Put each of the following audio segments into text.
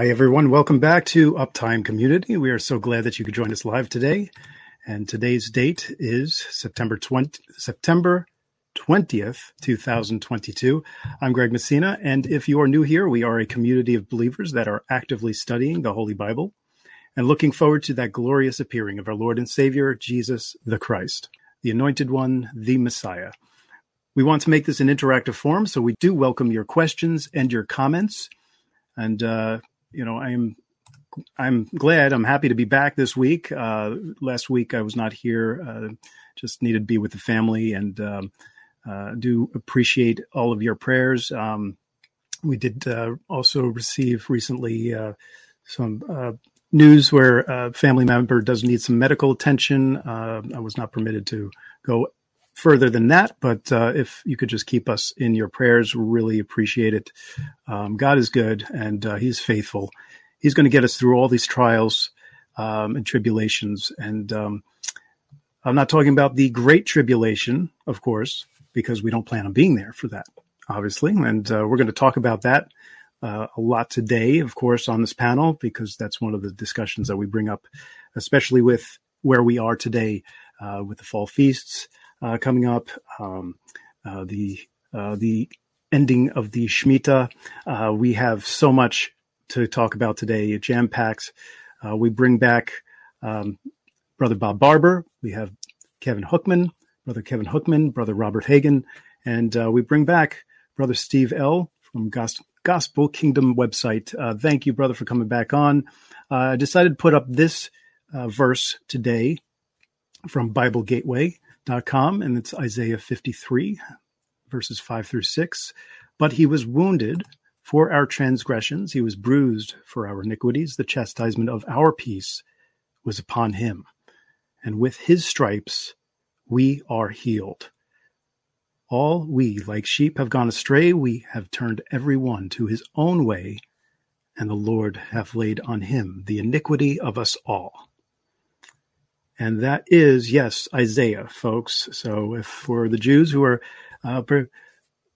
Hi, everyone. Welcome back to Uptime Community. We are so glad that you could join us live today. And today's date is September 20, September 20th, 2022. I'm Greg Messina. And if you are new here, we are a community of believers that are actively studying the Holy Bible and looking forward to that glorious appearing of our Lord and Savior, Jesus the Christ, the Anointed One, the Messiah. We want to make this an interactive form, so we do welcome your questions and your comments. And, uh, you know, I'm I'm glad. I'm happy to be back this week. Uh, last week I was not here. Uh, just needed to be with the family, and um, uh, do appreciate all of your prayers. Um, we did uh, also receive recently uh, some uh, news where a family member does need some medical attention. I was not permitted to go further than that, but uh, if you could just keep us in your prayers, we really appreciate it. Um, God is good and uh, He's faithful. He's going to get us through all these trials um, and tribulations. And um, I'm not talking about the great tribulation, of course, because we don't plan on being there for that, obviously. And uh, we're going to talk about that uh, a lot today, of course, on this panel, because that's one of the discussions that we bring up, especially with where we are today uh, with the fall feasts coming up, um, uh, the uh, the ending of the Shemitah. Uh, we have so much to talk about today, jam packs. we bring back um, Brother Bob Barber. We have Kevin Hookman, Brother Kevin Hookman, Brother Robert Hagan, and we bring back Brother Steve L. from Gospel Gospel Kingdom website. Uh, thank you, brother, for coming back on. Uh, I decided to put up this uh, verse today from BibleGateway.com, and it's Isaiah 53, verses 5 through 6. But he was wounded for our transgressions, he was bruised for our iniquities. The chastisement of our peace was upon him, and with his stripes we are healed. All we, like sheep, have gone astray. We have turned every one to his own way, and the Lord hath laid on him the iniquity of us all. And that is, yes, Isaiah, folks. So if for the Jews who are uh,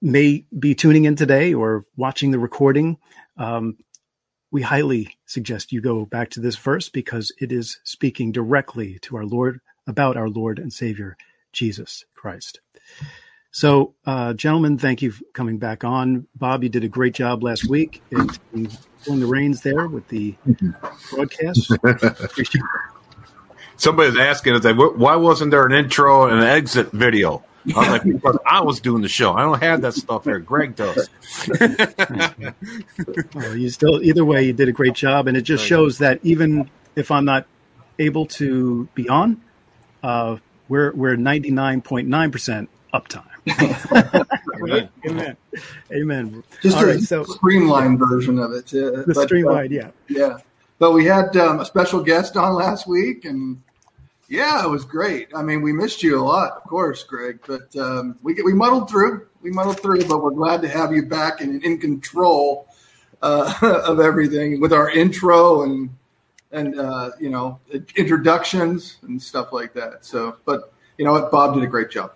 may be tuning in today or watching the recording, um, we highly suggest you go back to this verse because it is speaking directly to our Lord about our Lord and Savior Jesus Christ. So, uh, gentlemen, thank you for coming back on. Bob, you did a great job last week in pulling the reins there with the broadcast. Somebody's asking, "Is like, why wasn't there an intro and an exit video?" I was like, because I was doing the show. I don't have that stuff there. Greg does. well, you still, either way, you did a great job, and it just shows that even if I'm not able to be on, uh, we're we're 99.9 percent uptime. Amen. Amen. Amen. Just All a right, so, streamlined version of it. Uh, the but, streamlined, uh, yeah. Yeah. But we had um, a special guest on last week, and yeah, it was great. I mean, we missed you a lot, of course, Greg, but um, we we muddled through. We muddled through, but we're glad to have you back and in control uh, of everything with our intro and and uh, you know introductions and stuff like that. So, but you know what, Bob did a great job.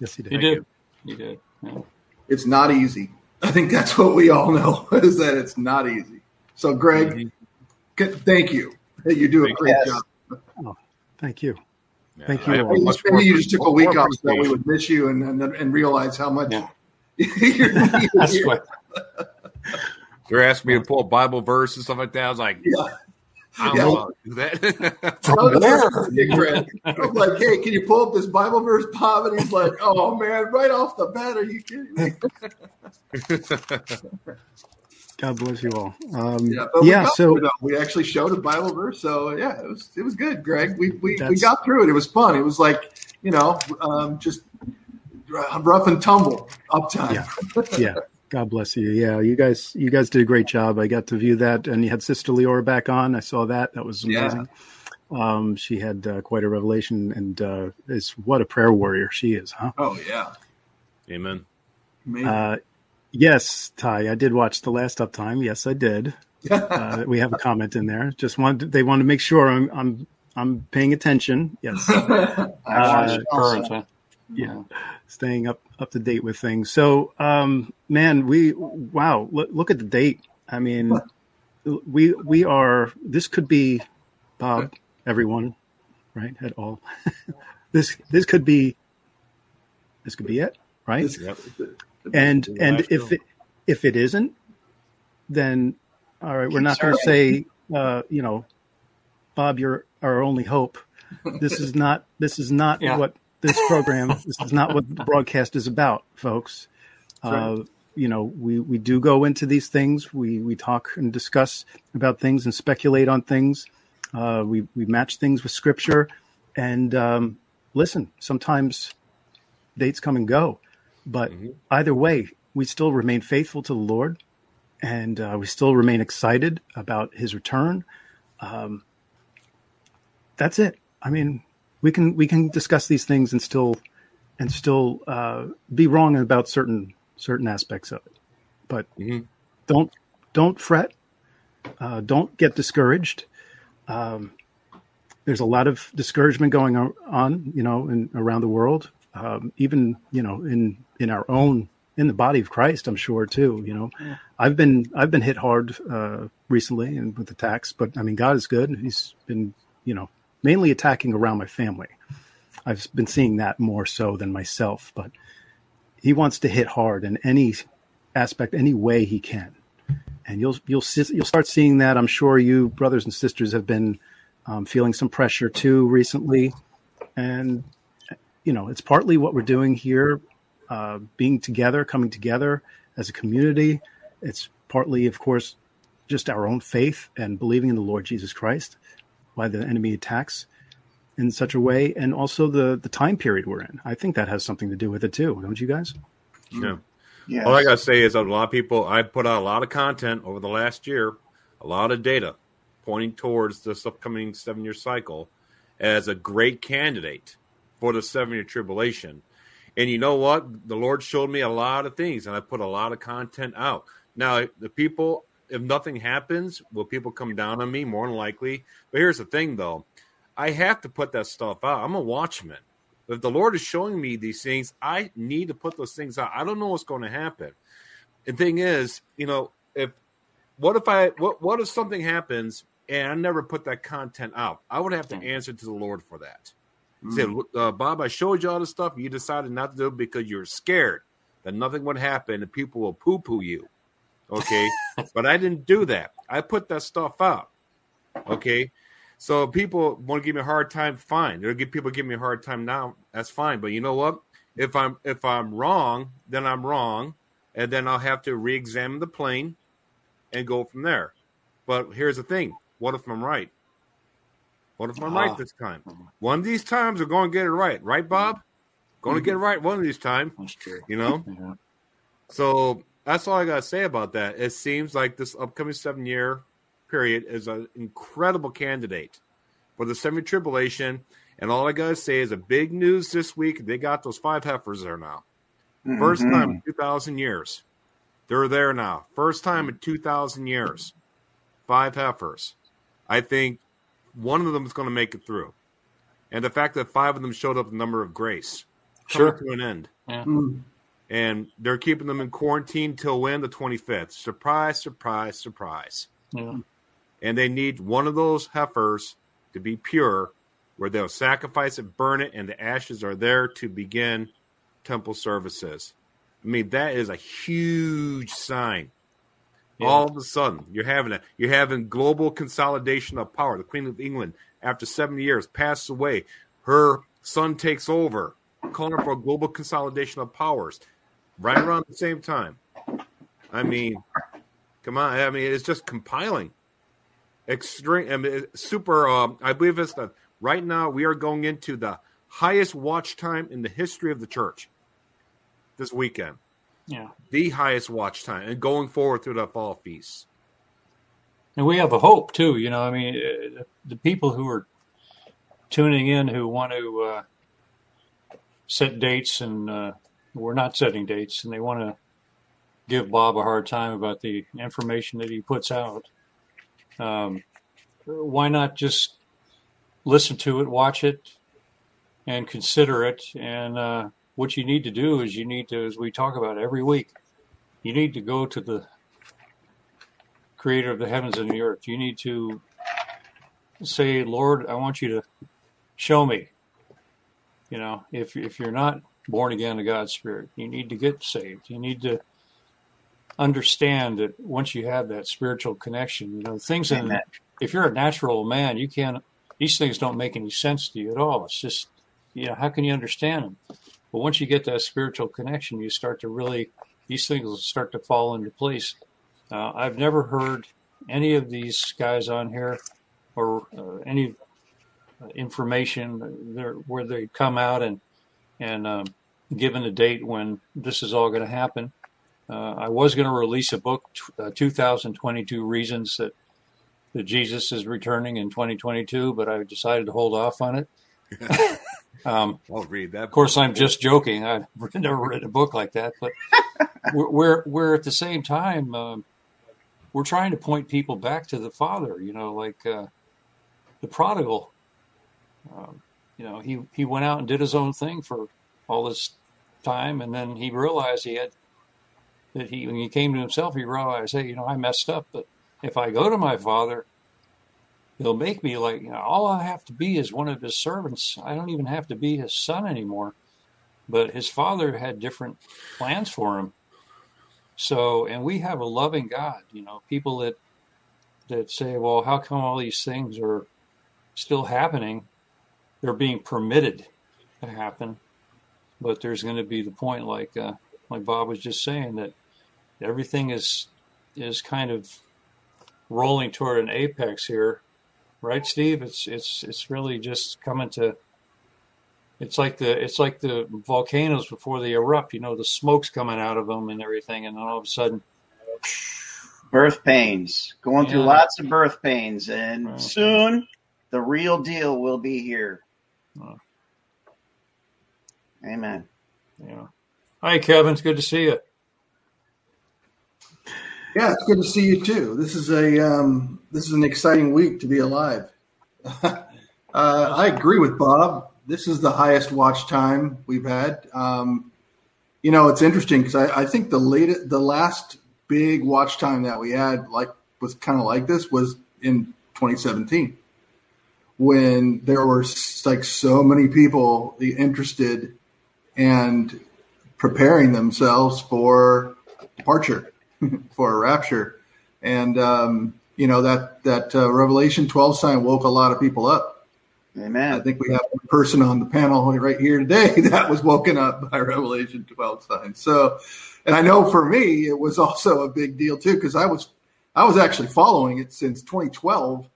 Yes, he did. You did. You did. Yeah. It's not easy. I think that's what we all know is that it's not easy. So, Greg, mm-hmm. thank you. You do a great yes. job. Oh, thank you. Yeah, thank you. Maybe you just took a week off so that we would miss you and and, and realize how much yeah. you're That's what. They're asking me to pull a Bible verse and stuff like that. I was like, yeah. I don't yeah. know do that. From where? I'm like, hey, can you pull up this Bible verse, Bob? And he's like, oh man, right off the bat, are you kidding me? God bless you all. Um, yeah, yeah so we actually showed a Bible verse, so yeah, it was it was good, Greg. We we, we got through it. It was fun. It was like you know, um, just rough and tumble uptime. Yeah, yeah. God bless you. Yeah, you guys, you guys did a great job. I got to view that, and you had Sister Leora back on. I saw that. That was amazing. Yeah. Um, she had uh, quite a revelation, and uh, is what a prayer warrior she is, huh? Oh yeah. Amen. Uh, yes, Ty, I did watch the last uptime. Yes, I did. uh, we have a comment in there. Just want they want to make sure I'm I'm I'm paying attention. Yes. uh, yeah, staying up up to date with things. So, um, man, we wow, look, look at the date. I mean, we we are. This could be Bob, everyone, right? At all. this this could be. This could be it, right? Yep. And and if it, if it isn't, then all right, we're not going to say, uh, you know, Bob, you're our only hope. This is not this is not Yeah. what this program. this is not what the broadcast is about, folks. Uh, you know, we we do go into these things. We we talk and discuss about things and speculate on things. Uh, we we match things with scripture, and um, listen. Sometimes dates come and go, but either way, we still remain faithful to the Lord, and uh, we still remain excited about His return. Um, that's it. I mean, we can we can discuss these things and still and still uh, be wrong about certain certain aspects of it, but Mhm. don't don't fret. Uh, don't get discouraged. Um, there's a lot of discouragement going on- on, you know, in, around the world, um, even you know, in in our own in the body of Christ. I'm sure too. You know, I've been I've been hit hard uh, recently and with attacks, but I mean, God is good. He's been, you know, mainly attacking around my family. I've been seeing that more so than myself, but he wants to hit hard in any aspect, any way he can and you'll you'll see, you'll start seeing that. I'm sure you brothers and sisters have been um, feeling some pressure too recently, and you know it's partly what we're doing here, uh, being together, coming together as a community. It's partly, of course, just our own faith and believing in the Lord Jesus Christ, why the enemy attacks in such a way, and also the the time period we're in. I think that has something to do with it too, don't you guys? Yeah. Yeah. All I gotta say is a lot of people. I put out a lot of content over the last year, a lot of data pointing towards this upcoming seven-year cycle as a great candidate for the seven-year tribulation. And you know what? The Lord showed me a lot of things, and I put a lot of content out. Now, the people, if nothing happens, will people come down on me? More than likely. But here's the thing, though. I have to put that stuff out. I'm a watchman. If the Lord is showing me these things, I need to put those things out. I don't know what's going to happen. The thing is, you know, if what if I what what if something happens and I never put that content out? I would have to mm. answer to the Lord for that. Say, uh, Bob, I showed you all this stuff. You decided not to do it because you're scared that nothing would happen and people will poo poo you. Okay, but I didn't do that. I put that stuff out. Okay, so people want to give me a hard time. Fine, they'll give people give me a hard time now. That's fine. But you know what? If I'm if I'm wrong, then I'm wrong, and then I'll have to re-examine the plane and go from there. But here's the thing: what if I'm right? What if I'm Ah. right this time? One of these times we're going to get it right, right, Bob? Going to get it right one of these times, That's true. you know. Yeah. So that's all I got to say about that. It seems like this upcoming seven year period is an incredible candidate for the semi tribulation. And all I got to say is a big news this week. They got those five heifers there now. 1st time in 2,000 years. They're there now. First time in 2,000 years. Five heifers. I think one of them is going to make it through. And the fact that five of them showed up the number of grace sure. to an end Yeah. Mm. and they're keeping them in quarantine till when the 25th surprise surprise surprise Yeah. and they need one of those heifers to be pure where they'll sacrifice it burn it and the ashes are there to begin temple services i mean that is a huge sign Yeah. all of a sudden you're having a you're having global consolidation of power. The queen of england after 70 years passes away. Her son takes over calling for a global consolidation of powers. Right around the same time. I mean come on. I mean it's just compiling. Extreme I mean, super um, i believe it's the right now we are going into the highest watch time in the history of the church this weekend Yeah. the highest watch time and going forward through the fall feast. And we have a hope too. You know, I mean, uh, the people who are tuning in who want to uh, set dates and uh, we're not setting dates, and they want to give Bob a hard time about the information that he puts out. Um, why not just listen to it, watch it, and consider it? And uh, what you need to do is you need to, as we talk about every week, you need to go to the creator of the heavens and the earth. You need to say, Lord, I want you to show me. You know, if if you're not born again to God's Spirit, you need to get saved. You need to understand that once you have that spiritual connection, you know, things in if you're a natural man, you can't these things don't make any sense to you at all. It's just you know, how can you understand them? But once you get that spiritual connection, you start to really these things will start to fall into place. Uh, I've never heard any of these guys on here or uh, any information there, where they come out and and um, given a date when this is all going to happen. Uh, I was going to release a book, uh, 2022 Reasons that that Jesus is returning in 2022, but I decided to hold off on it. Um, I'll read that. Of course, I'm just joking. I've never written a book like that, but we're we're at the same time uh, we're trying to point people back to the Father. You know, like uh, the prodigal. Um, you know, he he went out and did his own thing for all this time, and then he realized he had that he when he came to himself, he realized, hey, you know, I messed up, but if I go to my Father, he'll make me like you know, all I have to be is one of his servants. I don't even have to be his son anymore. But his father had different plans for him. So, and we have a loving God, you know, people that that say, well, how come all these things are still happening? They're being permitted to happen, but there's going to be the point, like uh, like Bob was just saying, that everything is is kind of rolling toward an apex here, right, Steve? It's it's it's really just coming to. It's like the it's like the volcanoes before they erupt. You know, the smoke's coming out of them and everything, and then all of a sudden, birth pains, going yeah. through lots of birth pains, and right. soon the real deal will be here. Amen. Yeah. Hi, Kevin. It's good to see you. Yeah, it's good to see you too. This is a um, this is an exciting week to be alive. uh, I agree with Bob. This is the highest watch time we've had. Um, you know, it's interesting because I, I, think the latest, the last big watch time that we had, like was kind of like this, was in 2017 when there were like so many people interested and preparing themselves for departure for a rapture. And, um, you know, that, that uh, Revelation 12 sign woke a lot of people up. Amen. I think we have one person on the panel right here today that was woken up by Revelation 12 sign. So, and I know for me, it was also a big deal too, because I was, I was actually following it since 2012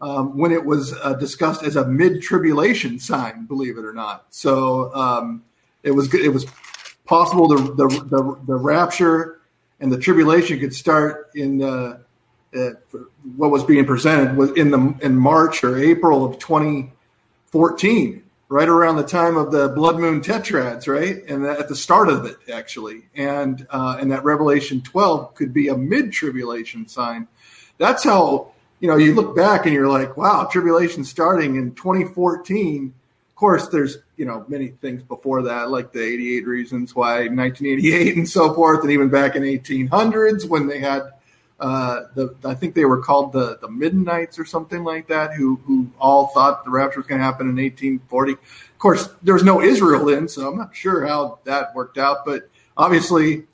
um, when it was uh, discussed as a mid tribulation sign, believe it or not. So um, it was it was possible the, the, the, the rapture and the tribulation could start in uh, uh, what was being presented was in the in March or April of 2014, right around the time of the blood moon tetrads, right, and at the start of it actually, and uh, and that Revelation 12 could be a mid tribulation sign. That's how you know you look back and you're like, wow, tribulation starting in 2014 Of course, there's you know many things before that, like the 88 reasons why 1988 and so forth, and even back in 1800s when they had uh, the I think they were called the the Midnights or something like that, who who all thought the rapture was going to happen in 1840. Of course, there was no Israel then, so I'm not sure how that worked out, but obviously.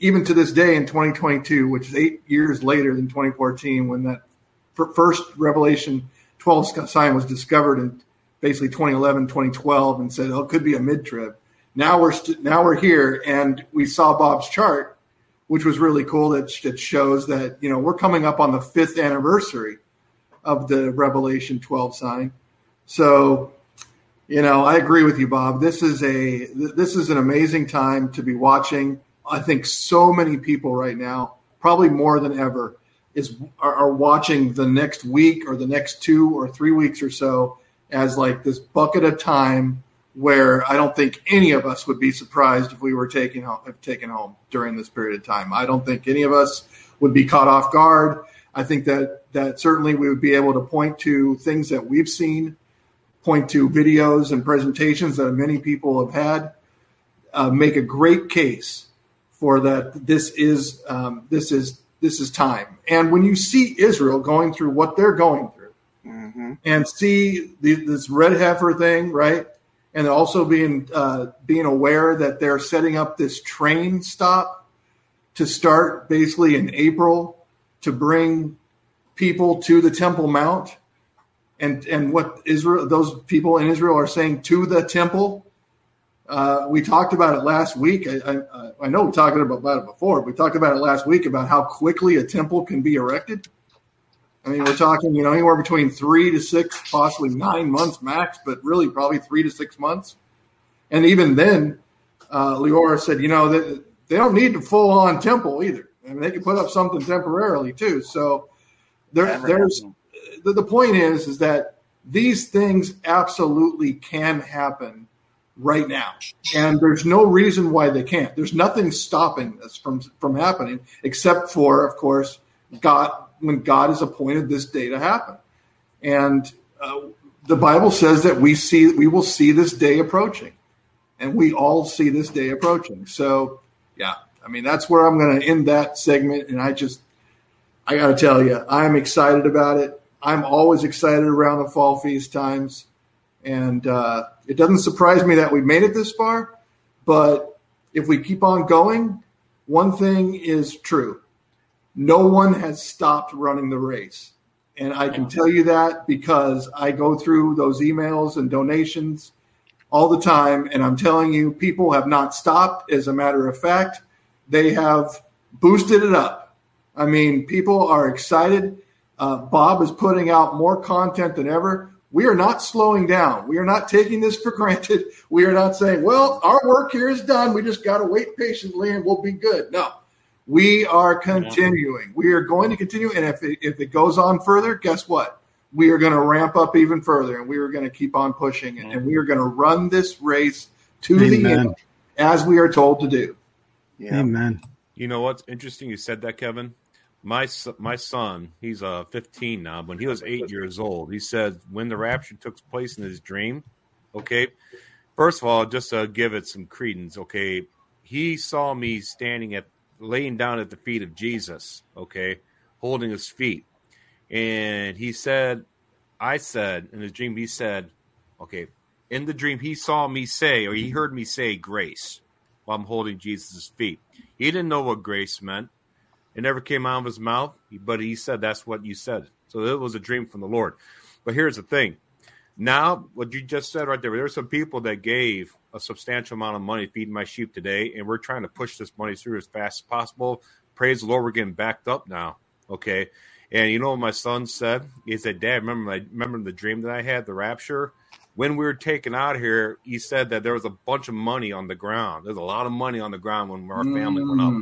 Even to this day in 2022, which is eight years later than 2014, when that first Revelation 12 sign was discovered in basically 2011, 2012, and said, "Oh, it could be a mid trip. Now we're st- now we're here, and we saw Bob's chart, which was really cool. That that shows that you know we're coming up on the fifth anniversary of the Revelation 12 sign. So, you know, I agree with you, Bob. This is a this is an amazing time to be watching. I think so many people right now, probably more than ever, is are, are watching the next week or the next two or three weeks or so as like this bucket of time where I don't think any of us would be surprised if we were taken home, taken home during this period of time. I don't think any of us would be caught off guard. I think that that certainly we would be able to point to things that we've seen, point to videos and presentations that many people have had, uh, make a great case for that. This is um, this is this is time. And when you see Israel going through what they're going through, mm-hmm. and see the, this red heifer thing, right? And also being uh, being aware that they're setting up this train stop to start basically in April to bring people to the Temple Mount, and and what Israel those people in Israel are saying to the temple uh, we talked about it last week. I, I, I know we talked about it before. We talked about it last week about how quickly a temple can be erected. I mean, we're talking, you know, anywhere between three to six, possibly nine months max, but really probably three to six months. And even then, uh, Leora said, you know, they, they don't need a full on temple either. I mean, they can put up something temporarily too. So there, there's the, the point is, is that these things absolutely can happen right now. And there's no reason why they can't. There's nothing stopping this from from happening except for, of course, God when God has appointed this day to happen. And uh, the Bible says that we see we will see this day approaching, and we all see this day approaching. So, yeah, I mean that's where I'm going to end that segment. And I just I got to tell you, I'm excited about it. I'm always excited around the fall feast times. And uh, it doesn't surprise me that we made it this far, but if we keep on going, one thing is true. No one has stopped running the race. And I can tell you that because I go through those emails and donations all the time. And I'm telling you, people have not stopped. As a matter of fact, they have boosted it up. I mean, people are excited. Uh, Bob is putting out more content than ever. We are not slowing down. We are not taking this for granted. We are not saying, well, our work here is done. We just got to wait patiently and we'll be good. No, we are continuing. We are going to continue. And if it, if it goes on further, guess what? We are going to ramp up even further and we are going to keep on pushing and, and we are going to run this race to Amen. the end as we are told to do. Yeah. Amen. You know what's interesting? You said that, Kevin my my son, he's uh 15 now. When he was eight years old, he said when the rapture took place in his dream. Okay, first of all, just to give it some credence. Okay, he saw me standing at laying down at the feet of Jesus. Okay, holding his feet, and he said, I said in his dream, he said, okay, in the dream he saw me say, or he heard me say grace while I'm holding Jesus' feet. He didn't know what grace meant. It never came out of his mouth, but he said that's what you said. So it was a dream from the Lord. But here's the thing. Now, what you just said right there, there are some people that gave a substantial amount of money feeding my sheep today, and we're trying to push this money through as fast as possible. Praise the Lord, we're getting backed up now. Okay. And you know what my son said? He said, Dad, remember remember the dream that I had, the rapture? When we were taken out here, he said that there was a bunch of money on the ground. There's a lot of money on the ground when our family mm. went up.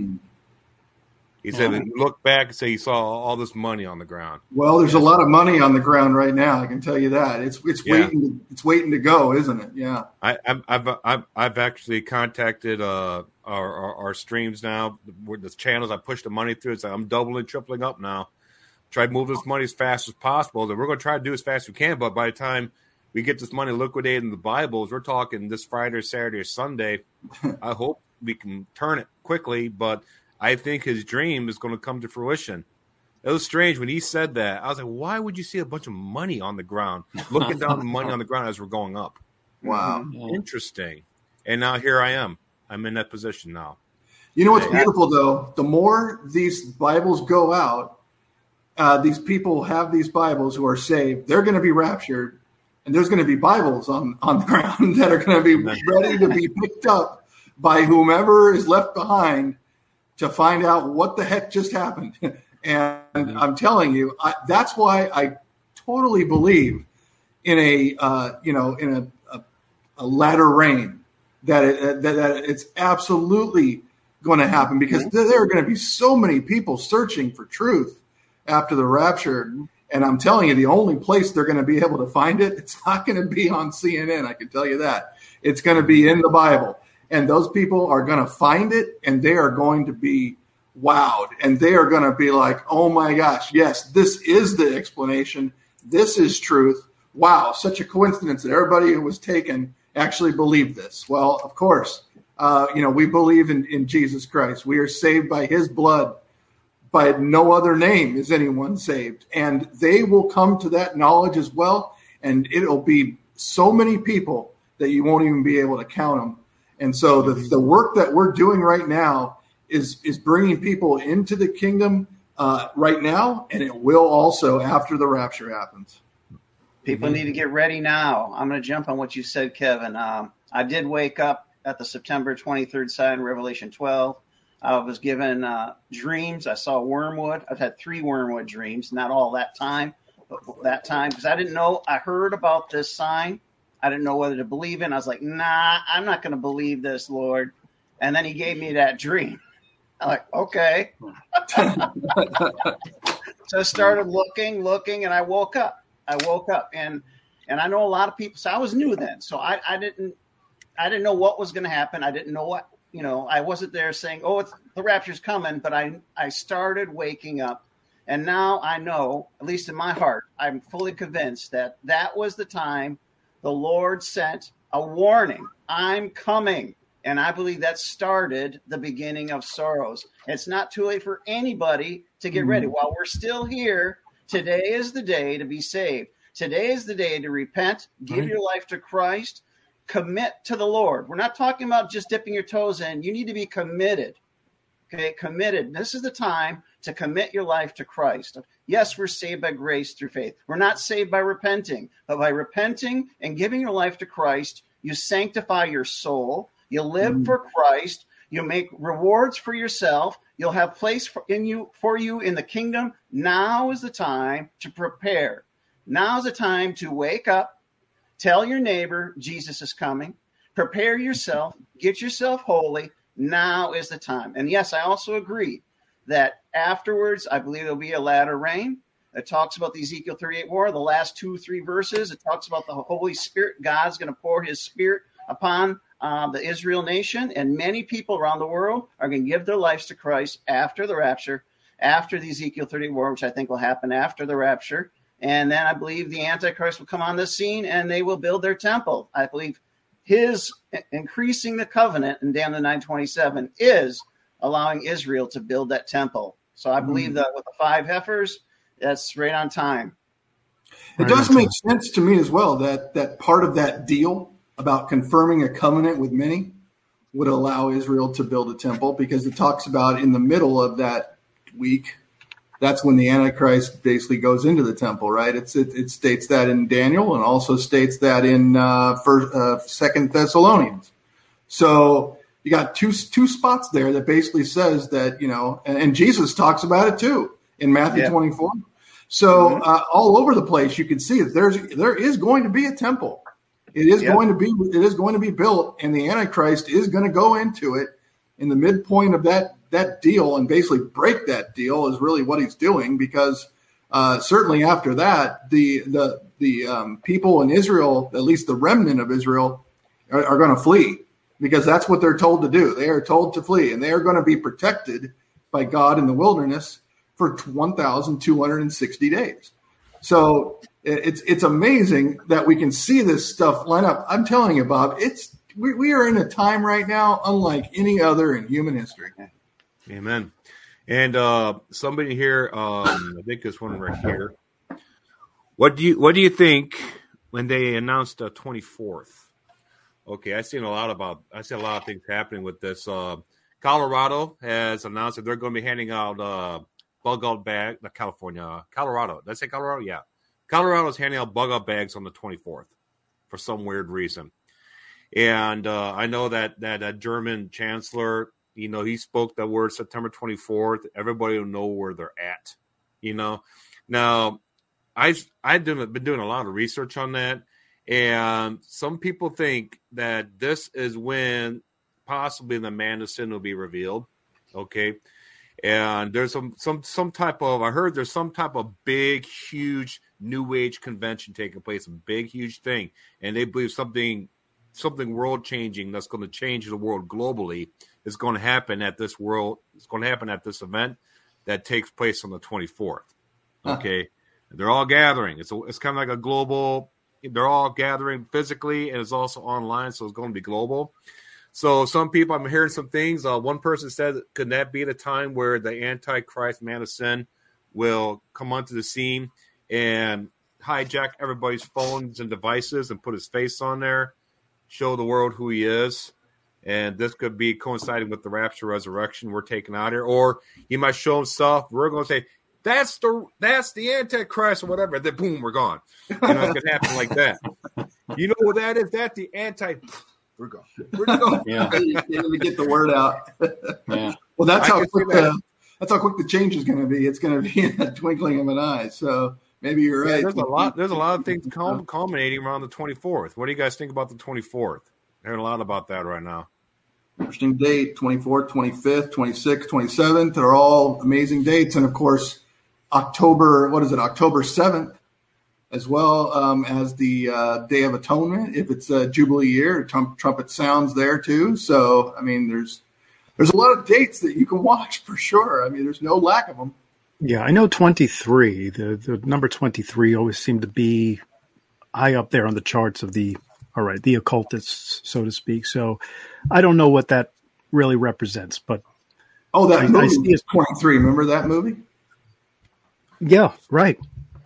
He said, yeah. look back and say he saw all this money on the ground. Well, there's a lot of money on the ground right now. I can tell you that. It's it's yeah. waiting. To, it's waiting to go, isn't it? Yeah. I, have I've I've actually contacted uh, our, our, our streams now. The channels I push the money through. It's like I'm doubling, tripling up now. Try to move this money as fast as possible. That we're going to try to do as fast as we can. But by the time we get this money liquidated in the Bibles, we're talking this Friday, Saturday, or Sunday. I hope we can turn it quickly, but I think his dream is going to come to fruition. It was strange when he said that. I was like, why would you see a bunch of money on the ground, looking down the money on the ground as we're going up? Wow. Interesting. And now here I am. I'm in that position now. You know what's beautiful though? The more these Bibles go out, uh, these people have these Bibles who are saved. They're going to be raptured, and there's going to be Bibles on on the ground that are going to be ready to be picked up by whomever is left behind to find out what the heck just happened. and mm-hmm. I'm telling you, I, that's why I totally believe in a uh, you know in a, a, a latter rain that, it, that, that it's absolutely going to happen because mm-hmm. there are going to be so many people searching for truth after the rapture. And I'm telling you, the only place they're going to be able to find it, it's not going to be on CNN. I can tell you that. It's going to be in the Bible and those people are going to find it and they are going to be wowed and they are going to be like, oh my gosh, yes, this is the explanation. This is truth. Wow, such a coincidence that everybody who was taken actually believed this. Well, of course, uh, you know, we believe in, in Jesus Christ. We are saved by his blood. by no other name is anyone saved. And they will come to that knowledge as well. And it'll be so many people that you won't even be able to count them. And so the, the work that we're doing right now is, is bringing people into the kingdom uh, right now, and it will also after the rapture happens. People need to get ready now. I'm going to jump on what you said, Kevin. Um, I did wake up at the September 23rd sign, Revelation 12. I was given uh, dreams. I saw wormwood. I've had three wormwood dreams, not all that time, but that time because I didn't know. I heard about this sign. I didn't know whether to believe in. I was like, nah, I'm not going to believe this, Lord. And then he gave me that dream. I'm like, okay. so I started looking, looking, and I woke up. I woke up and and I know a lot of people. So I was new then, so I, I didn't I didn't know what was going to happen. I didn't know what you know, I wasn't there saying, "Oh, it's the rapture's coming," but I I started waking up, and now I know, at least in my heart, I'm fully convinced that that was the time the Lord sent a warning. I'm coming, and I believe that started the beginning of sorrows. It's not too late for anybody to get ready. Mm-hmm. While we're still here, today is the day to be saved. Today is the day to repent, give right. your life to Christ commit to the Lord. We're not talking about just dipping your toes in. You need to be committed. Okay, committed. This is the time to commit your life to Christ. Yes, we're saved by grace through faith. We're not saved by repenting, but by repenting and giving your life to Christ, you sanctify your soul. You live mm. for Christ. You make rewards for yourself. You'll have place for, in you for you in the kingdom. Now is the time to prepare. Now is the time to wake up, Tell your neighbor Jesus is coming. Prepare yourself. Get yourself holy. Now is the time. And yes, I also agree that afterwards, I believe there'll be a latter rain. It talks about the Ezekiel 38 war, the last two, three verses. It talks about the Holy Spirit. God's going to pour his spirit upon uh, the Israel nation, and many people around the world are going to give their lives to Christ after the rapture, after the Ezekiel 38 war, which I think will happen after the rapture. And then I believe the Antichrist will come on the scene and they will build their temple. I believe his increasing the covenant in Daniel 927 is allowing Israel to build that temple. So I believe mm. that with the five heifers, that's right on time. It does make sense to me as well that that part of that deal about confirming a covenant with many would allow Israel to build a temple because it talks about in the middle of that week that's when the Antichrist basically goes into the temple, right? It's it, it states that in Daniel and also states that in uh, first, uh, Second Thessalonians. So you got two two spots there that basically says that you know, and, and Jesus talks about it too in Matthew yeah. 24. So mm-hmm. uh, all over the place, you can see that there's there is going to be a temple. It is going to be it is going to be built, and the Antichrist is going to go into it in the midpoint of that that deal and basically break that deal is really what he's doing because uh, certainly after that the the the um, people in Israel, at least the remnant of Israel, are, are going to flee because that's what they're told to do. They are told to flee, and they are going to be protected by God in the wilderness for 1,260 days. So it's it's amazing that we can see this stuff line up. I'm telling you, Bob, it's we, we are in a time right now unlike any other in human history. Amen. And uh, somebody here, um, I think this one right here. What do you What do you think when they announced the twenty fourth? Okay, I've seen a lot about. I see a lot of things happening with this. Uh, Colorado has announced that they're going to be handing out uh, bug out bag. Not California, Colorado. Did I say Colorado? Yeah, Colorado is handing out bug out bags on the twenty fourth for some weird reason. And uh, I know that that, that German chancellor you know, he spoke the word September 24th. Everybody will know where they're at. You know, now I've I've been doing a lot of research on that, and some people think that this is when possibly the man of sin will be revealed. Okay, and there's some some some type of I heard there's some type of big huge new age convention taking place, a big huge thing, and they believe something something world changing that's going to change the world globally is going to happen at this world. It's going to happen at this event that takes place on the 24th. Okay, huh. they're all gathering. It's a, it's kind of like a global. They're all gathering physically, and it's also online, so it's going to be global. So some people, I'm hearing some things. Uh, one person said, could that be the time where the Antichrist, man of sin, will come onto the scene and hijack everybody's phones and devices and put his face on there, show the world who he is? And this could be coinciding with the rapture resurrection we're taking out here, or he might show himself. We're going to say, that's the that's the Antichrist or whatever. Then boom, we're gone. You know, it could happen like that. You know what that is? That the anti. We're gone. We're gone. Yeah. you can't get the word out. Yeah. Well, that's I how quick that. the that's how quick the change is going to be. It's going to be in a twinkling of an eye. So maybe you're Yeah, right. there's a lot. There's a lot of things culminating around the 24th. What do you guys think about the 24th? I Hearing a lot about that right now. Interesting date 24th, 25th, 26th, 27th. They're all amazing dates. And of course, October, what is it, October 7th, as well um, as the uh, Day of Atonement. If it's a Jubilee year, trum- trumpet sounds there too. So, I mean, there's there's a lot of dates that you can watch for sure. I mean, there's no lack of them. Yeah, I know 23. The the number 23 always seemed to be high up there on the charts of the all right, the occultists, so to speak. So I don't know what that really represents, but Oh, that I- I movie is 23. Remember that movie? Yeah, right.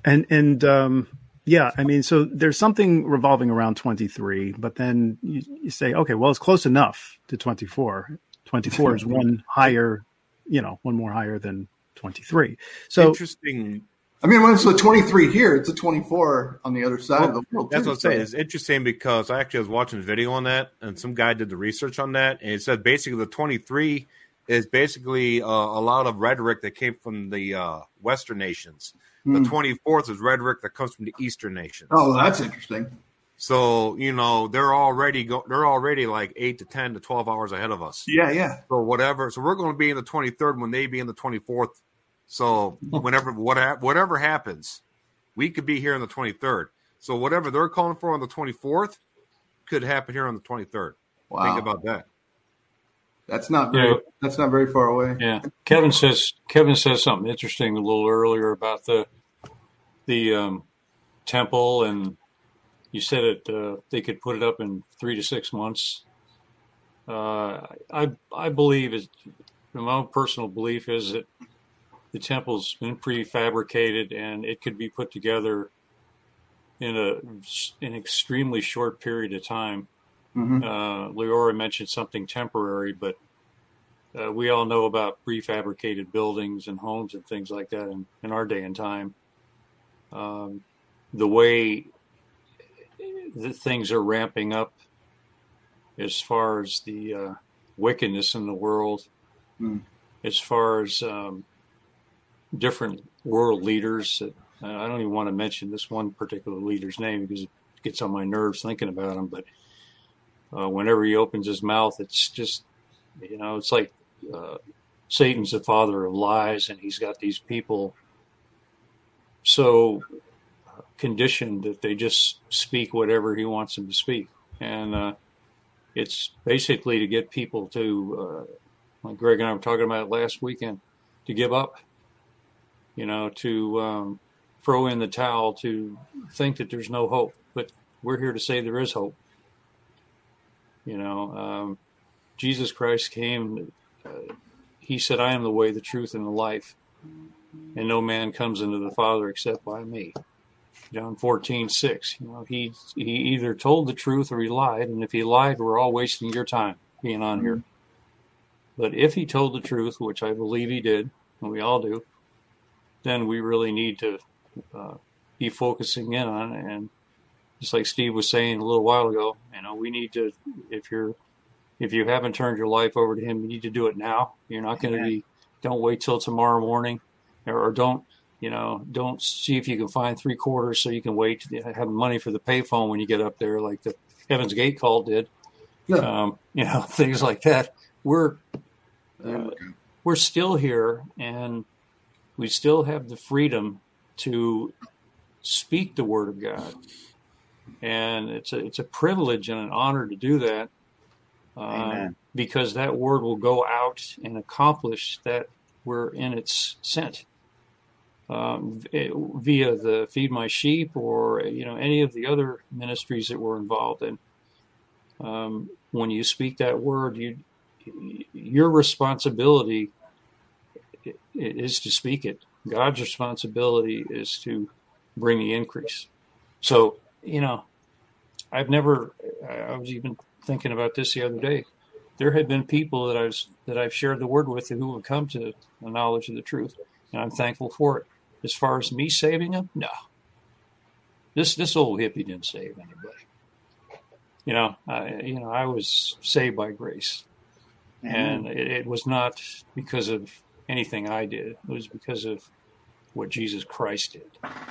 And and um yeah, I mean, so there's something revolving around 23, but then you, you say, okay, well, it's close enough to 24. 24 is one higher, you know, one more higher than 23. So interesting. I mean, when it's a 23 here, it's a 24 on the other side of the world. That's too. what I'm saying. It's interesting because I actually was watching a video on that, and some guy did the research on that, and it said basically the 23 is basically uh, a lot of rhetoric that came from the uh, Western nations. Hmm. The 24th is rhetoric that comes from the Eastern nations. Oh, that's interesting. So you know they're already go- they're already like eight to ten to twelve hours ahead of us. Yeah, yeah. So whatever. So we're going to be in the twenty third when they be in the twenty fourth. So whenever what hap- whatever happens, we could be here on the twenty third. So whatever they're calling for on the twenty fourth could happen here on the twenty third. Wow. Think about that. That's not very. Yeah. That's not very far away. Yeah, Kevin says Kevin says something interesting a little earlier about the the um, temple, and you said it. Uh, they could put it up in three to six months. Uh, I I believe is my own personal belief is that the temple's been prefabricated and it could be put together in a an extremely short period of time. Hmm Uh, Leora mentioned something temporary, but uh, we all know about prefabricated buildings and homes and things like that in, in our day and time. Um, the way that things are ramping up as far as the uh, wickedness in the world, Hmm. as far as um, different world leaders that uh, I don't even want to mention this one particular leader's name because it gets on my nerves thinking about him, but uh, whenever he opens his mouth, it's just, you know, it's like uh, Satan's the father of lies, and he's got these people so conditioned that they just speak whatever he wants them to speak. And uh, it's basically to get people to, uh, like Greg and I were talking about last weekend, to give up, you know, to um, throw in the towel, to think that there's no hope. But we're here to say there is hope. You know, um, Jesus Christ came. Uh, he said, "I am the way, the truth, and the life, and no man comes into the Father except by me." John fourteen six. You know, he he either told the truth or he lied, and if he lied, we're all wasting your time being on here. But if he told the truth, which I believe he did, and we all do, then we really need to uh, be focusing in on. And just like Steve was saying a little while ago, you know, we need to if you're if you haven't turned your life over to him, you need to do it now. You're not going to be don't wait till tomorrow morning or, don't you know don't see if you can find three quarters so you can wait to have money for the payphone when you get up there like the Heaven's Gate call did. Yeah. Um, you know, things like that. We're we we're still here and we still have the freedom to speak the word of God. And it's a it's a privilege and an honor to do that. Um, because that word will go out and accomplish that we're in its sent. Um, v- via the feed my sheep or you know any of the other ministries that we're involved in um, when you speak that word, you your responsibility is to speak it. God's responsibility is to bring the increase. So, you know, I've never, I was even thinking about this the other day. There have been people that I've, that I've shared the word with who have come to the knowledge of the truth, and I'm thankful for it. As far as me saving them, no. This, this old hippie didn't save anybody. You know, I, you know, I was saved by grace, mm-hmm. and it, it was not because of anything I did. It was because of what Jesus Christ did.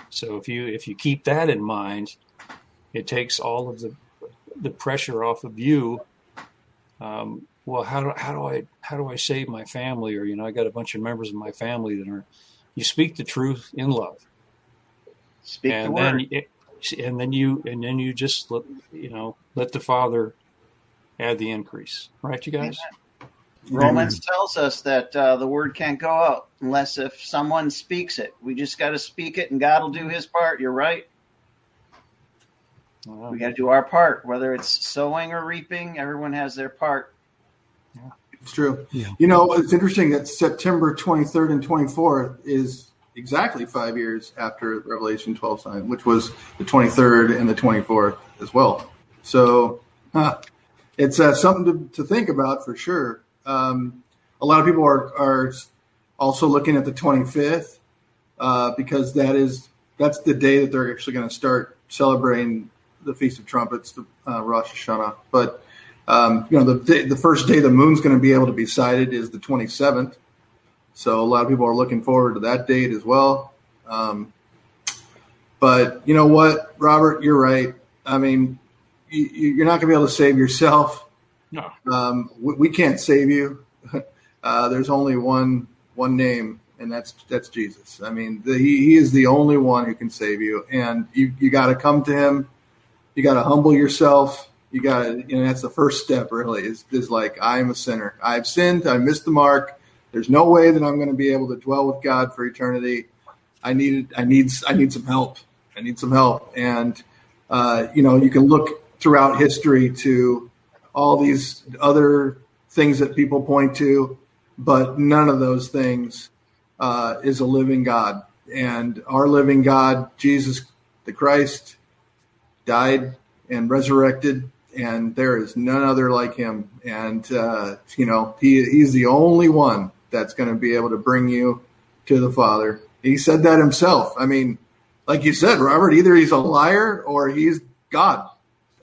So if you if you keep that in mind, it takes all of the the pressure off of you. Um, well, how do how do I how do I save my family? Or you know, I got a bunch of members of my family that are. You speak the truth in love. Speak and the then word. It, and then you and then you just let, you know let the Father add the increase, right? You guys. Amen. Romans tells us that uh, the word can't go out unless if someone speaks it. We just got to speak it, and God will do His part. You're right. We got to do our part, whether it's sowing or reaping. Everyone has their part. Yeah. It's true. Yeah. You know, it's interesting that September 23rd and 24th is exactly five years after Revelation 12 sign, which was the 23rd and the 24th as well. So huh, it's uh, something to, to think about for sure. Um, a lot of people are, are also looking at the 25th uh, because that is that's the day that they're actually going to start celebrating the Feast of Trumpets, the uh, Rosh Hashanah. But um, you know, the the first day the moon's going to be able to be sighted is the 27th. So a lot of people are looking forward to that date as well. Um, but you know what, Robert, you're right. I mean, you, are not going to be able to save yourself. No. Um, we, we, can't save you. Uh, there's only one one name, and that's that's Jesus. I mean, the, he he is the only one who can save you, and you you got to come to him. You got to humble yourself. You got to, you know, that's the first step. Really, is is like I am a sinner. I've sinned. I missed the mark. There's no way that I'm going to be able to dwell with God for eternity. I need I need I need some help. I need some help, and uh, you know, you can look throughout history to all these other things that people point to, but none of those things uh, is a living God. And our living God, Jesus the Christ, died and resurrected, and there is none other like him. And, uh, you know, he, he's the only one that's going to be able to bring you to the Father. He said that himself. I mean, like you said, Robert, either he's a liar or he's God.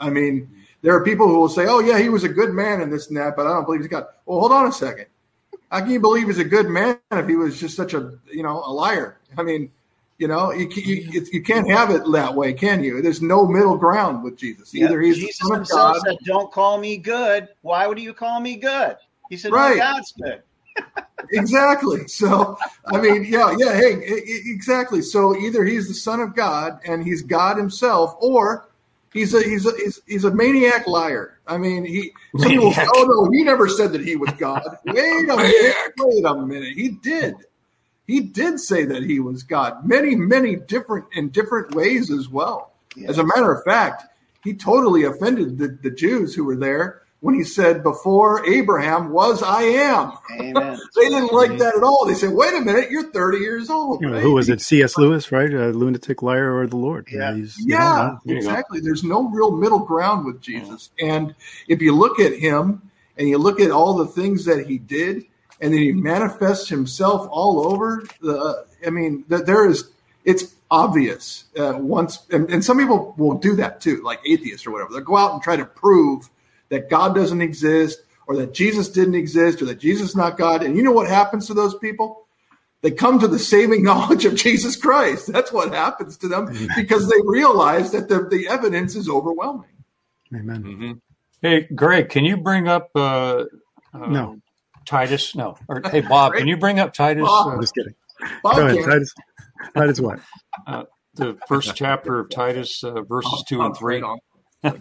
I mean, there are people who will say, "Oh yeah, he was a good man in this and that," but I don't believe he's God. Well, hold on a second. How can you believe he's a good man if he was just such a you know a liar? I mean, you know, you, you, you can't have it that way, can you? There's no middle ground with Jesus. Either he's Jesus the son of God. Said, "Don't call me good." Why would you call me good? He said, right. God's good." exactly. So, I mean, yeah, yeah. Hey, exactly. So either he's the son of God and he's God himself, or He's a he's a he's, he's a maniac liar. I mean, he. Some people say, "Oh no, he never said that he was God." wait a minute. Wait a minute. He did. He did say that he was God. Many, many different in different ways as well. Yes. As a matter of fact, he totally offended the, the Jews who were there when he said, Before Abraham was, I am. Amen. they didn't like that at all. They said, Wait a minute, you're 30 years old. You know, who was it? C.S. Lewis, right? A lunatic liar or the Lord. Yeah, yeah, exactly. There's no real middle ground with Jesus. And if you look at him and you look at all the things that he did, and then he manifests himself all over the, I mean, that there is, it's obvious uh, once, and, and some people will do that too, like atheists or whatever. They'll go out and try to prove that God doesn't exist or that Jesus didn't exist or that Jesus is not God. And you know what happens to those people? They come to the saving knowledge of Jesus Christ. That's what happens to them because they realize that the, the evidence is overwhelming. Amen. Mm-hmm. Hey, Greg, can you bring up uh, uh, no Titus? No. Or hey, Bob, can you bring up Titus? Bob, uh, just kidding. Bob Go ahead, Titus. Titus what? Uh, the first chapter of Titus, uh, verses two and three.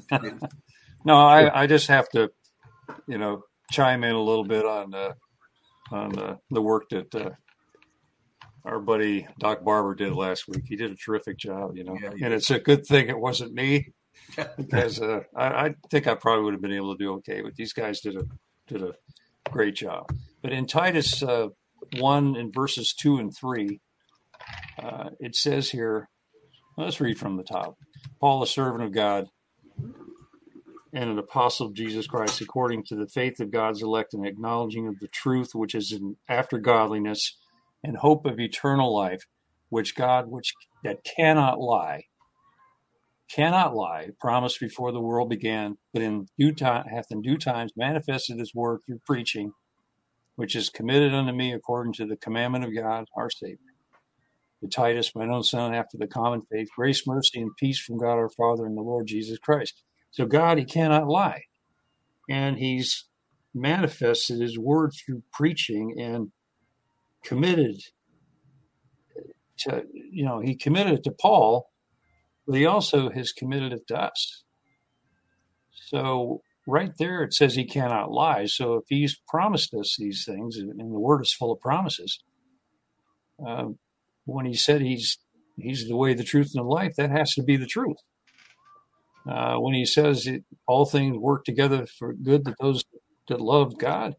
No, I, I just have to, you know, chime in a little bit on uh, on uh, the work that uh, our buddy Doc Barber did last week. He did a terrific job, you know, yeah, and it's a good thing it wasn't me because uh, I, I think I probably would have been able to do okay, but these guys did a did a great job. But in Titus uh, one in verses two and three, uh, it says here. Let's read from the top. Paul, a servant of God and an apostle of Jesus Christ, according to the faith of God's elect and acknowledging of the truth which is in after godliness and hope of eternal life, which God, which that cannot lie, cannot lie, promised before the world began, but in due time hath in due times manifested his word through preaching, which is committed unto me according to the commandment of God our Savior. To Titus, my own son, after the common faith, grace, mercy, and peace from God our Father and the Lord Jesus Christ. So God, he cannot lie. And he's manifested his word through preaching and committed to, you know, he committed it to Paul, but he also has committed it to us. So right there it says he cannot lie. So if he's promised us these things, and the word is full of promises, uh, when he said he's he's the way, the truth, and the life, that has to be the truth. Uh, when he says it, all things work together for good to those that love God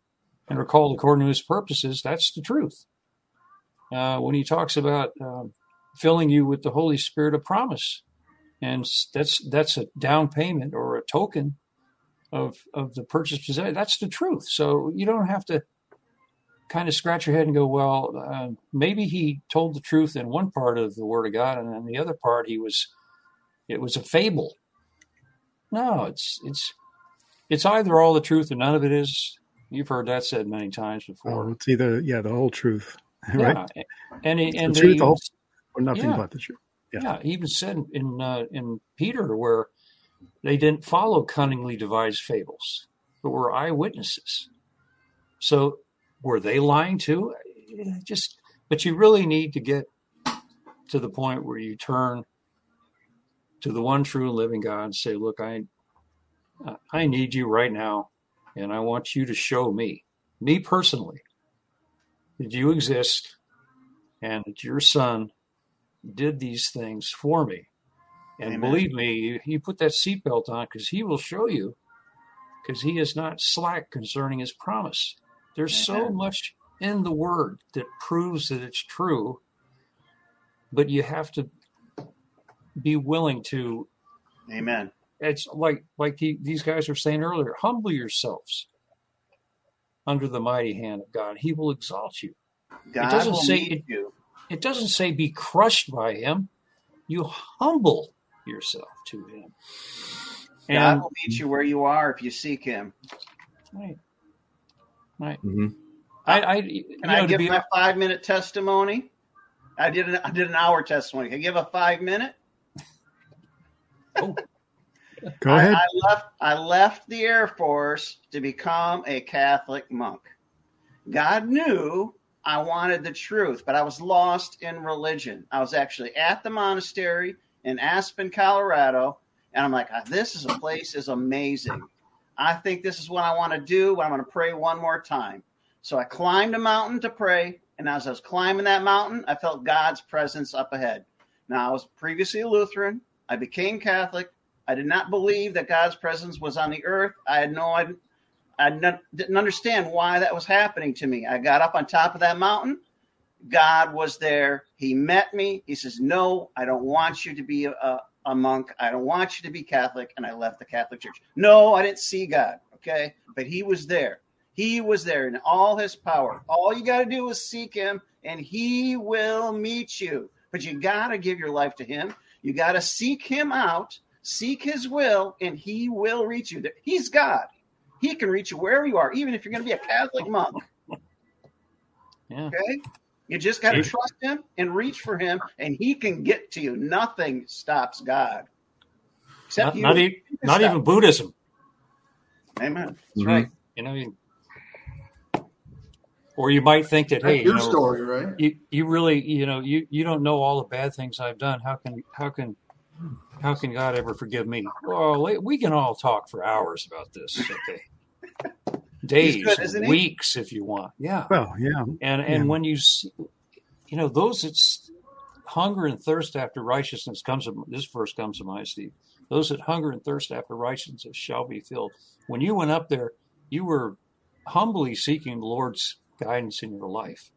and are called according to his purposes, that's the truth. Uh, when he talks about uh, filling you with the Holy Spirit of promise, and that's that's a down payment or a token of of the purchase possession. That's the truth. So you don't have to kind of scratch your head and go, well, uh, maybe he told the truth in one part of the Word of God, and then the other part he was it was a fable. No, it's it's it's either all the truth or none of it is. You've heard that said many times before. Oh, it's either yeah, the whole truth, right? Yeah, and and the truth, the whole, or nothing yeah. but the truth. Yeah. yeah, he even said in uh, in Peter where they didn't follow cunningly devised fables, but were eyewitnesses. So were they lying too? Just, but you really need to get to the point where you turn to the one true living God and say, "Look, I, I need you right now, and I want you to show me, me personally, that you exist, and that your Son did these things for me." And Amen. believe me, you, put that seatbelt on because he will show you, because he is not slack concerning his promise. There's so much in the word that proves that it's true, but you have to be willing to. Amen. It's like like he, these guys were saying earlier. Humble yourselves under the mighty hand of God. He will exalt you. God doesn't will say it- you. It doesn't say be crushed by him. You humble yourself to him. God And will meet you where you are if you seek Him. right, right. hmm I, I you Can know, I to give be my five minute testimony? I did an I did an hour testimony. Can I give a five minute? oh, Go I, ahead. I left I left the Air Force to become a Catholic monk. God knew I wanted the truth, but I was lost in religion. I was actually at the monastery in Aspen, Colorado, and I'm like, "Ah, this is a place is amazing. I think this is what I want to do. I'm going to pray one more time. So I climbed a mountain to pray, and as I was climbing that mountain, I felt God's presence up ahead. Now I was previously a Lutheran. I became Catholic. I did not believe that God's presence was on the earth. I had no, I, didn't understand why that was happening to me. I got up on top of that mountain. God was there. He met me. He says, "No, I don't want you to be a, a monk. I don't want you to be Catholic." And I left the Catholic Church. No, I didn't see God. Okay, but He was there. He was there in all His power. All you got to do is seek Him, and He will meet you. But you got to give your life to Him. You got to seek Him out, seek His will, and He will reach you. He's God. He can reach you wherever you are, even if you're going to be a Catholic monk. yeah. Okay. You just got to Sure. trust him and reach for him, and he can get to you. Nothing stops God. Except Not, you. not, e- not even Buddhism. Amen. That's Mhm. right. You know, you, or you might think that, That's hey, you your know, story, right? you, you really, you know, you, you don't know all the bad things I've done. How can, how can, how can God ever forgive me? Well, we- we can all talk for hours about this. Okay. Days, good, weeks, if you want. Yeah. Well, yeah. And and Yeah. when you see, you know those that hunger and thirst after righteousness comes. To, this verse comes to mind, Steve. Those that hunger and thirst after righteousness shall be filled. When you went up there, you were humbly seeking the Lord's guidance in your life,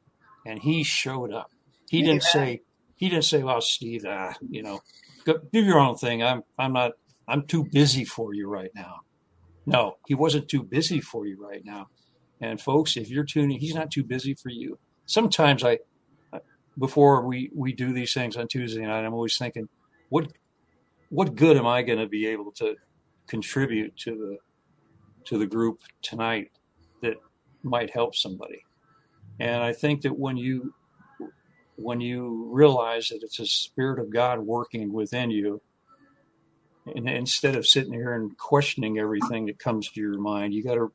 and He showed up. He didn't say, He didn't say, "Well, Steve, ah, you know, go, do your own thing. I'm, I'm not, I'm too busy for you right now." No, He wasn't too busy for you right now. And folks, if you're tuning, He's not too busy for you. Sometimes I, before we we do these things on Tuesday night, I'm always thinking, what what good am I going to be able to contribute to the to the group tonight that might help somebody? And I think that when you when you realize that it's a spirit of God working within you, and instead of sitting here and questioning everything that comes to your mind, you got to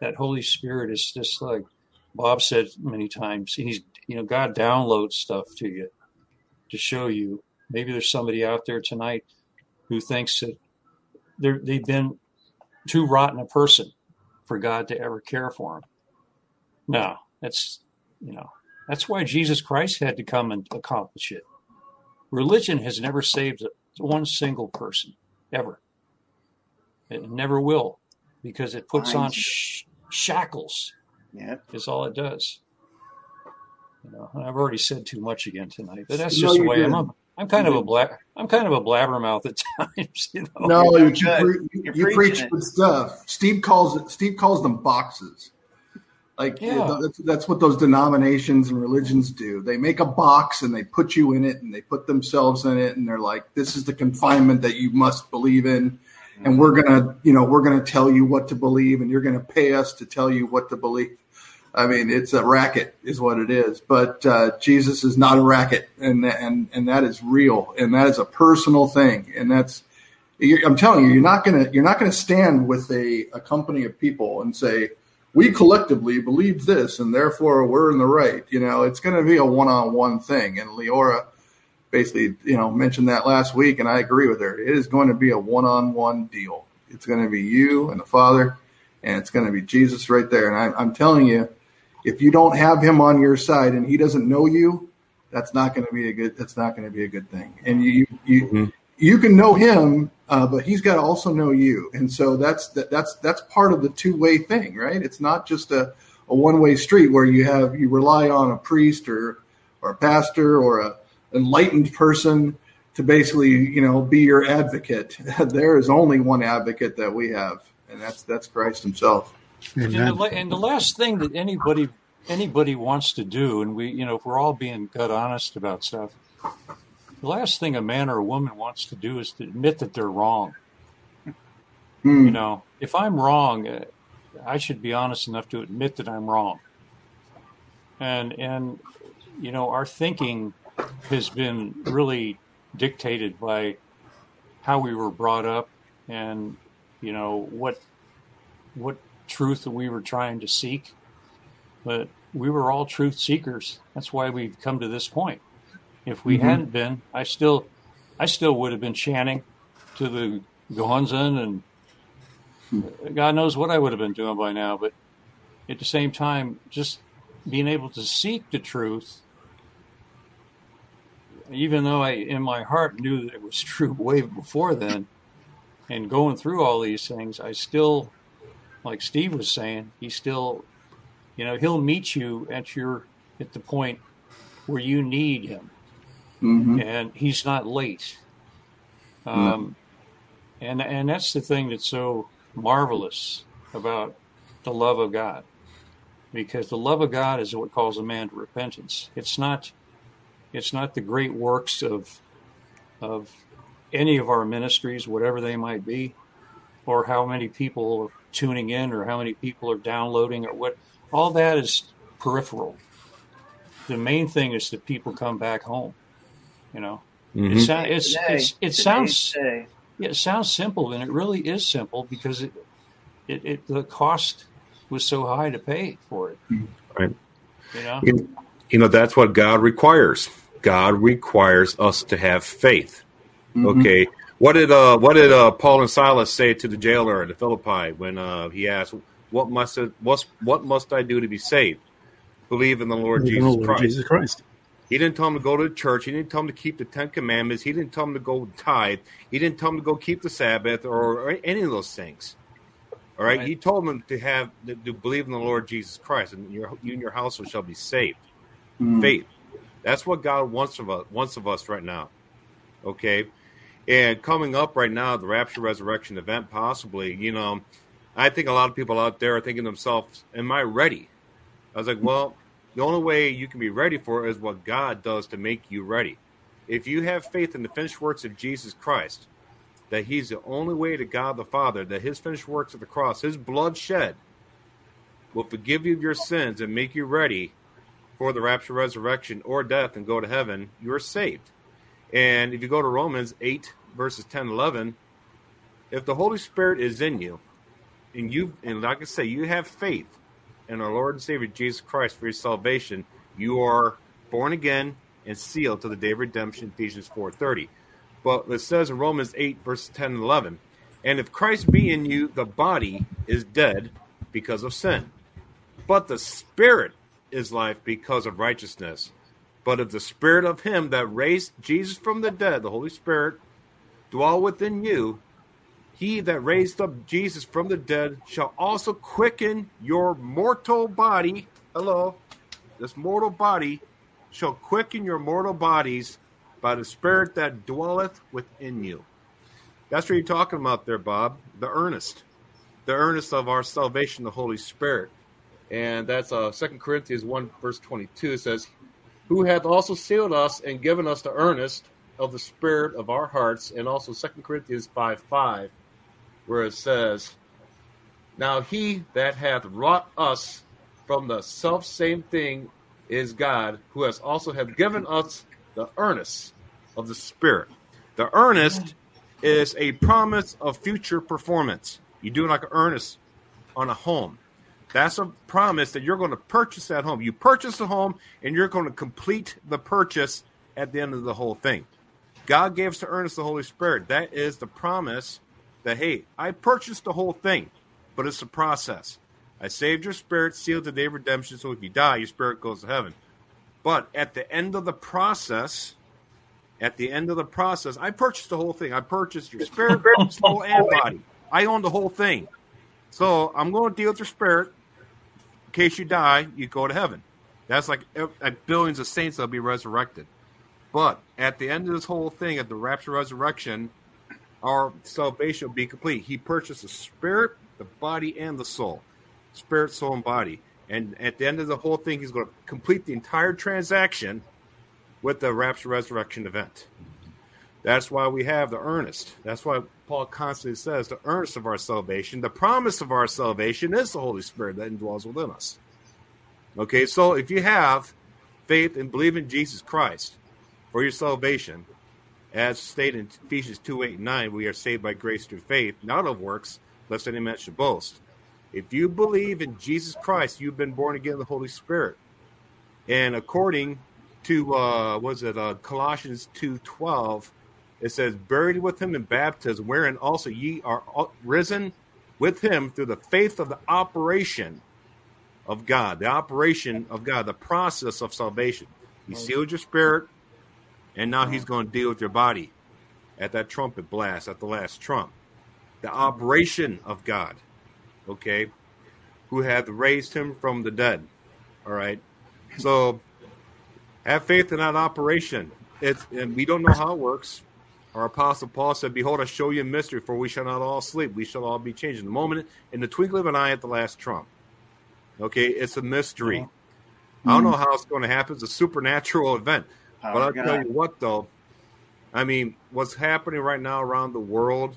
that Holy Spirit is just like Bob said many times. He's you know God downloads stuff to you to show you. Maybe there's somebody out there tonight who thinks that they're, they've been too rotten a person for God to ever care for them. No, that's you know that's why Jesus Christ had to come and accomplish it. Religion has never saved one single person ever. It never will because it puts on sh- shackles. Yeah, is all it does. You know, I've already said too much again tonight, but that's No, just the way didn't. I'm. I'm kind of a blab. I'm kind of a blabbermouth at times. You know. No, You're you, you, pre- you, You're you preaching preach good stuff. Steve calls it. Steve calls them boxes. Like Yeah. that's, that's what those denominations and religions do. They make a box and they put you in it and they put themselves in it and they're like, "This is the confinement that you must believe in." And we're gonna, you know, we're gonna tell you what to believe, and you're gonna pay us to tell you what to believe. I mean, it's a racket, is what it is. But uh, Jesus is not a racket, and and and that is real, and that is a personal thing, and that's. You're, I'm telling you, you're not gonna you're not gonna stand with a, a company of people and say we collectively believe this, and therefore we're in the right. You know, it's going to be a one on one thing, and Leora basically, you know, mentioned that last week, and I agree with her. It is going to be a one on one deal. It's going to be you and the Father, and it's going to be Jesus right there. And I, I'm telling you, if you don't have him on your side and he doesn't know you, that's not going to be a good. That's not going to be a good thing. And you you Mhm. you can know him, uh, but he's got to also know you. And so that's that, that's that's part of the two way thing, right? It's not just a, a one way street where you have you rely on a priest or or a pastor or a enlightened person to basically you know be your advocate. there is only one advocate that we have, and that's that's Christ Himself. And the, and the last thing that anybody anybody wants to do, and we, you know, if we're all being gut honest about stuff, the last thing a man or a woman wants to do is to admit that they're wrong. Hmm. You know, if I'm wrong, uh, I should be honest enough to admit that I'm wrong. And and you know, our thinking has been really dictated by how we were brought up and you know what what truth that we were trying to seek but we were all truth seekers that's why we've come to this point if we Mhm. hadn't been i still i still would have been chanting to the Gohonzon and god knows what i would have been doing by now but at the same time just being able to seek the truth even though i in my heart knew that it was true way before then and going through all these things i still like steve was saying he still you know he'll meet you at your at the point where you need him hmm and he's not late. Um, and and that's the thing that's so marvelous about the love of god. Because the love of god is what calls a man to repentance. It's not it's not the great works of of any of our ministries whatever they might be or how many people are tuning in or how many people are downloading or what. All that is peripheral. The main thing is that people come back home you know Mhm. it, sou- it's, Today, it's, it sounds yeah, it sounds simple, and it really is simple because it, it, it the cost was so high to pay for it. Right. You know. You, you know, that's what God requires. God requires us to have faith. Mhm. Okay. What did uh what did uh Paul and Silas say to the jailer at Philippi when uh he asked what must I, what what must I do to be saved? Believe in the Lord in Jesus the Lord Christ. Jesus Christ. He didn't tell them to go to the church. He didn't tell them to keep the Ten Commandments. He didn't tell them to go tithe. He didn't tell them to go keep the Sabbath or, or any of those things. All right? Right. He told them to have to, believe in the Lord Jesus Christ, and your, you and your household shall be saved. Mm. Faith. That's what God wants of us. Wants of us right now. Okay, and coming up right now, the rapture resurrection event, possibly. You know, I think a lot of people out there are thinking to themselves, "Am I ready?" I was like, "Well, the only way you can be ready for it is what God does to make you ready. If you have faith in the finished works of Jesus Christ, that He's the only way to God the Father, that His finished works at the cross, His blood shed, will forgive you of your sins and make you ready for the rapture, resurrection, or death and go to heaven, you're saved. And if you go to Romans 8, verses 10 11, if the Holy Spirit is in you, and you, and like I say, you have faith in our Lord and Savior Jesus Christ for your salvation, you are born again and sealed to the day of redemption, Ephesians 4.30. But it says in Romans 8, verses 10 and 11, and if Christ be in you, the body is dead because of sin. But the spirit is life because of righteousness. But if the spirit of him that raised Jesus from the dead, the Holy Spirit, dwell within you, he that raised up Jesus from the dead shall also quicken your mortal body. Hello, this mortal body shall quicken your mortal bodies by the Spirit that dwelleth within you. That's what you're talking about there, Bob. The earnest, the earnest of our salvation, the Holy Spirit, and that's uh, 2 Corinthians one verse twenty two. It says, "Who hath also sealed us and given us the earnest of the Spirit of our hearts," and also 2 Corinthians five five, where it says, "Now he that hath wrought us from the self same thing is God, who has also have given us the earnest of the Spirit." The earnest is a promise of future performance. You do like an earnest on a home. That's a promise that you're going to purchase that home. You purchase a home and you're going to complete the purchase at the end of the whole thing. God gave us to earnest the Holy Spirit. That is the promise that, hey, I purchased the whole thing, but it's a process. I saved your spirit, sealed the day of redemption, so if you die, your spirit goes to heaven. But at the end of the process, at the end of the process, I purchased the whole thing. I purchased your spirit, soul, and body. I own the whole thing. So I'm going to deal with your spirit. In case you die, you go to heaven. That's like, uh, like billions of saints that'll be resurrected. But at the end of this whole thing, at the rapture resurrection, our salvation will be complete. He purchased the spirit, the body, and the soul. Spirit, soul, and body. And at the end of the whole thing, he's going to complete the entire transaction with the rapture resurrection event. That's why we have the earnest. That's why Paul constantly says the earnest of our salvation, the promise of our salvation is the Holy Spirit that indwells within us. Okay, so if you have faith and believe in Jesus Christ for your salvation, as stated in Ephesians 2 8 and 9, we are saved by grace through faith, not of works, lest any man should boast. If you believe in Jesus Christ, you've been born again of the Holy Spirit. And according to uh was it uh Colossians 2:12 it says buried with him in baptism wherein also ye are risen with him through the faith of the operation of God the operation of God the process of salvation he sealed your spirit and now he's going to deal with your body at that trumpet blast at the last trump the operation of God okay who hath raised him from the dead all right so have faith in that operation. It's and we don't know how it works. Our apostle Paul said, Behold, I show you a mystery, for we shall not all sleep, we shall all be changed. In the moment, in the twinkling of an eye at the last trump. Okay, it's a mystery. Mm-hmm. I don't know how it's going to happen. It's a supernatural event. But I'll tell you what though, I mean, what's happening right now around the world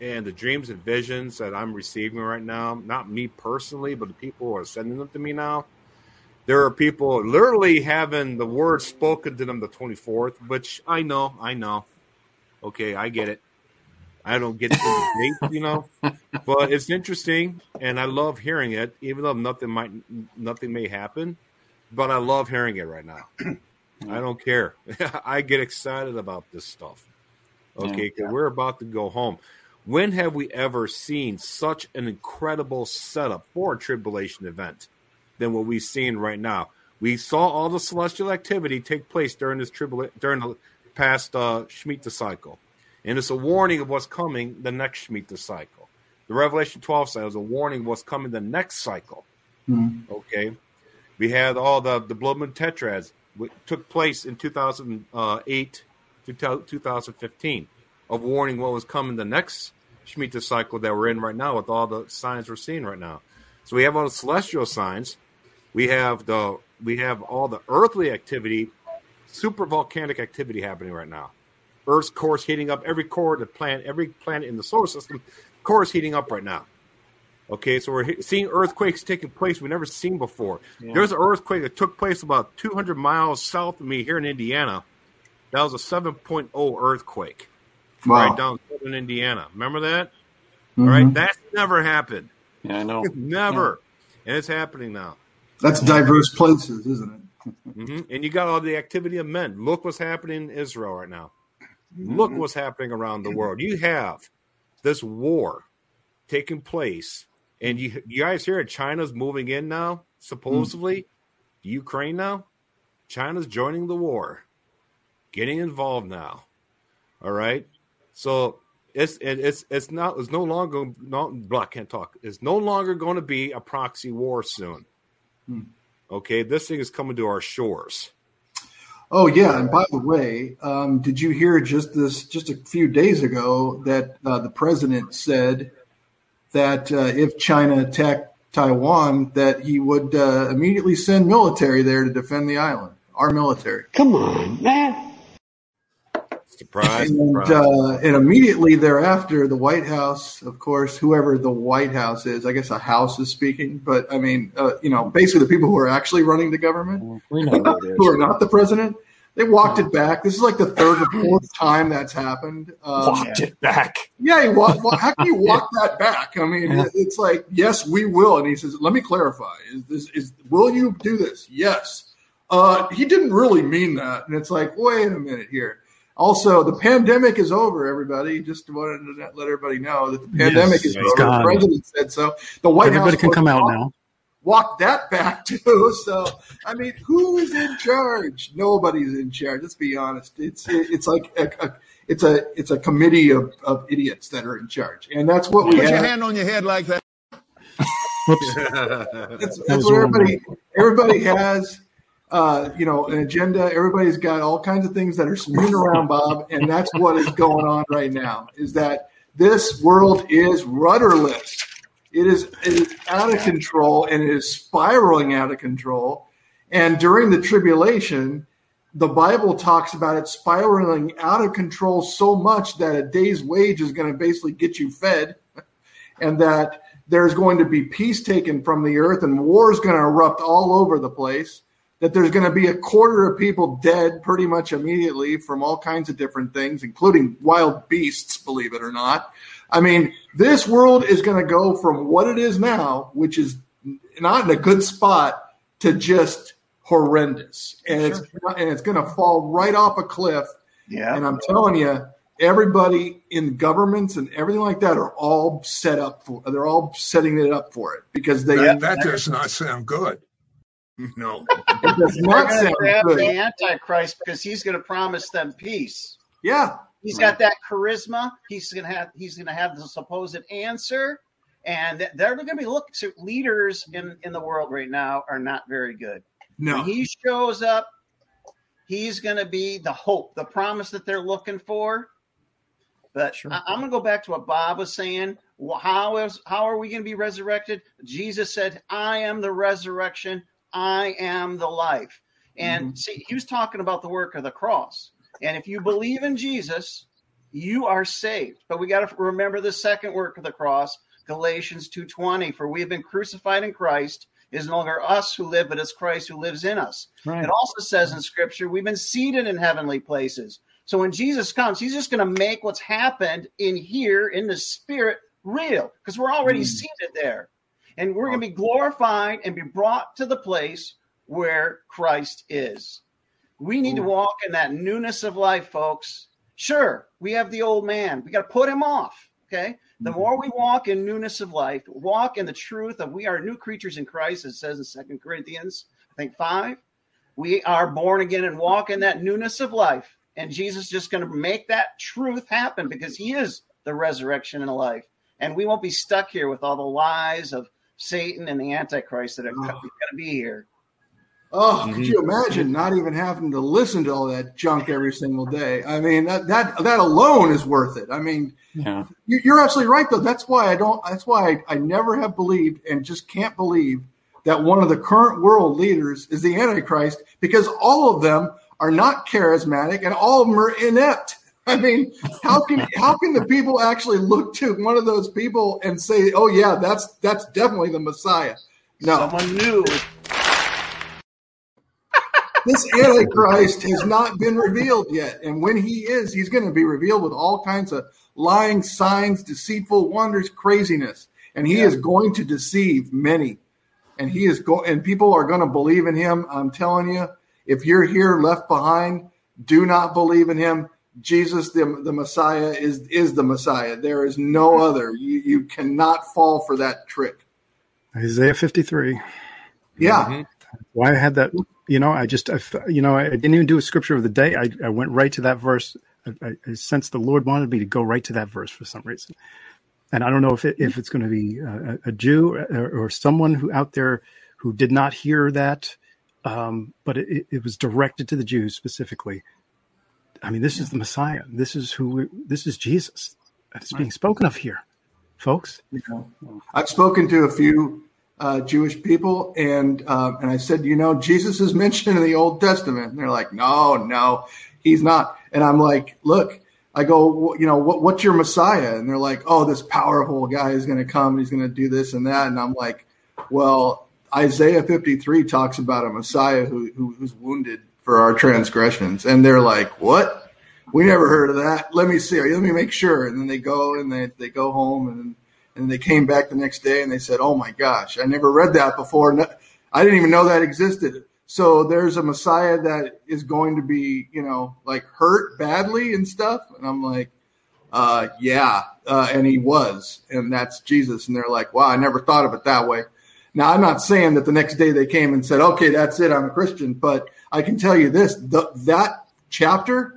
and the dreams and visions that I'm receiving right now, not me personally, but the people who are sending them to me now there are people literally having the word spoken to them the 24th, which I know, I know. Okay, I get it. I don't get the date, you know, but it's interesting, and I love hearing it, even though nothing might, nothing may happen. But I love hearing it right now. I don't care. I get excited about this stuff. Okay, 'cause we're about to go home. When have we ever seen such an incredible setup for a tribulation event? than what we've seen right now. We saw all the celestial activity take place during this tribula- during the past uh, Shemitah cycle, and it's a warning of what's coming the next Shemitah cycle. The Revelation 12 cycle is a warning of what's coming the next cycle. Mhm. Okay, we had all the the blood moon tetrads which took place in 2008 uh, to 2015 of warning what was coming the next Shemitah cycle that we're in right now with all the signs we're seeing right now. So we have all the celestial signs. We have the we have all the earthly activity, super volcanic activity happening right now. Earth's core is heating up. Every core of the planet, every planet in the solar system, core is heating up right now. Okay, so we're seeing earthquakes taking place we've never seen before. Yeah. There's an earthquake that took place about 200 miles south of me here in Indiana. That was a 7.0 earthquake Wow. right down southern Indiana. Remember that? Mhm. All right, that's never happened. Yeah, I know. Never, and it's happening now. That's diverse places, isn't it? hmm And you got all the activity of men. Look what's happening in Israel right now. Look what's happening around the world. You have this war taking place, and you you guys hear it. China's moving in now, supposedly. Ukraine now. China's joining the war, getting involved now. All right, so it's it, it's it's not it's no longer no blah, I can't talk. It's no longer going to be a proxy war soon. Okay, this thing is coming to our shores. Oh yeah, and by the way, um, did you hear just this just a few days ago that uh, the president said that uh, if China attacked Taiwan, that he would uh, immediately send military there to defend the island, our military. Come on, man. Surprise, And, surprise. uh, and immediately thereafter, the White House, of course, whoever the White House is, I guess a house is speaking, but I mean, uh, you know, basically the people who are actually running the government, We know what it who are not the president, they walked it back. This is like the third or fourth time that's happened. Um, Walked it back. yeah, he walk, wa- how can you walk that back? I mean, Yeah. it's like, yes, we will. And he says, let me clarify. Is this is will you do this? Yes. Uh, he didn't really mean that. And it's like, wait a minute here. Also, the pandemic is over, everybody. Just wanted to let everybody know that the pandemic Yes, is over. gone. The president said so. The White Everybody House can come out walked- now. Walk that back too. So, I mean, who is in charge? Nobody's in charge. Let's be honest. It's it's like a, a it's a it's a committee of, of idiots that are in charge, and that's what we Put your have. hand on your head like that. Whoops. That's, That that's was what wrong. everybody everybody has. Uh, you know, an agenda. Everybody's got all kinds of things that are spinning around, Bob, and that's what is going on right now. Is that this world is rudderless. It is, it is out of control and it is spiraling out of control. And during the tribulation, the Bible talks about it spiraling out of control so much that a day's wage is going to basically get you fed, and that there's going to be peace taken from the earth and war is going to erupt all over the place. That there's going to be a quarter of people dead pretty much immediately from all kinds of different things, including wild beasts, believe it or not. I mean, this world is going to go from what it is now, which is not in a good spot, to just horrendous, and it's and it's going to fall right off a cliff. Yeah. And I'm telling you, everybody in governments and everything like that are all set up for. They're all setting it up for it because they That, that does not sound good. no. it does not going to sound grab the good. Antichrist because he's going to promise them peace. Yeah, He's got that charisma. He's going to have. He's to have the supposed answer, and they're going to be looking. So leaders in in the world right now are not very good. no, When he shows up, he's going to be the hope, the promise that they're looking for. But Sure. I, am going to go back to what Bob was saying. How is how are we going to be resurrected? Jesus said, "I am the resurrection. I am the life." And mm-hmm. see, he was talking about the work of the cross. And if you believe in Jesus, you are saved. But we got to remember the second work of the cross, Galatians 2:20, for we have been crucified in Christ. It is no longer us who live, but it's Christ who lives in us. Right. It also says in scripture, we've been seated in heavenly places. So when Jesus comes, he's just going to make what's happened in here in the spirit real because we're already hmm. seated there. And we're going to be glorified and be brought to the place where Christ is. We need to walk in that newness of life, folks. Sure, we have the old man. We got to put him off. Okay. The mm-hmm. more we walk in newness of life, walk in the truth of we are new creatures in Christ, as it says in Second Corinthians I think five. We are born again and walk in that newness of life. And Jesus is just going to make that truth happen because he is the resurrection and life. And we won't be stuck here with all the lies of Satan and the Antichrist that are going to be here. Oh, Mhm. could you imagine not even having to listen to all that junk every single day? I mean, that that that alone is worth it. I mean, Yeah. you- you're absolutely right, though. That's why I don't. That's why I, I never have believed and just can't believe that one of the current world leaders is the Antichrist because all of them are not charismatic and all of them are inept. I mean, how can how can the people actually look to one of those people and say, "Oh yeah, that's that's definitely the Messiah"? No, Someone knew. This Antichrist has not been revealed yet. And when he is, he's going to be revealed with all kinds of lying signs, deceitful wonders, craziness. And he Yeah. is going to deceive many. And he is going, and people are going to believe in him. I'm telling you, if you're here left behind, do not believe in him. Jesus, the, the Messiah, is is the Messiah. There is no other. You, you cannot fall for that trick. Isaiah 53. Yeah. Mhm. Why I had that, you know, I just, I, you know, I didn't even do a scripture of the day. I, I went right to that verse. I, I, sensed the Lord wanted me to go right to that verse for some reason. And I don't know if it, if it's going to be a, a Jew or, or someone who out there who did not hear that, um, but it, it was directed to the Jews specifically. I mean, this is the Messiah. This is who. We, this is Jesus. It's being spoken of here, folks. Yeah. I've spoken to a few uh, Jewish people, and um, and I said, you know, Jesus is mentioned in the Old Testament, and they're like, no, no, he's not. And I'm like, look, I go, you know, what, what's your Messiah? And they're like, oh, this powerful guy is going to come, and he's going to do this and that. And I'm like, well, Isaiah 53 talks about a Messiah who, who who's wounded for our transgressions, and they're like, what? We never heard of that. Let me see. Let me make sure. And then they go and they, they go home and and they came back the next day and they said, "Oh my gosh, I never read that before. I didn't even know that existed." So there's a Messiah that is going to be, you know, like hurt badly and stuff. And I'm like, uh, yeah, uh, and he was, and that's Jesus. And they're like, wow, I never thought of it that way. Now I'm not saying that the next day they came and said, okay, that's it, I'm a Christian, but I can tell you this: that chapter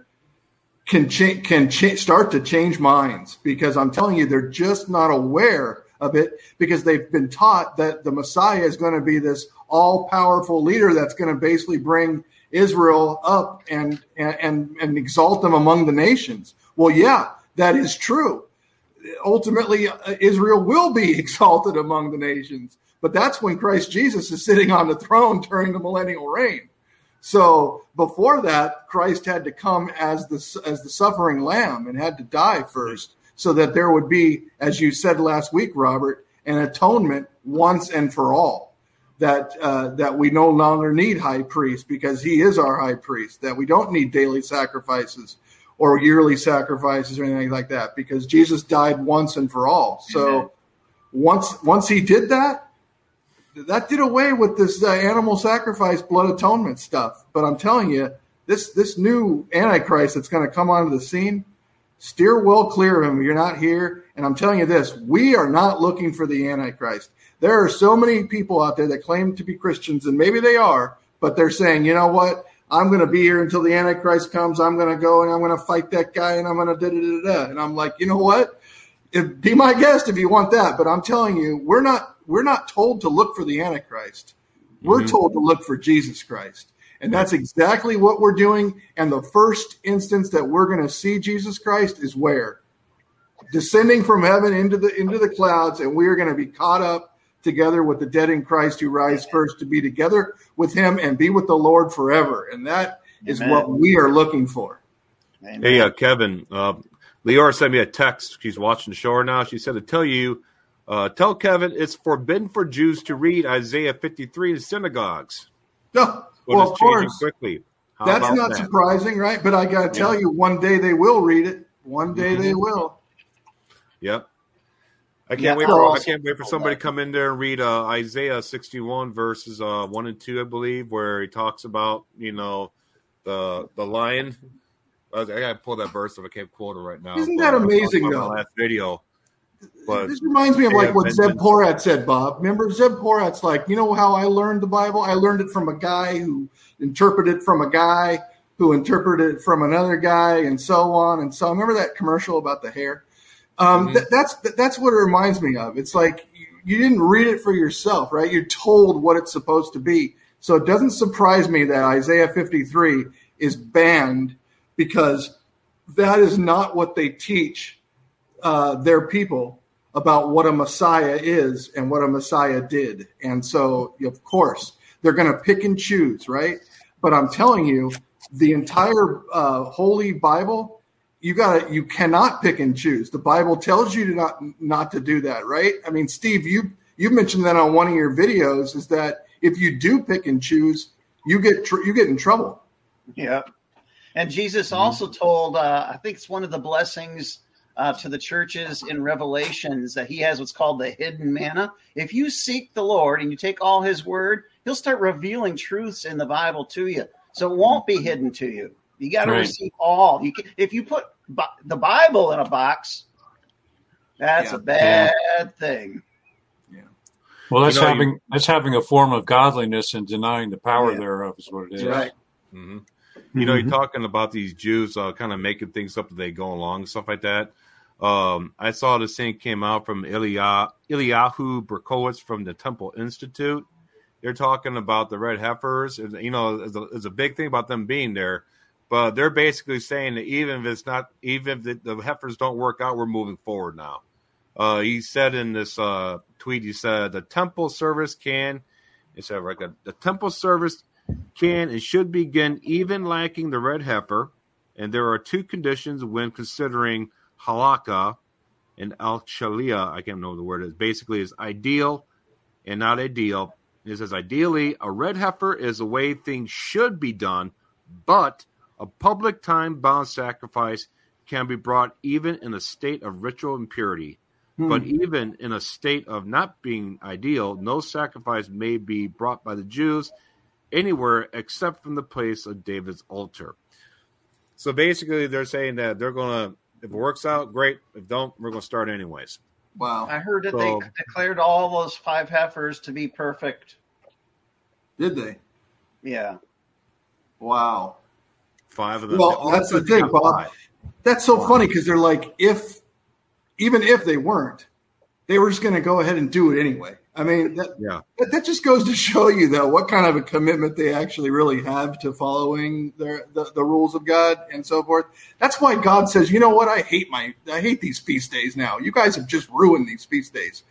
can cha- can cha- start to change minds because I'm telling you, they're just not aware of it because they've been taught that the Messiah is going to be this all powerful leader that's going to basically bring Israel up and, and and exalt them among the nations. Well, yeah, that is true. Ultimately, uh, Israel will be exalted among the nations, but that's when Christ Jesus is sitting on the throne during the millennial reign. So before that, Christ had to come as the as the suffering lamb and had to die first, so that there would be, as you said last week, Robert, an atonement once and for all. That uh, that we no longer need high priest because he is our high priest. That we don't need daily sacrifices or yearly sacrifices or anything like that because Jesus died once and for all. So Amen. once once he did that, that did away with this uh, animal sacrifice blood atonement stuff. But i'm telling you this this new antichrist that's going to come onto the scene steer well clear of him. You're not here. And i'm telling you this we are not looking for the antichrist. There are so many people out there that claim to be christians and maybe they are but they're saying you know what? I'm going to be here until the antichrist comes. I'm going to go and i'm going to fight that guy and i'm going to da da da da. And i'm like you know what? If, be my guest if you want that. But I'm telling you, we're not we're not told to look for the Antichrist. We're Mhm. told to look for Jesus Christ. And that's exactly what we're doing. And the first instance that we're going to see Jesus Christ is where? Descending from heaven into the into the clouds, and we are going to be caught up together with the dead in Christ who rise first to be together with him and be with the Lord forever. And that is Amen. what we are looking for. Amen. Hey, uh, Kevin, uh, Leora sent me a text. She's watching the show now. She said to tell you, uh, tell Kevin it's forbidden for Jews to read Isaiah 53 in synagogues. No, But well, of course. quickly. How That's not that? surprising, right? But I got to tell you, one day they will read it. One day they Mm-hmm. will. Yep. I can't Yeah, wait I'll for I can't wait for somebody to come in there and read uh, Isaiah 61 verses uh, one and two, I believe, where he talks about you know the the lion. I, I gotta pull that verse if I can't quote it right now. Isn't that amazing, talking though? Last video, But this reminds me of like what Zev. Porat said, Bob. Remember Zev Porat's like, you know how I learned the Bible? I learned it from a guy who interpreted it from a guy who interpreted it from another guy, and so on and so. on. Remember that commercial about the hair? Um, Mhm. th- that's that's what it reminds me of. It's like you, you didn't read it for yourself, right? You're told what it's supposed to be. So it doesn't surprise me that Isaiah 53 is banned because that is not what they teach uh, their people about what a Messiah is and what a Messiah did. And so, of course, they're going to pick and choose, right? But I'm telling you, the entire uh, Holy Bible, you got you cannot pick and choose. The Bible tells you to not not to do that, right? I mean, Steve, you you mentioned that on one of your videos is that if you do pick and choose, you get tr- you get in trouble. Yeah. And Jesus also told, uh, I think it's one of the blessings uh, to the churches in Revelations that he has what's called the hidden manna. If you seek the Lord and you take all his word, he'll start revealing truths in the Bible to you. So it won't be hidden to you. You got to Right. receive all. You can, if you put Bi- the Bible in a box, that's Yeah. a bad thing. Well, that's You know, you- having that's having a form of godliness and denying the power Yeah. thereof is what it is. That's right. hmm You know, Mhm. you're talking about these Jews uh, kind of making things up as they go along, stuff like that. Um, I saw this thing came out from Ilya, Eliyahu Berkowitz from the Temple Institute. They're talking about the red heifers. You know, it's a, there's a big thing about them being there, but they're basically saying that even if it's not, even if the, the heifers don't work out, we're moving forward now. Uh, he said in this uh, tweet, he said the temple service can, he said like a, the temple service can and should begin even lacking the red heifer, and there are two conditions when considering halakha and al shalia. I can't know what the word is. Basically, is ideal and not ideal. It says ideally a red heifer is the way things should be done, but a public time bound sacrifice can be brought even in a state of ritual impurity. Hmm. But even in a state of not being ideal, no sacrifice may be brought by the Jews anywhere except from the place of David's altar. So basically, they're saying that they're going to, if it works out, great. If don't, we're going to start anyways. Wow. I heard that So- they declared all those five heifers to be perfect. Did they? Yeah. Wow. Five of them. Well, all that's the thing, Bob. five. That's so Wow. funny because they're like, if even if they weren't, they were just going to go ahead and do it anyway. I mean, that, Yeah. that that just goes to show you though what kind of a commitment they actually really have to following their the, the rules of God and so forth. That's why God says, you know what, I hate my I hate these feast days now. You guys have just ruined these feast days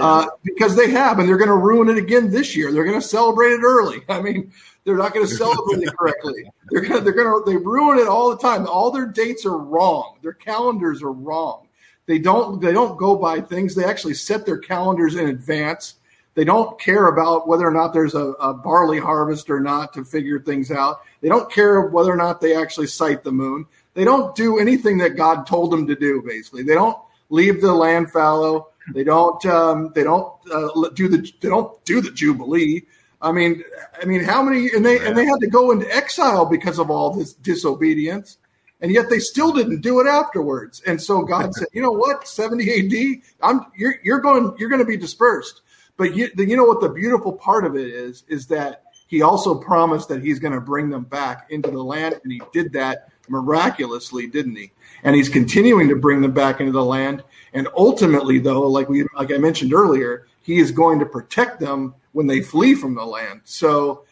uh, because they have, and they're going to ruin it again this year. They're going to celebrate it early. I mean, they're not going to celebrate it correctly. They're going to they're going to they ruin it all the time. All their dates are wrong. Their calendars are wrong. They don't they don't go by things. They actually set their calendars in advance. They don't care about whether or not there's a, a barley harvest or not to figure things out. They don't care whether or not they actually sight the moon. They don't do anything that God told them to do. Basically, they don't leave the land fallow. They don't. Um, they don't uh, do the. They don't do the jubilee. I mean, I mean, how many? And they and they had to go into exile because of all this disobedience, and yet they still didn't do it afterwards. And so God said, "You know what? Seventy A.D. I'm you're you're going you're going to be dispersed." But you, you know what the beautiful part of it is is that He also promised that He's going to bring them back into the land, and He did that miraculously, didn't He? And He's continuing to bring them back into the land. And ultimately, though, like we like I mentioned earlier, He is going to protect them when they flee from the land. So,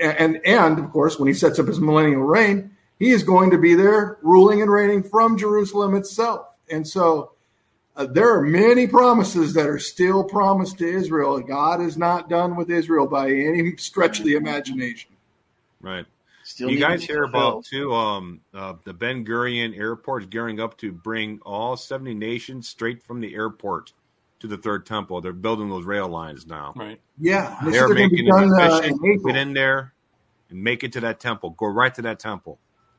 and and of course, when He sets up His millennial reign, He is going to be there, ruling and reigning from Jerusalem itself. And so, uh, there are many promises that are still promised to Israel. God is not done with Israel by any stretch of the imagination. Right. Still you guys hear about too? Um, uh, the Ben Gurion Airport is gearing up to bring all seventy nations straight from the airport to the third temple. They're building those rail lines now. Right. Yeah, they said They're they're going to be making it done uh, in Get in there and make it to that temple. Go right to that temple.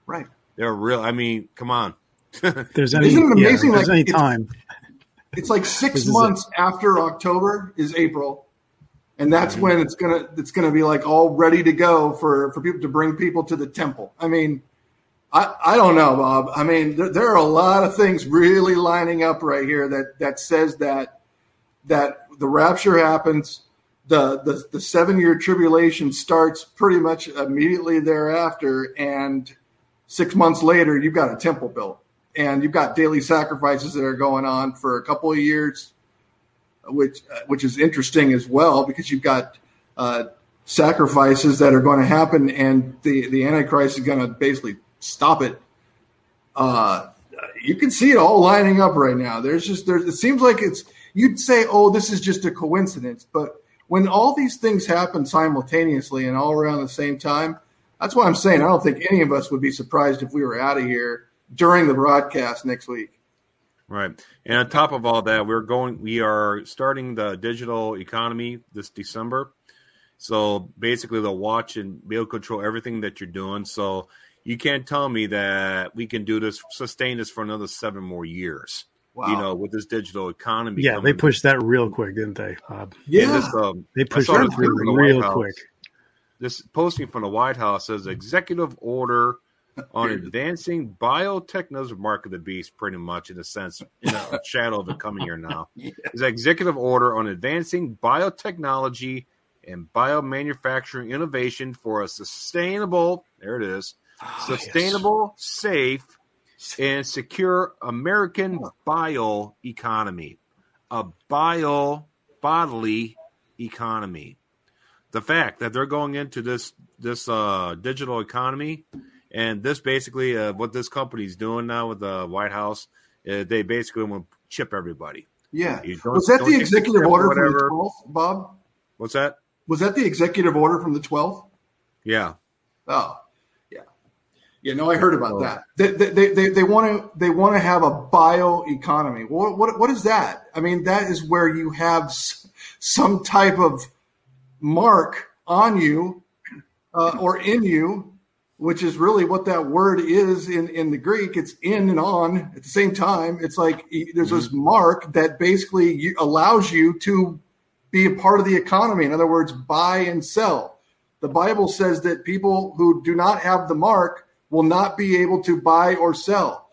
Right. They're real. I mean, come on. There's any, Isn't it amazing, if there's like, any it's- time. It's like six This is months after October is April, and that's Mm-hmm. when it's gonna it's gonna be like all ready to go for for people to bring people to the temple. I mean, I, I don't know, Bob. I mean, there, there, are a lot of things really lining up right here that that says that that the rapture happens, the the, the seven year tribulation starts pretty much immediately thereafter, and six months later, you've got a temple built, and you've got daily sacrifices that are going on for a couple of years, which which is interesting as well because you've got uh, sacrifices that are going to happen, and the the Antichrist is going to basically stop it. Uh, you can see it all lining up right now. There's just there. It seems like it's you'd say, oh, this is just a coincidence, but when all these things happen simultaneously and all around the same time, that's why I'm saying I don't think any of us would be surprised if we were out of here during the broadcast next week. Right. And on top of all that, we're going we are starting the digital economy this December. So basically they'll watch and be able to control everything that you're doing. So you can't tell me that we can do this, sustain this for another seven more years. Wow. You know, with this digital economy. Yeah, they pushed that real quick, didn't they, Bob? Yeah, this, um, they pushed that real, real quick. This posting from the White House says executive order on advancing biotechnology mark of the beast, pretty much in a sense, in a shadow of it coming here now. yeah. Is executive order on advancing biotechnology and biomanufacturing innovation for a sustainable, there it is, oh, sustainable, yes. safe, and secure American bio economy. A bio bodily economy. The fact that they're going into this this uh, digital economy, and this basically uh, what this company's doing now with the White House, uh, they basically want to chip everybody. Yeah, was that the executive order from the twelfth, Bob? What's that? Was that the executive order from the twelfth? Yeah. Oh, yeah, yeah, no, I heard about oh. that. They, they, they, they want to they want to have a bio economy. What, what what is that? I mean, that is where you have some type of mark on you uh, or in you, which is really what that word is in in the Greek. It's in and on at the same time. It's like there's mm-hmm. this mark that basically allows you to be a part of the economy. In other words, buy and sell. The Bible says that people who do not have the mark will not be able to buy or sell.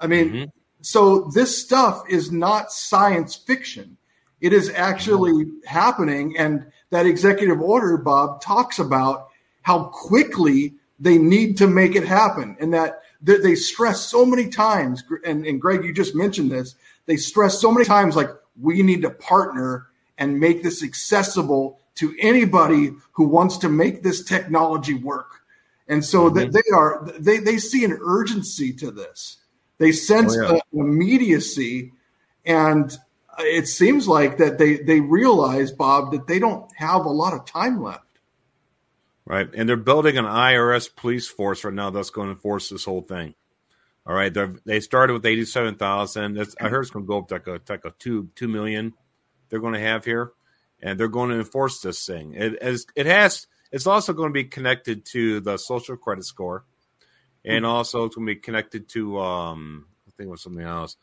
I mean, mm-hmm. so this stuff is not science fiction. It is actually happening. And that executive order, Bob, talks about how quickly they need to make it happen and that they stress so many times. And, and Greg, you just mentioned this. They stress so many times, like, we need to partner and make this accessible to anybody who wants to make this technology work. And so mm-hmm. they are they they see an urgency to this. They sense oh, yeah. an immediacy, and it seems like that they they realize Bob that they don't have a lot of time left. Right, and they're building an IRS police force right now that's going to enforce this whole thing. All right, they they started with eighty seven thousand. I heard it's going to go up to like a, like a two two million. They're going to have here, and they're going to enforce this thing. It as it has it's also going to be connected to the social credit score, and mm-hmm. also it's going to be connected to um, I think it was something else.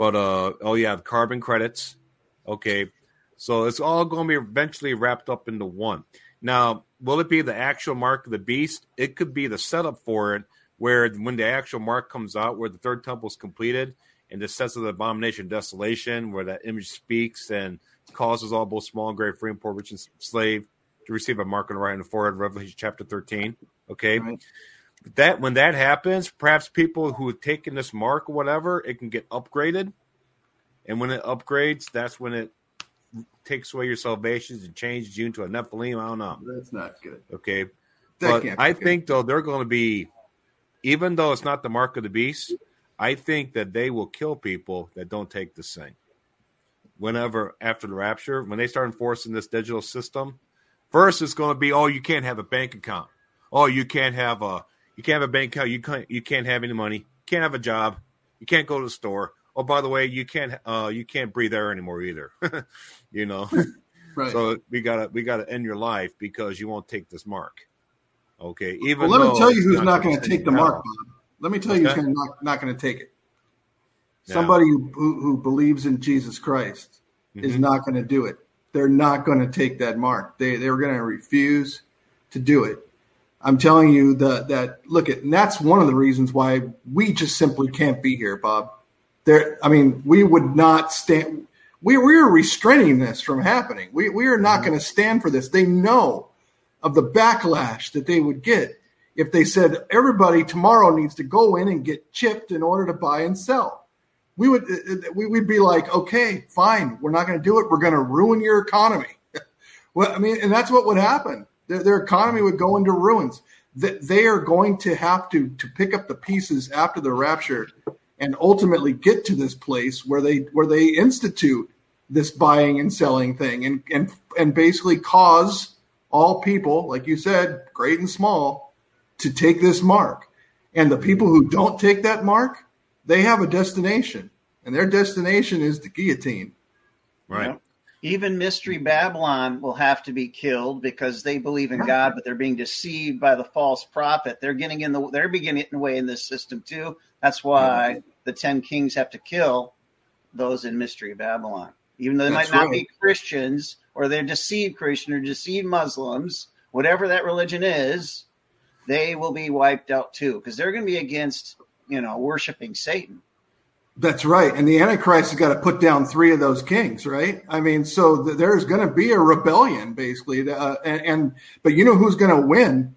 But uh, oh yeah, the carbon credits. Okay, so it's all going to be eventually wrapped up into one. Now, will it be the actual mark of the beast? It could be the setup for it, where when the actual mark comes out, where the third temple is completed, and the sense of the abomination desolation, where that image speaks and causes all both small and great, free and poor, rich and slave to receive a mark on the right in the forehead, Revelation chapter 13. Okay. Right. That when that happens, perhaps people who have taken this mark or whatever, it can get upgraded. And when it upgrades, that's when it takes away your salvations and changes you into a Nephilim. I don't know. That's not good. Okay. That but I think though they're going to be, even though it's not the mark of the beast, I think that they will kill people that don't take this thing. Whenever after the rapture, when they start enforcing this digital system, First, it's going to be, oh, you can't have a bank account. Oh, you can't have a you can't have a bank account. You can't you can't have any money. You can't have a job. You can't go to the store. Oh, by the way, you can't uh you can't breathe air anymore either. you know. right. So we gotta we gotta end your life because you won't take this mark. Okay. Even well, let me tell you who's not, not going to take the mark, Bob. Let me tell you who's not, not going to take it. Somebody who, who, who believes in Jesus Christ mm-hmm. is not going to do it they're not going to take that mark. They they're going to refuse to do it. I'm telling you that that look at and that's one of the reasons why we just simply can't be here, Bob. There, I mean, we would not stand. We we are restraining this from happening. We we are not mm-hmm. going to stand for this. They know of the backlash that they would get if they said everybody tomorrow needs to go in and get chipped in order to buy and sell. We would uh, uh, we would be like, okay, fine, we're not going to do it. We're going to ruin your economy. well, I mean, and that's what would happen their, their economy would go into ruins. That they are going to have to to pick up the pieces after the rapture and ultimately get to this place where they where they institute this buying and selling thing and and and basically cause all people, like you said, great and small, to take this mark. And the people who don't take that mark, they have a destination, and their destination is the guillotine. Right even Mystery Babylon will have to be killed because they believe in God, but they're being deceived by the false prophet. They're getting in the they're beginning the way in this system too. That's why the ten kings have to kill those in Mystery Babylon, even though they That's might not right. be Christians or they're deceived Christian or deceived Muslims, whatever that religion is, they will be wiped out too because they're going to be against you know worshiping Satan. That's right. And the Antichrist has got to put down three of those kings, right? I mean, so th- there's going to be a rebellion, basically. Uh, and, and, but you know who's going to win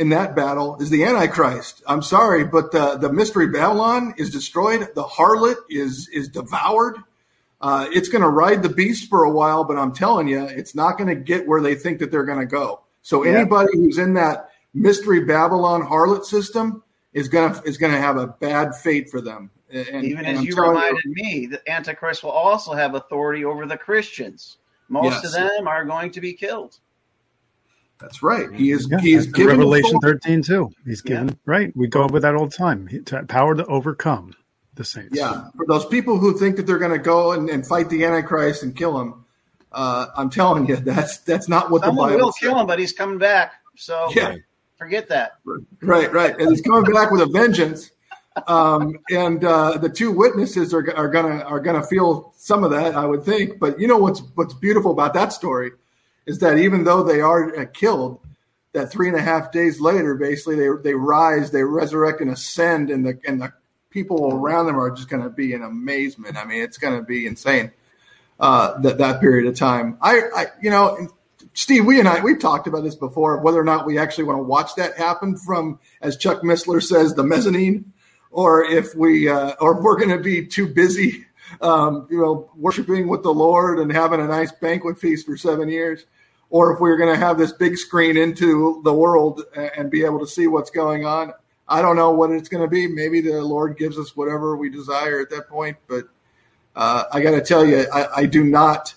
in that battle is the Antichrist. I'm sorry, but the, the mystery Babylon is destroyed. The harlot is is devoured. Uh, it's going to ride the beast for a while, but I'm telling you, it's not going to get where they think that they're going to go. So yeah. anybody who's in that mystery Babylon harlot system is gonna is gonna have a bad fate for them. And, Even and as I'm you reminded you, me, the Antichrist will also have authority over the Christians. Most yes. of them are going to be killed. That's right. He is. Yeah, he is given Revelation thirteen too. He's given yeah. right. We go with that all the time. Power to overcome the saints. Yeah, for those people who think that they're going to go and, and, fight the Antichrist and kill him, uh, I'm telling you that's that's not what Someone the Bible will kill him, but he's coming back. So yeah. forget that. Right, right, and he's coming back with a vengeance um, and uh, the two witnesses are, are gonna are gonna feel some of that, I would think. But you know what's what's beautiful about that story is that even though they are uh, killed, that three and a half days later, basically they they rise, they resurrect and ascend, and the and the people around them are just going to be in amazement. I mean, it's going to be insane uh, that that period of time. I, I you know. Steve, we and I we've talked about this before, whether or not we actually want to watch that happen from, as Chuck Missler says, the mezzanine or if we uh, or if we're going to be too busy, um, you know, worshiping with the Lord and having a nice banquet feast for seven years, or if we're going to have this big screen into the world and be able to see what's going on. I don't know what it's going to be. Maybe the Lord gives us whatever we desire at that point. But uh, I got to tell you, I, I do not,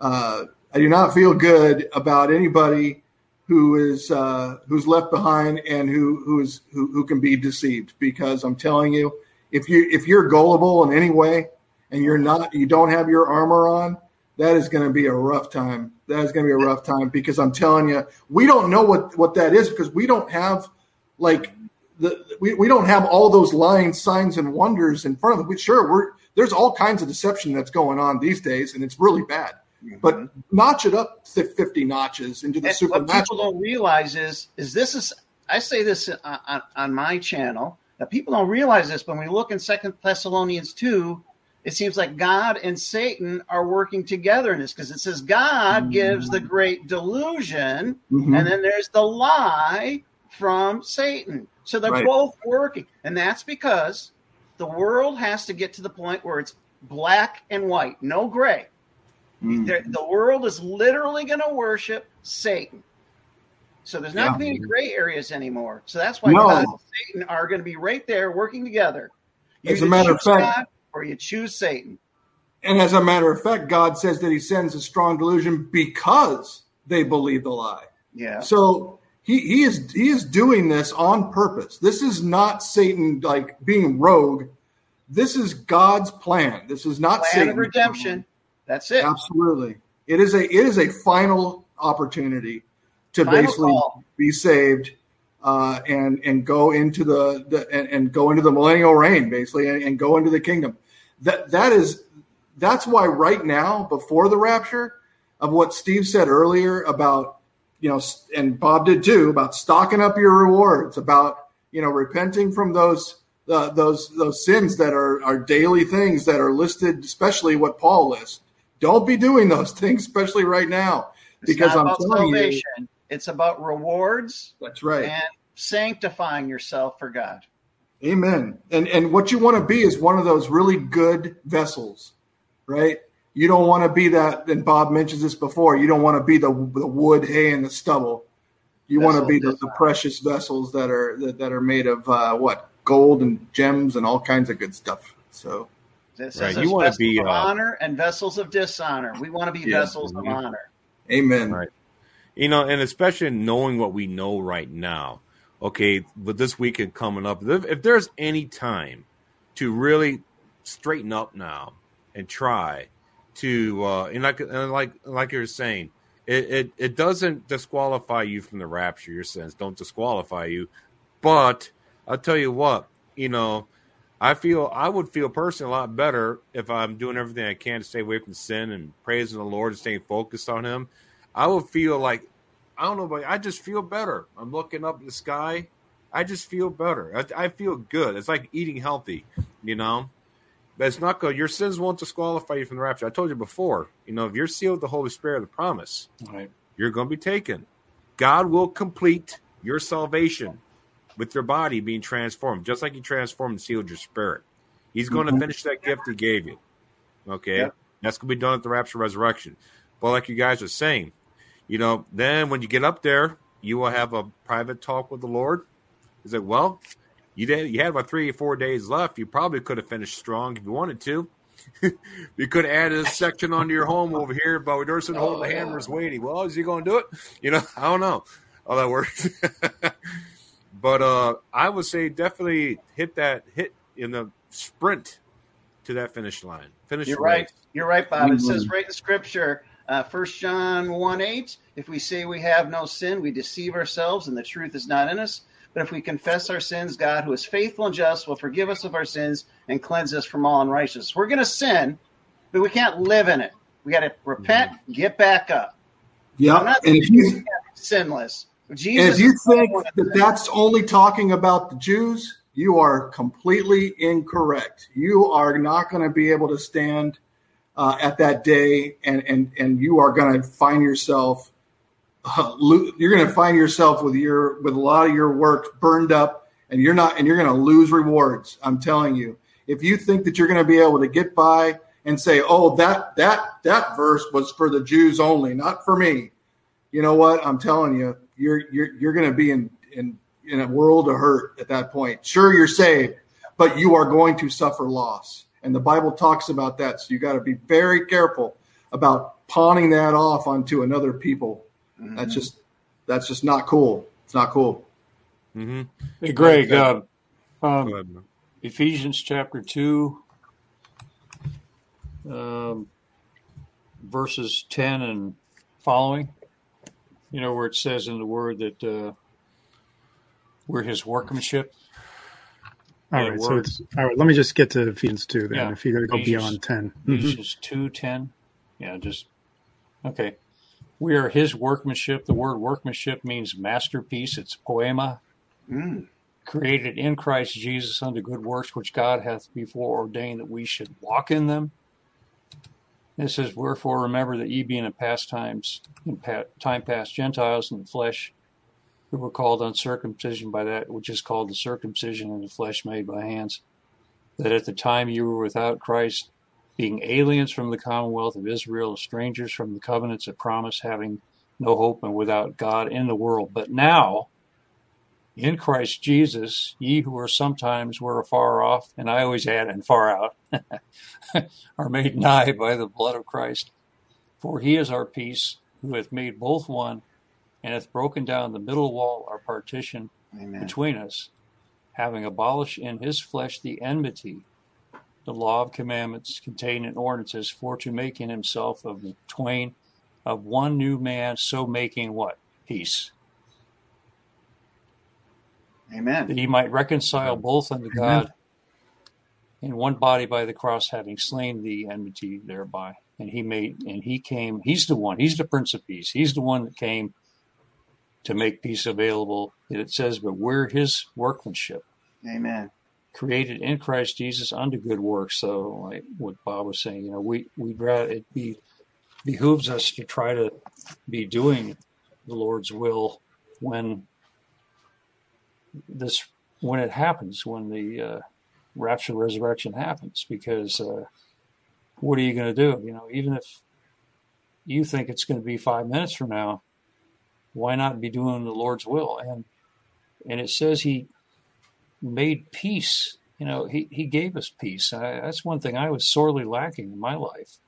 uh, I do not feel good about anybody who is uh, who's left behind and who who is who, who can be deceived because I'm telling you if you if you're gullible in any way and you're not you don't have your armor on that is going to be a rough time that is going to be a rough time because I'm telling you we don't know what what that is because we don't have like the we, we don't have all those lines signs and wonders in front of us sure we're there's all kinds of deception that's going on these days and it's really bad but mm-hmm. notch it up 50 notches into the and supernatural. What people don't realize is, is this is, I say this on, on, on my channel, that people don't realize this. When we look in Second Thessalonians 2, it seems like God and Satan are working together in this because it says God mm-hmm. gives the great delusion, mm-hmm. and then there's the lie from Satan. So they're right. both working. And that's because the world has to get to the point where it's black and white, no gray. Mm. The world is literally going to worship Satan. So there's not yeah. going to be any gray areas anymore. So that's why no. God and Satan are going to be right there working together. You as a matter of fact, God or you choose Satan. And as a matter of fact, God says that He sends a strong delusion because they believe the lie. Yeah. So he he is he is doing this on purpose. This is not Satan like being rogue. This is God's plan. This is not plan Satan. of redemption. That's it. Absolutely. It is a it is a final opportunity to final basically call. be saved uh, and and go into the, the and, and, go into the millennial reign basically and, and go into the kingdom. That that is that's why right now before the rapture of what Steve said earlier about you know, and Bob did too, about stocking up your rewards, about you know, repenting from those uh, those those sins that are are daily things that are listed, especially what Paul lists. Don't be doing those things, especially right now, It's because I'm telling you. It's about rewards that's right. and sanctifying yourself for God. Amen. And and what you want to be is one of those really good vessels, right? You don't want to be that. And Bob mentions this before. You don't want to be the the wood, hay, and the stubble. You want to be the, the precious vessels that are that, that are made of uh, what gold and gems and all kinds of good stuff. So It says Right, there's you wanna be, of uh, honor and vessels of dishonor. We want to be Yeah. vessels of Mhm. honor. Amen. Right. You know, and especially knowing what we know right now. Okay, with this weekend coming up, if, there's any time to really straighten up now and try to, uh, and like and like like you're saying, it, it it doesn't disqualify you from the rapture. Your sins don't disqualify you, but I'll tell you what, you know, I feel I would feel personally a lot better if I'm doing everything I can to stay away from sin and praising the Lord and staying focused on Him. I would feel like I don't know, but I just feel better. I'm looking up at the sky. I just feel better. I, I feel good. It's like eating healthy, you know. But it's not good. Your sins won't disqualify you from the rapture. I told you before. You know, if you're sealed with the Holy Spirit of the promise, Right. you're going to be taken. God will complete your salvation with your body being transformed, just like He transformed and sealed your spirit. He's going to mm-hmm. finish that gift He gave you. Okay, Yep. that's going to be done at the rapture resurrection. But like you guys are saying, you know, then when you get up there, you will have a private talk with the Lord. He's like, well, you did. You had about three or four days left. You probably could have finished strong if you wanted to. you could add a section onto your home over here, but we're nursing hold the hammers waiting. Well, is he going to do it? You know, I don't know how that works. but uh, I would say definitely hit that hit in the sprint to that finish line. Finish. You're right. race. You're right, Bob. It says Mhm. right in Scripture, uh, First John one eight. If we say we have no sin, we deceive ourselves, and the truth is not in us. But if we confess our sins, God, who is faithful and just, will forgive us of our sins and cleanse us from all unrighteousness. We're going to sin, but we can't live in it. We got to repent, get back up. Yeah. And if you sinless. Jesus if you think that that's only talking about the Jews, you are completely incorrect. You are not going to be able to stand uh, at that day, and and and you are going to find yourself. Uh, you're going to find yourself with your with a lot of your work burned up, and you're not, and you're going to lose rewards. I'm telling you. If you think that you're going to be able to get by and say, "Oh, that that that verse was for the Jews only, not for me," you know what? I'm telling you, you're you're you're going to be in in in a world of hurt at that point. Sure, you're saved, but you are going to suffer loss, and the Bible talks about that. So you got to be very careful about pawning that off onto another people. Mhm. That's just that's just not cool. It's not cool. Mm-hmm. Hey, Greg, Like uh, um, Go ahead, man. Ephesians chapter 2, um, verses 10 and following. You know, where it says in the word that uh, we're his workmanship. All Yeah, right, so it's all right. Let me just get to Ephesians two then. Yeah. If you're going to go Ephesians- beyond 10 Mhm. Ephesians two ten. Yeah, just okay. We are his workmanship. The word workmanship means masterpiece. It's poema, Mm. created in Christ Jesus unto good works, which God hath before ordained that we should walk in them. It says, Wherefore remember that ye being in past times, in pa- time past Gentiles in the flesh, who were called uncircumcision by that which is called the circumcision in the flesh made by hands, that at the time you were without Christ, being aliens from the commonwealth of Israel, strangers from the covenants of promise, having no hope and without God in the world. But now, in Christ Jesus, ye who are sometimes were afar off, and I always add and far out, are made nigh by the blood of Christ. For he is our peace, who hath made both one, and hath broken down the middle wall or partition Amen. between us, having abolished in his flesh the enmity, the law of commandments contained in ordinances, for to make in himself of the twain of one new man, so making what? Peace. Amen. That he might reconcile both unto God in one body by the cross, having slain the enmity thereby. And he made and he came, he's the one, he's the Prince of Peace. He's the one that came to make peace available. And it says, but we're his workmanship, Amen. created in Christ Jesus unto good works. So like what Bob was saying, you know, we, we'd rather it be behooves us to try to be doing the Lord's will when this when it happens, when the uh, rapture resurrection happens, because uh, what are you going to do? You know, even if you think it's going to be five minutes from now, why not be doing the Lord's will? And and it says He made peace. You know, He He gave us peace. I, that's one thing I was sorely lacking in my life.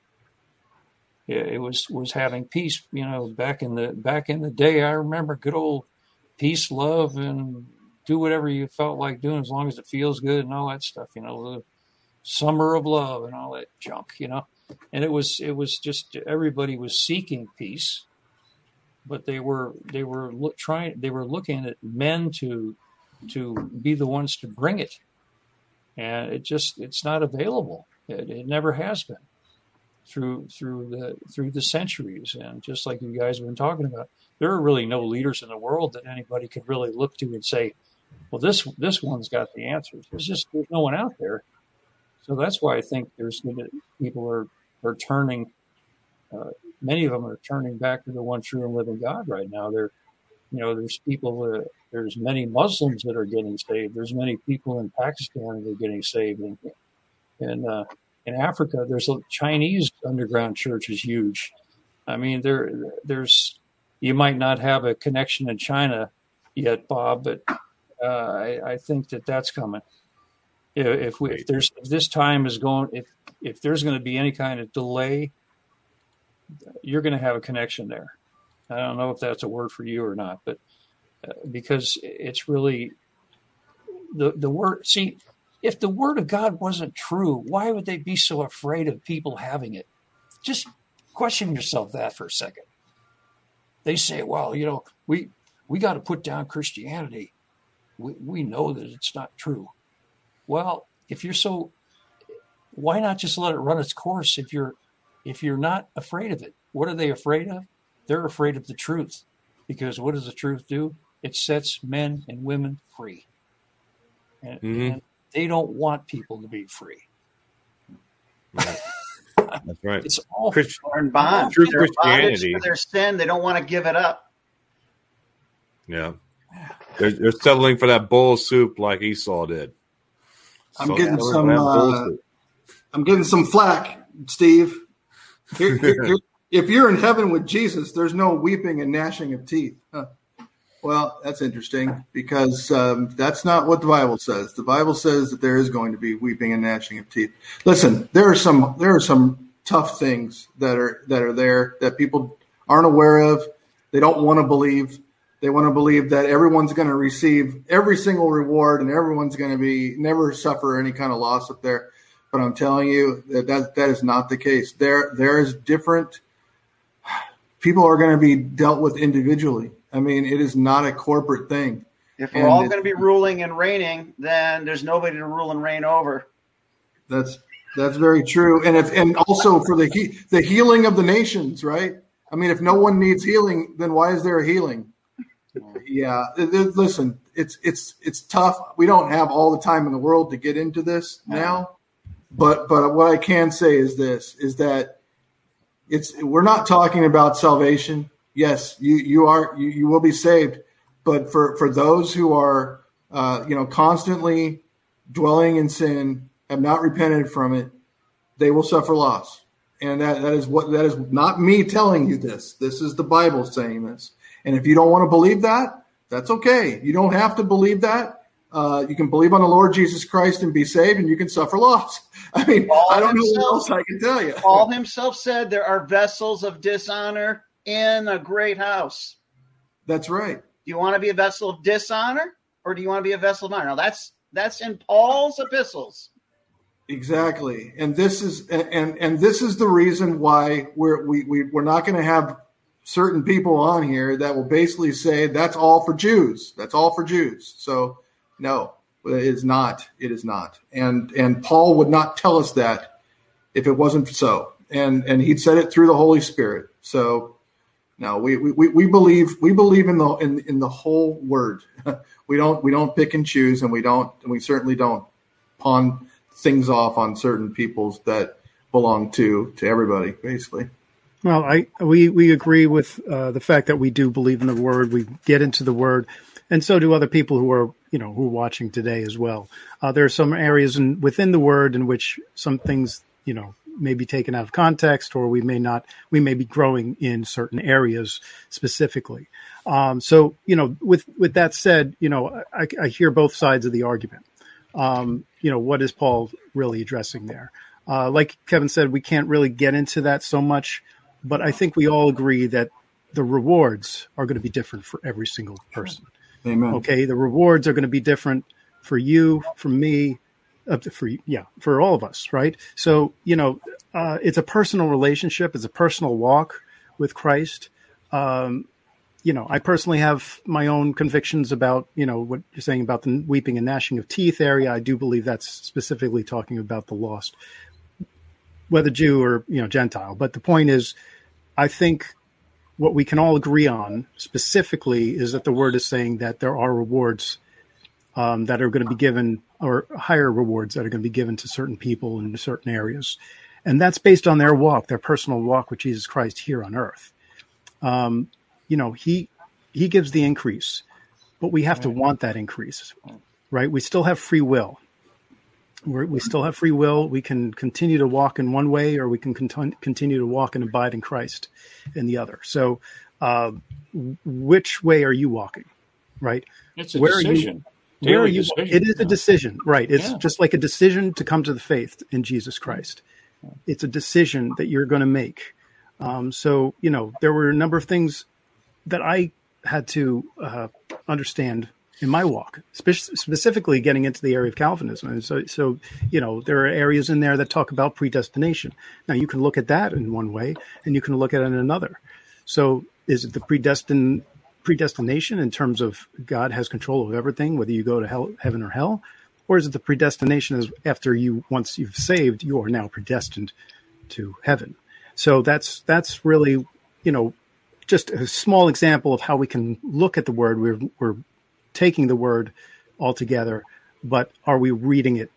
It, it was was having peace. You know, back in the back in the day, I remember good old peace, love, and do whatever you felt like doing as long as it feels good and all that stuff. You know, the summer of love and all that junk. You know, and it was it was just everybody was seeking peace but they were they were trying they were looking at men to to be the ones to bring it. And it just it's not available. It, it never has been through through the through the centuries. And just like you guys have been talking about there are really no leaders in the world that anybody could really look to and say well this this one's got the answers. There's just there's no one out there. So that's why i think there's people are are turning uh, many of them are turning back to the one true and living God right now. There, you know, there's people, there's many Muslims that are getting saved. There's many people in Pakistan that are getting saved, and and uh, in Africa, there's a Chinese underground church is huge. I mean, there, there's, you might not have a connection in China yet, Bob, but uh, I, I think that that's coming. If, if we, if there's, if this time is going, if if there's going to be any kind of delay you're going to have a connection there. I don't know if that's a word for you or not, but uh, because it's really the the word. See, if the word of God wasn't true, why would they be so afraid of people having it? Just question yourself that for a second. They say, "Well, you know, we we got to put down Christianity. We we know that it's not true." Well, if you're so, why not just let it run its course? If you're if you're not afraid of it, what are they afraid of? They're afraid of the truth. Because what does the truth do? It sets men and women free. And, mm-hmm. and they don't want people to be free. Right. That's right. It's all Christ- in bond. True They're Christianity. For their sin, they don't want to give it up. Yeah. They're, they're settling for that bowl of soup like Esau did. I'm so getting some. Uh, I'm getting some flack, Steve. If you're in heaven with Jesus, there's no weeping and gnashing of teeth. Huh. Well, that's interesting because um, that's not what the Bible says. The Bible says that there is going to be weeping and gnashing of teeth. Listen, there are some there are some tough things that are that are there that people aren't aware of. They don't want to believe. They want to believe that everyone's going to receive every single reward and everyone's going to be never suffer any kind of loss up there. But I'm telling you that that, that is not the case. There there is different people are going to be dealt with individually. I mean, it is not a corporate thing. If we're and all going to be ruling and reigning, then there's nobody to rule and reign over. That's that's very true. And if and also for the he, the healing of the nations, right? I mean, if no one needs healing, then why is there a healing? Yeah, listen, it's it's it's tough. We don't have all the time in the world to get into this now. But but what I can say is this: is that it's we're not talking about salvation. Yes, you you are you, you will be saved, but for for those who are uh, you know constantly dwelling in sin, have not repented from it, they will suffer loss. And that, that is what that is not me telling you this. This is the Bible saying this. And if you don't want to believe that, that's okay. You don't have to believe that. Uh, you can believe on the Lord Jesus Christ and be saved, and you can suffer loss. I mean, Paul I don't himself, know what else I can tell you. Paul himself said there are vessels of dishonor in a great house. That's right. Do you want to be a vessel of dishonor, or do you want to be a vessel of honor? Now that's that's in Paul's epistles. Exactly, and this is and and this is the reason why we're we, we we're not going to have certain people on here that will basically say that's all for Jews. That's all for Jews. So no, it is not. It is not. And and Paul would not tell us that if it wasn't so. And and he'd said it through the Holy Spirit. So No, we, we, we believe we believe in the in, in the whole word. we don't we don't pick and choose, and we don't and we certainly don't pawn things off on certain peoples that belong to to everybody, basically. Well, I we we agree with uh, the fact that we do believe in the word. We get into the word, and so do other people who are you know who are watching today as well. Uh, there are some areas in, within the word in which some things you know may be taken out of context, or we may not. We may be growing in certain areas specifically. Um, so you know, with with that said, you know, I, I hear both sides of the argument. Um, you know, what is Paul really addressing there? Uh, like Kevin said, we can't really get into that so much, but I think we all agree that the rewards are going to be different for every single person. Amen. Okay, the rewards are going to be different for you, for me, uh, for yeah, for all of us, right? So you know, uh, it's a personal relationship, it's a personal walk with Christ. Um, you know, I personally have my own convictions about you know what you're saying about the weeping and gnashing of teeth area. I do believe that's specifically talking about the lost, whether Jew or you know Gentile. But the point is, I think what we can all agree on specifically is that the word is saying that there are rewards um, that are going to be given, or higher rewards that are going to be given to certain people in certain areas, and that's based on their walk, their personal walk with Jesus Christ here on earth. Um, you know, he he gives the increase, but we have to want that increase, right? We still have free will. We're, we still have free will. We can continue to walk in one way, or we can cont- continue to walk and abide in Christ in the other. So, uh, which way are you walking? Right? It's a Where are you- decision. Where are you? decision. It is a decision, right? It's Yeah. just like a decision to come to the faith in Jesus Christ. It's a decision that you're going to make. Um, so, you know, there were a number of things that I had to uh, understand in my walk, spe- specifically getting into the area of Calvinism. And so, so, you know, there are areas in there that talk about predestination. Now, you can look at that in one way, and you can look at it in another. So, is it the predestined predestination in terms of God has control of everything, whether you go to hell, heaven or hell, or is it the predestination as after you once you've saved, you are now predestined to heaven? So that's that's really you know just a small example of how we can look at the word. We're we're taking the word altogether, but are we reading it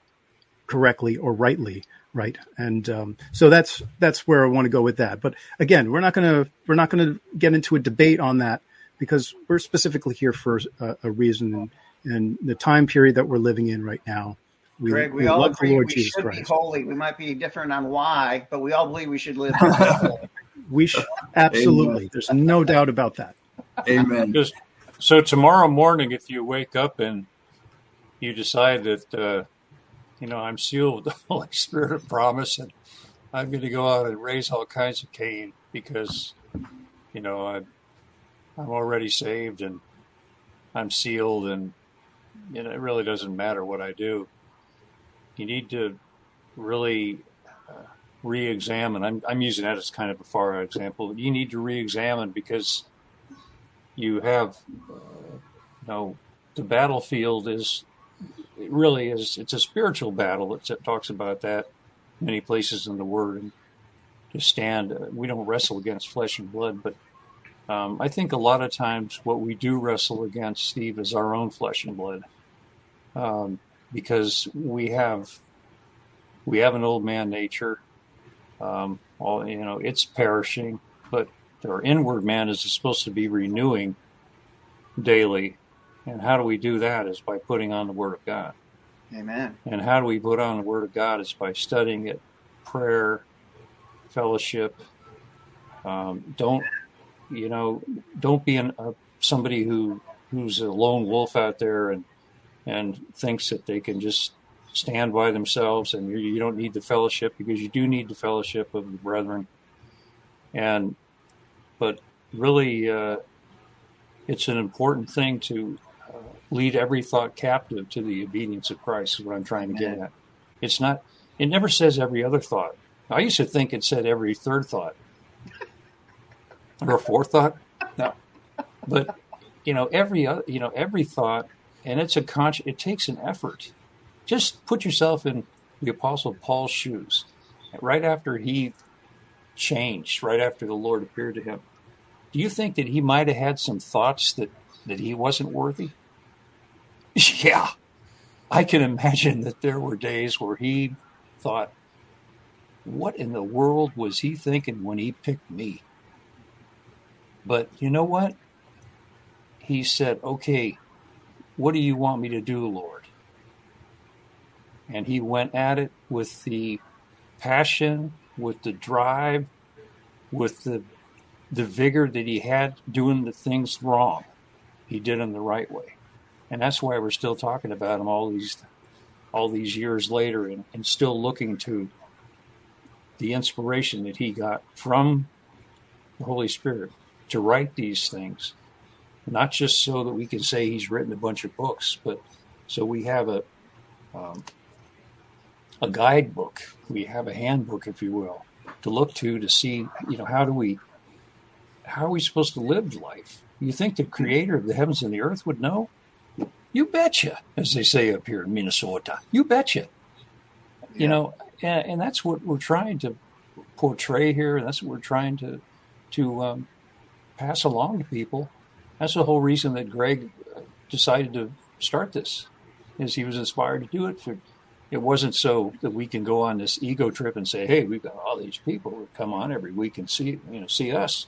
correctly or rightly? Right, and um, so that's that's where I want to go with that. But again, we're not going to we're not going to get into a debate on that because we're specifically here for a, a reason and, and the time period that we're living in right now. We, Greg, we, we all love agree the Lord we Jesus should be Christ. holy. We might be different on why, but we all believe we should live. We should absolutely. There's no doubt about that. Amen. Just so tomorrow morning, if you wake up and you decide that uh, you know I'm sealed with the Holy Spirit of promise, and I'm going to go out and raise all kinds of Cain because you know I'm I'm already saved and I'm sealed, and you know it really doesn't matter what I do. You need to really uh, re-examine. I'm I'm using that as kind of a far example. You need to re-examine because you have uh, you know the battlefield is it really is it's a spiritual battle. It talks about that many places in the word and to stand uh, we don't wrestle against flesh and blood but um, i think a lot of times what we do wrestle against steve is our own flesh and blood. Um, because we have we have an old man nature. Um, all you know it's perishing but our inward man is supposed to be renewing daily. And how do we do that is by putting on the Word of God. Amen. And how do we put on the Word of God is by studying it, prayer, fellowship. Um, don't, you know, don't be an, uh, somebody who who's a lone wolf out there and and thinks that they can just stand by themselves and you, you don't need the fellowship because you do need the fellowship of the brethren. And but really, uh, it's an important thing to uh, lead every thought captive to the obedience of Christ. Is what I'm trying to get at. It's not. It never says every other thought. I used to think it said every third thought or fourth thought. No, but you know every other, you know every thought, and it's a conscious. It takes an effort. Just put yourself in the Apostle Paul's shoes. Right after he changed, right after the Lord appeared to him, do you think that he might have had some thoughts that that he wasn't worthy? Yeah, I can imagine that there were days where he thought, "What in the world was he thinking when he picked me?" But you know what? He said, "Okay, what do you want me to do, Lord?" And he went at it with the passion, with the drive, with the the vigor that he had doing the things wrong. He did them the right way. And that's why we're still talking about him all these all these years later and, and still looking to the inspiration that he got from the Holy Spirit to write these things. Not just so that we can say he's written a bunch of books, but so we have a um, a guidebook, we have a handbook, if you will, to look to to see, you know, how do we how are we supposed to live life? You think the creator of the heavens and the earth would know? You betcha, as they say up here in Minnesota. You betcha. You know, and, and that's what we're trying to portray here. And that's what we're trying to to um, pass along to people. That's the whole reason that Greg decided to start this, is he was inspired to do it. For it wasn't so that we can go on this ego trip and say, "Hey, we've got all these people who come on every week and see you know see us."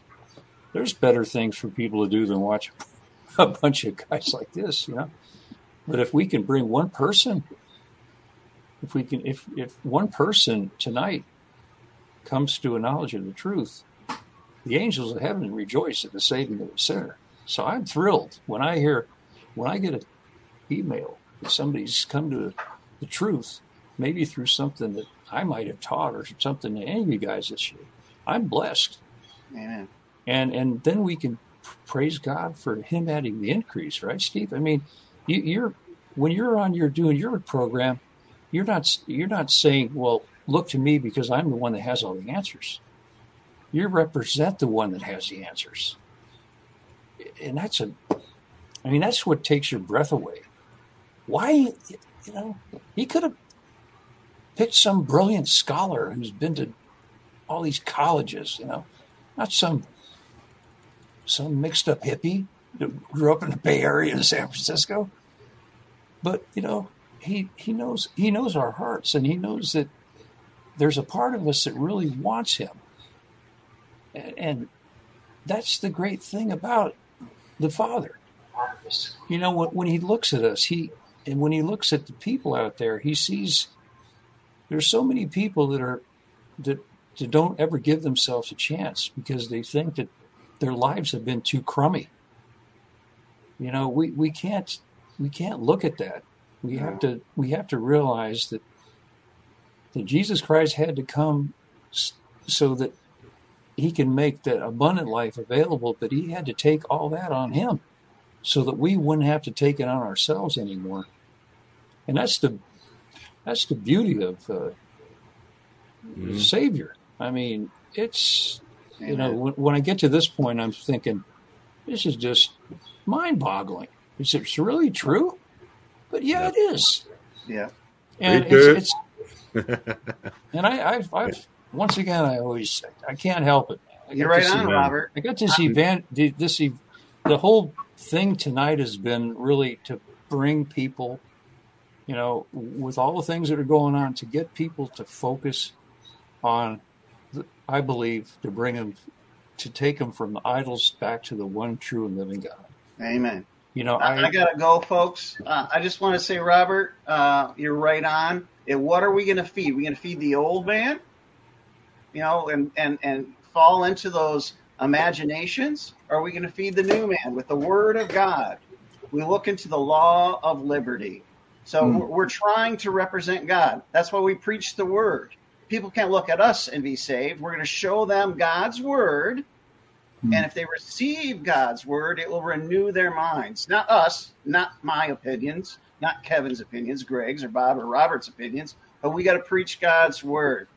There's better things for people to do than watch a bunch of guys like this, you know. But if we can bring one person, if we can, if if one person tonight comes to a knowledge of the truth, the angels of heaven rejoice at the saving of the sinner. So I'm thrilled when I hear, when I get an email that somebody's come to the truth, maybe through something that I might have taught or something to any of you guys this year. I'm blessed. Amen and and then we can praise God for Him adding the increase, right, Steve? I mean, you, you're when you're on your doing your program, you're not you're not saying, well, look to me because I'm the one that has all the answers. You represent the one that has the answers, and that's a, I mean, that's what takes your breath away. Why, you know, he could have picked some brilliant scholar who's been to all these colleges, you know, not some some mixed up hippie that grew up in the Bay Area in San Francisco. But you know, he he knows he knows our hearts, and he knows that there's a part of us that really wants him, and, and that's the great thing about the Father. You know, when, when he looks at us, he and when he looks at the people out there, he sees there's so many people that are that, that don't ever give themselves a chance because they think that their lives have been too crummy. You know, we, we can't we can't look at that. We have to we have to realize that that Jesus Christ had to come so that he can make that abundant life available, but he had to take all that on him so that we wouldn't have to take it on ourselves anymore. And that's the that's the beauty of uh, mm-hmm. the Savior. I mean, it's you know, when, when I get to this point, I'm thinking, this is just mind boggling. Is it really true? But yeah, it is. Yeah. And it's, it's and I, I've, I've, once again, I always, I can't help it. I You're right on, Robert. I got this event, this, the whole thing tonight has been really to bring people, you know, with all the things that are going on, to get people to focus on I believe, to bring them, to take them from the idols back to the one true and living God. Amen. You know, I, I, gotta go, folks. Uh, I just want to say, Robert, uh, you're right on. And what are we going to feed? We're going to feed the old man, you know, and and and fall into those imaginations. Or are we going to feed the new man with the Word of God? We look into the law of liberty. So mm. we're, we're trying to represent God. That's why we preach the Word people can't look at us and be saved. We're going to show them God's word. Mm-hmm. And if they receive God's word, it will renew their minds. Not us, not my opinions, not Kevin's opinions, Greg's or Bob or Robert's opinions, but we got to preach God's word.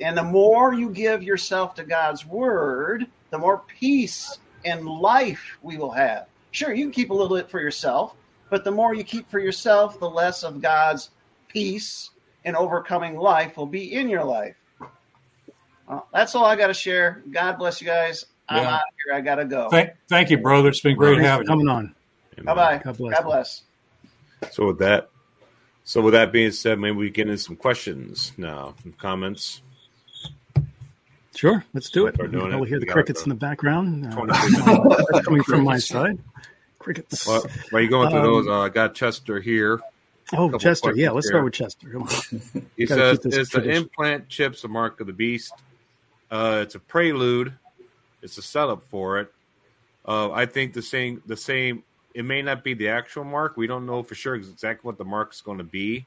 And the more you give yourself to God's word, the more peace and life we will have. Sure, you can keep a little bit for yourself, but the more you keep for yourself, the less of God's peace and overcoming life will be in your life. Uh, that's all I got to share. God bless you guys. I'm Yeah. out here. I gotta go. Thank, thank you, brother. It's been great Thanks for having you. coming on. Bye bye. God bless. God bless. So with that, so with that being said, maybe we get into some questions now, some comments. Sure, let's do it. Start You doing can probably it. hear the got crickets the in the background. Uh, coming from my side. Crickets. Well, while you're going through Um, those, uh, I got Chester here. Oh, Chester. Yeah, let's here. start with Chester. He says, "Is the implant chips a mark of the beast? Uh, it's a prelude. It's a setup for it. Uh, I think the same. The same. It may not be the actual mark. We don't know for sure exactly what the mark is going to be,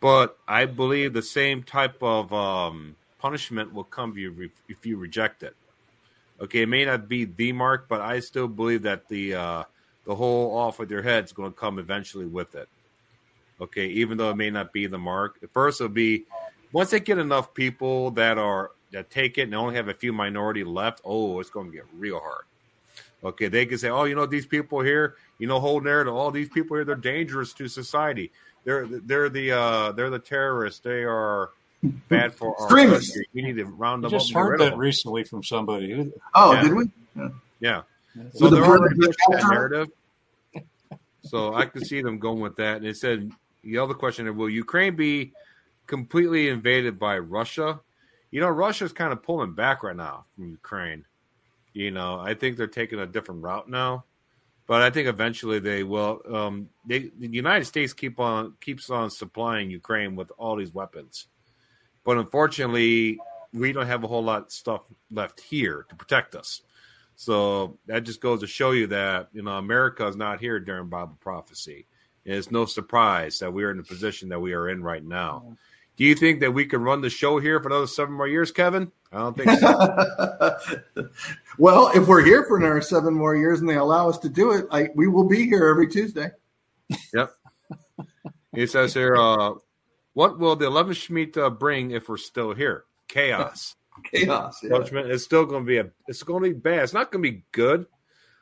but I believe the same type of um, punishment will come if you re- if you reject it. Okay, it may not be the mark, but I still believe that the uh, the whole off with your head is going to come eventually with it. Okay, even though it may not be the mark. First, it'll be once they get enough people that are that take it and only have a few minority left. Oh, it's going to get real hard. Okay, they can say, "Oh, you know, these people here, you know, whole narrative. All these people here, they're dangerous to society. They're they're the uh, they're the terrorists. They are bad for our Extremists. country. We need to round I them just up. and heard that them." recently from somebody. Oh, Yeah. did we? Yeah. With So the they're already that pushing that narrative. So I could see them going with that. And it said the other question: is Will Ukraine be completely invaded by Russia? You know, Russia's kind of pulling back right now from Ukraine. You know, I think they're taking a different route now, but I think eventually they will. Um, they, the United States keep on keeps on supplying Ukraine with all these weapons, but unfortunately, we don't have a whole lot of stuff left here to protect us. So that just goes to show you that you know America is not here during Bible prophecy. And it's no surprise that we are in the position that we are in right now. Do you think that we can run the show here for another seven more years, Kevin? I don't think so. well, if we're here for another seven more years and they allow us to do it, I, we will be here every Tuesday. yep. He says here, uh, what will the 11th Shemitah bring if we're still here? Chaos. Chaos. yeah. Judgment. It's still going to be a. It's going to be bad. It's not going to be good.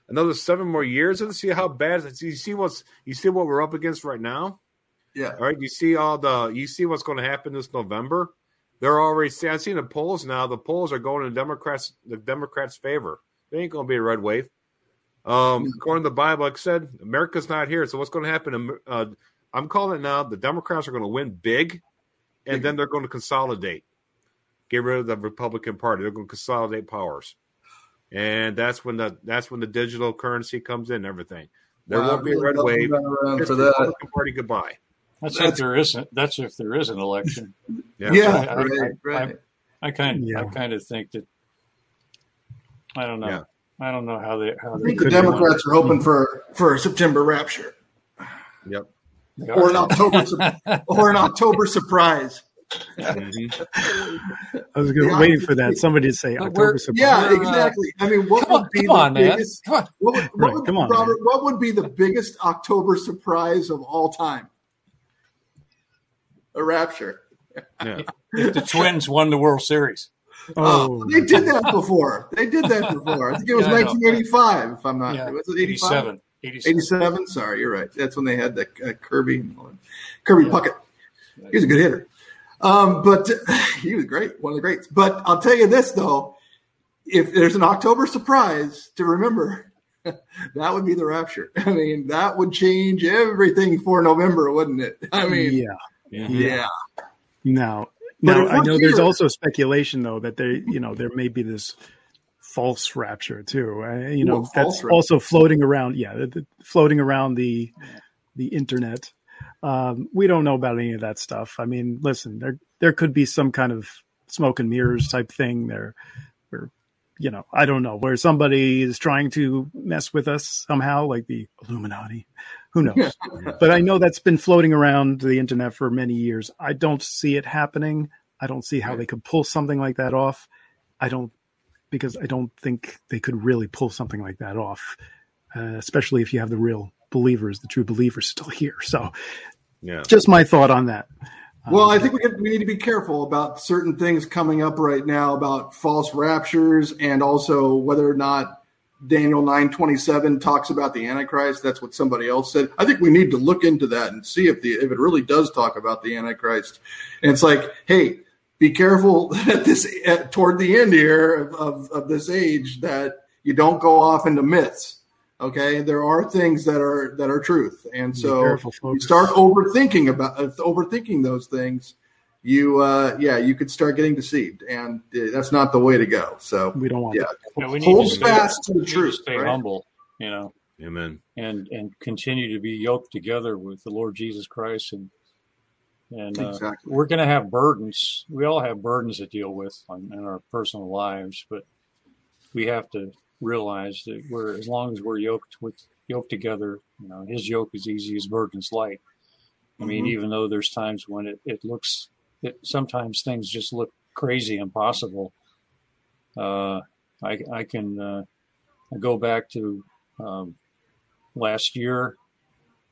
Another seven more years. Let's see how bad. You see what's. You see what we're up against right now. Yeah. All right, you see all the you see what's going to happen this November. They're already I've seen the polls now. The polls are going in the Democrats the Democrats' favor. They ain't going to be a red wave. Um, according to the Bible, like I said, America's not here. So what's going to happen? Uh, I'm calling it now. The Democrats are going to win big, and then they're going to consolidate, get rid of the Republican Party. They're going to consolidate powers, and that's when the that's when the digital currency comes in. and Everything there Wow, won't be a red wave. down around It's for the that. Party goodbye. That's, That's- if there isn't. That's if there is an election. Yeah, I- I- right, I- right. I kind Yeah. I kind of think that I don't know. Yeah. I don't know how they how I they think the Democrats are hoping for for a September rapture Yep. or an. October or an October surprise. Mhm. I was gonna, Yeah, waiting for that. Somebody to say October we're- surprise. Yeah, exactly. I mean, what Come on, would be come on, the man. biggest? Come on. What would, what Right, would come on, Robert? What would be the biggest October surprise of all time? A rapture. Yeah. If the Twins won the World Series. Oh, Oh, they did that before. They did that before. I think it was Yeah, 1985. If I'm not, Yeah, was it 87. 87. 87. Sorry, you're right. That's when they had the uh, Kirby, and all that. Kirby Puckett. He was a good hitter. Um, but he was great, one of the greats. But I'll tell you this though, if there's an October surprise to remember, that would be the rapture. I mean, that would change everything for November, wouldn't it? I mean, yeah. Yeah. yeah. Now, now I we're know there's also speculation though that there, you know, there may be this false rapture too. Uh, you know, Well, that's rapture. also floating around. Yeah, the, the- floating around the the internet. Um, we don't know about any of that stuff. I mean, listen, there there could be some kind of smoke and mirrors type thing there, where you know, I don't know, where somebody is trying to mess with us somehow, like the Illuminati. Who knows? but I know that's been floating around the internet for many years. I don't see it happening. I don't see how they could pull something like that off. I don't because I don't think they could really pull something like that off, uh, especially if you have the real believers, the true believers still here. So, Yeah. just my thought on that. Well, Um, I think we, could, we need to be careful about certain things coming up right now about false raptures and also whether or not Daniel 927 talks about the Antichrist. That's what somebody else said. I think we need to look into that and see if the if it really does talk about the Antichrist. And it's like, hey, be careful at this at, toward the end here of, of, of this age that you don't go off into myths. Okay, there are things that are that are truth, and so careful, you start overthinking about uh, overthinking those things. You uh, yeah, you could start getting deceived, and uh, that's not the way to go. So We don't want yeah, that. Yeah, we need hold to fast to the need truth. stay right? humble, you know, Amen. and and continue to be yoked together with the Lord Jesus Christ, and and uh, Exactly. we're going to have burdens. We all have burdens to deal with on, in our personal lives, but we have to realize that we're as long as we're yoked with yoked together, you know, His yoke is easy, His burden's light. I mean, Mhm. even though there's times when it, it looks, it, sometimes things just look crazy impossible. Uh, I, I can uh, I go back to um, last year,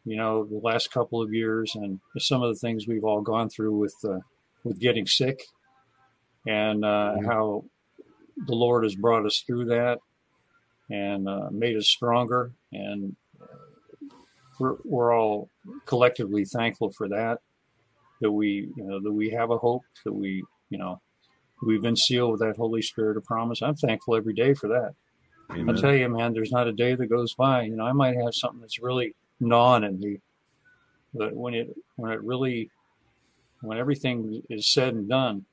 you know, the last couple of years, and some of the things we've all gone through with uh, with getting sick, and uh, how the Lord has brought us through that and uh, made us stronger, and uh, we're we're all collectively thankful for that. That we you know that we have a hope that we you know we've been sealed with that Holy Spirit of promise. I'm thankful every day for that. Amen. I'll tell you, man, there's not a day that goes by. You know, I might have something that's really gnawing at me, but when it when it really when everything is said and done,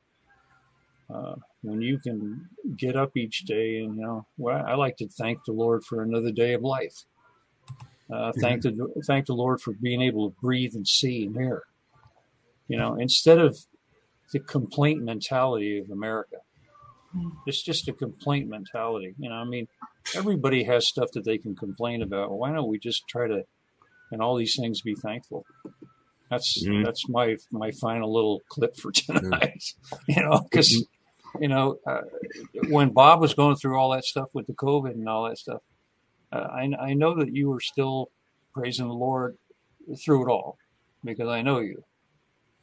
uh, when you can get up each day and you know, well, I like to thank the Lord for another day of life. Uh, thank the thank the Lord for being able to breathe and see and hear. You know, instead of the complaint mentality of America. It's just a complaint mentality. You know, I mean, everybody has stuff that they can complain about. Why don't we just try to, and all these things, be thankful? That's Mhm. that's my my final little clip for tonight. you know, because you know uh, when Bob was going through all that stuff with the COVID and all that stuff, uh, I I know that you were still praising the Lord through it all because I know you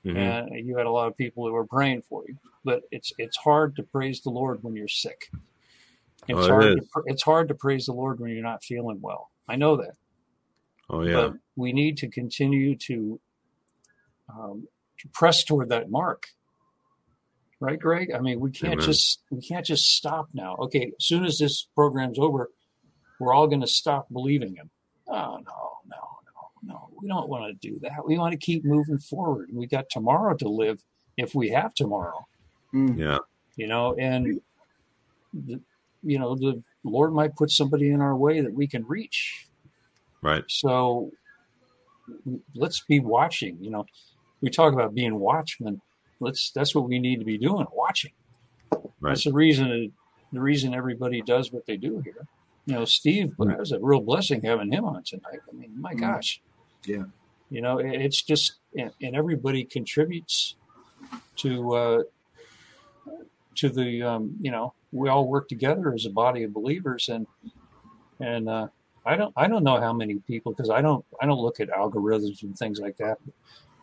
Mhm. and you had a lot of people who were praying for you. But it's it's hard to praise the Lord when you're sick. It's Oh, it hard. is. To, it's hard to praise the Lord when you're not feeling well. I know that, Oh yeah. but we need to continue to, um, to press toward that mark. Right, Greg? I mean, we can't Amen. just we can't just stop now. Okay, as soon as this program's over, we're all going to stop believing Him. Oh no, no, no, no. We don't want to do that. We want to keep moving forward. We got tomorrow to live if we have tomorrow Mm. yeah. you know and the, you know the lord might put somebody in our way that we can reach Right. so let's be watching you know we talk about being watchmen let's that's what we need to be doing watching Right. that's the reason the reason everybody does what they do here you know steve that was a real blessing having him on tonight i mean my Mm. gosh Yeah. you know it's just and, and everybody contributes to uh to the um you know we all work together as a body of believers and and uh i don't i don't know how many people because i don't i don't look at algorithms and things like that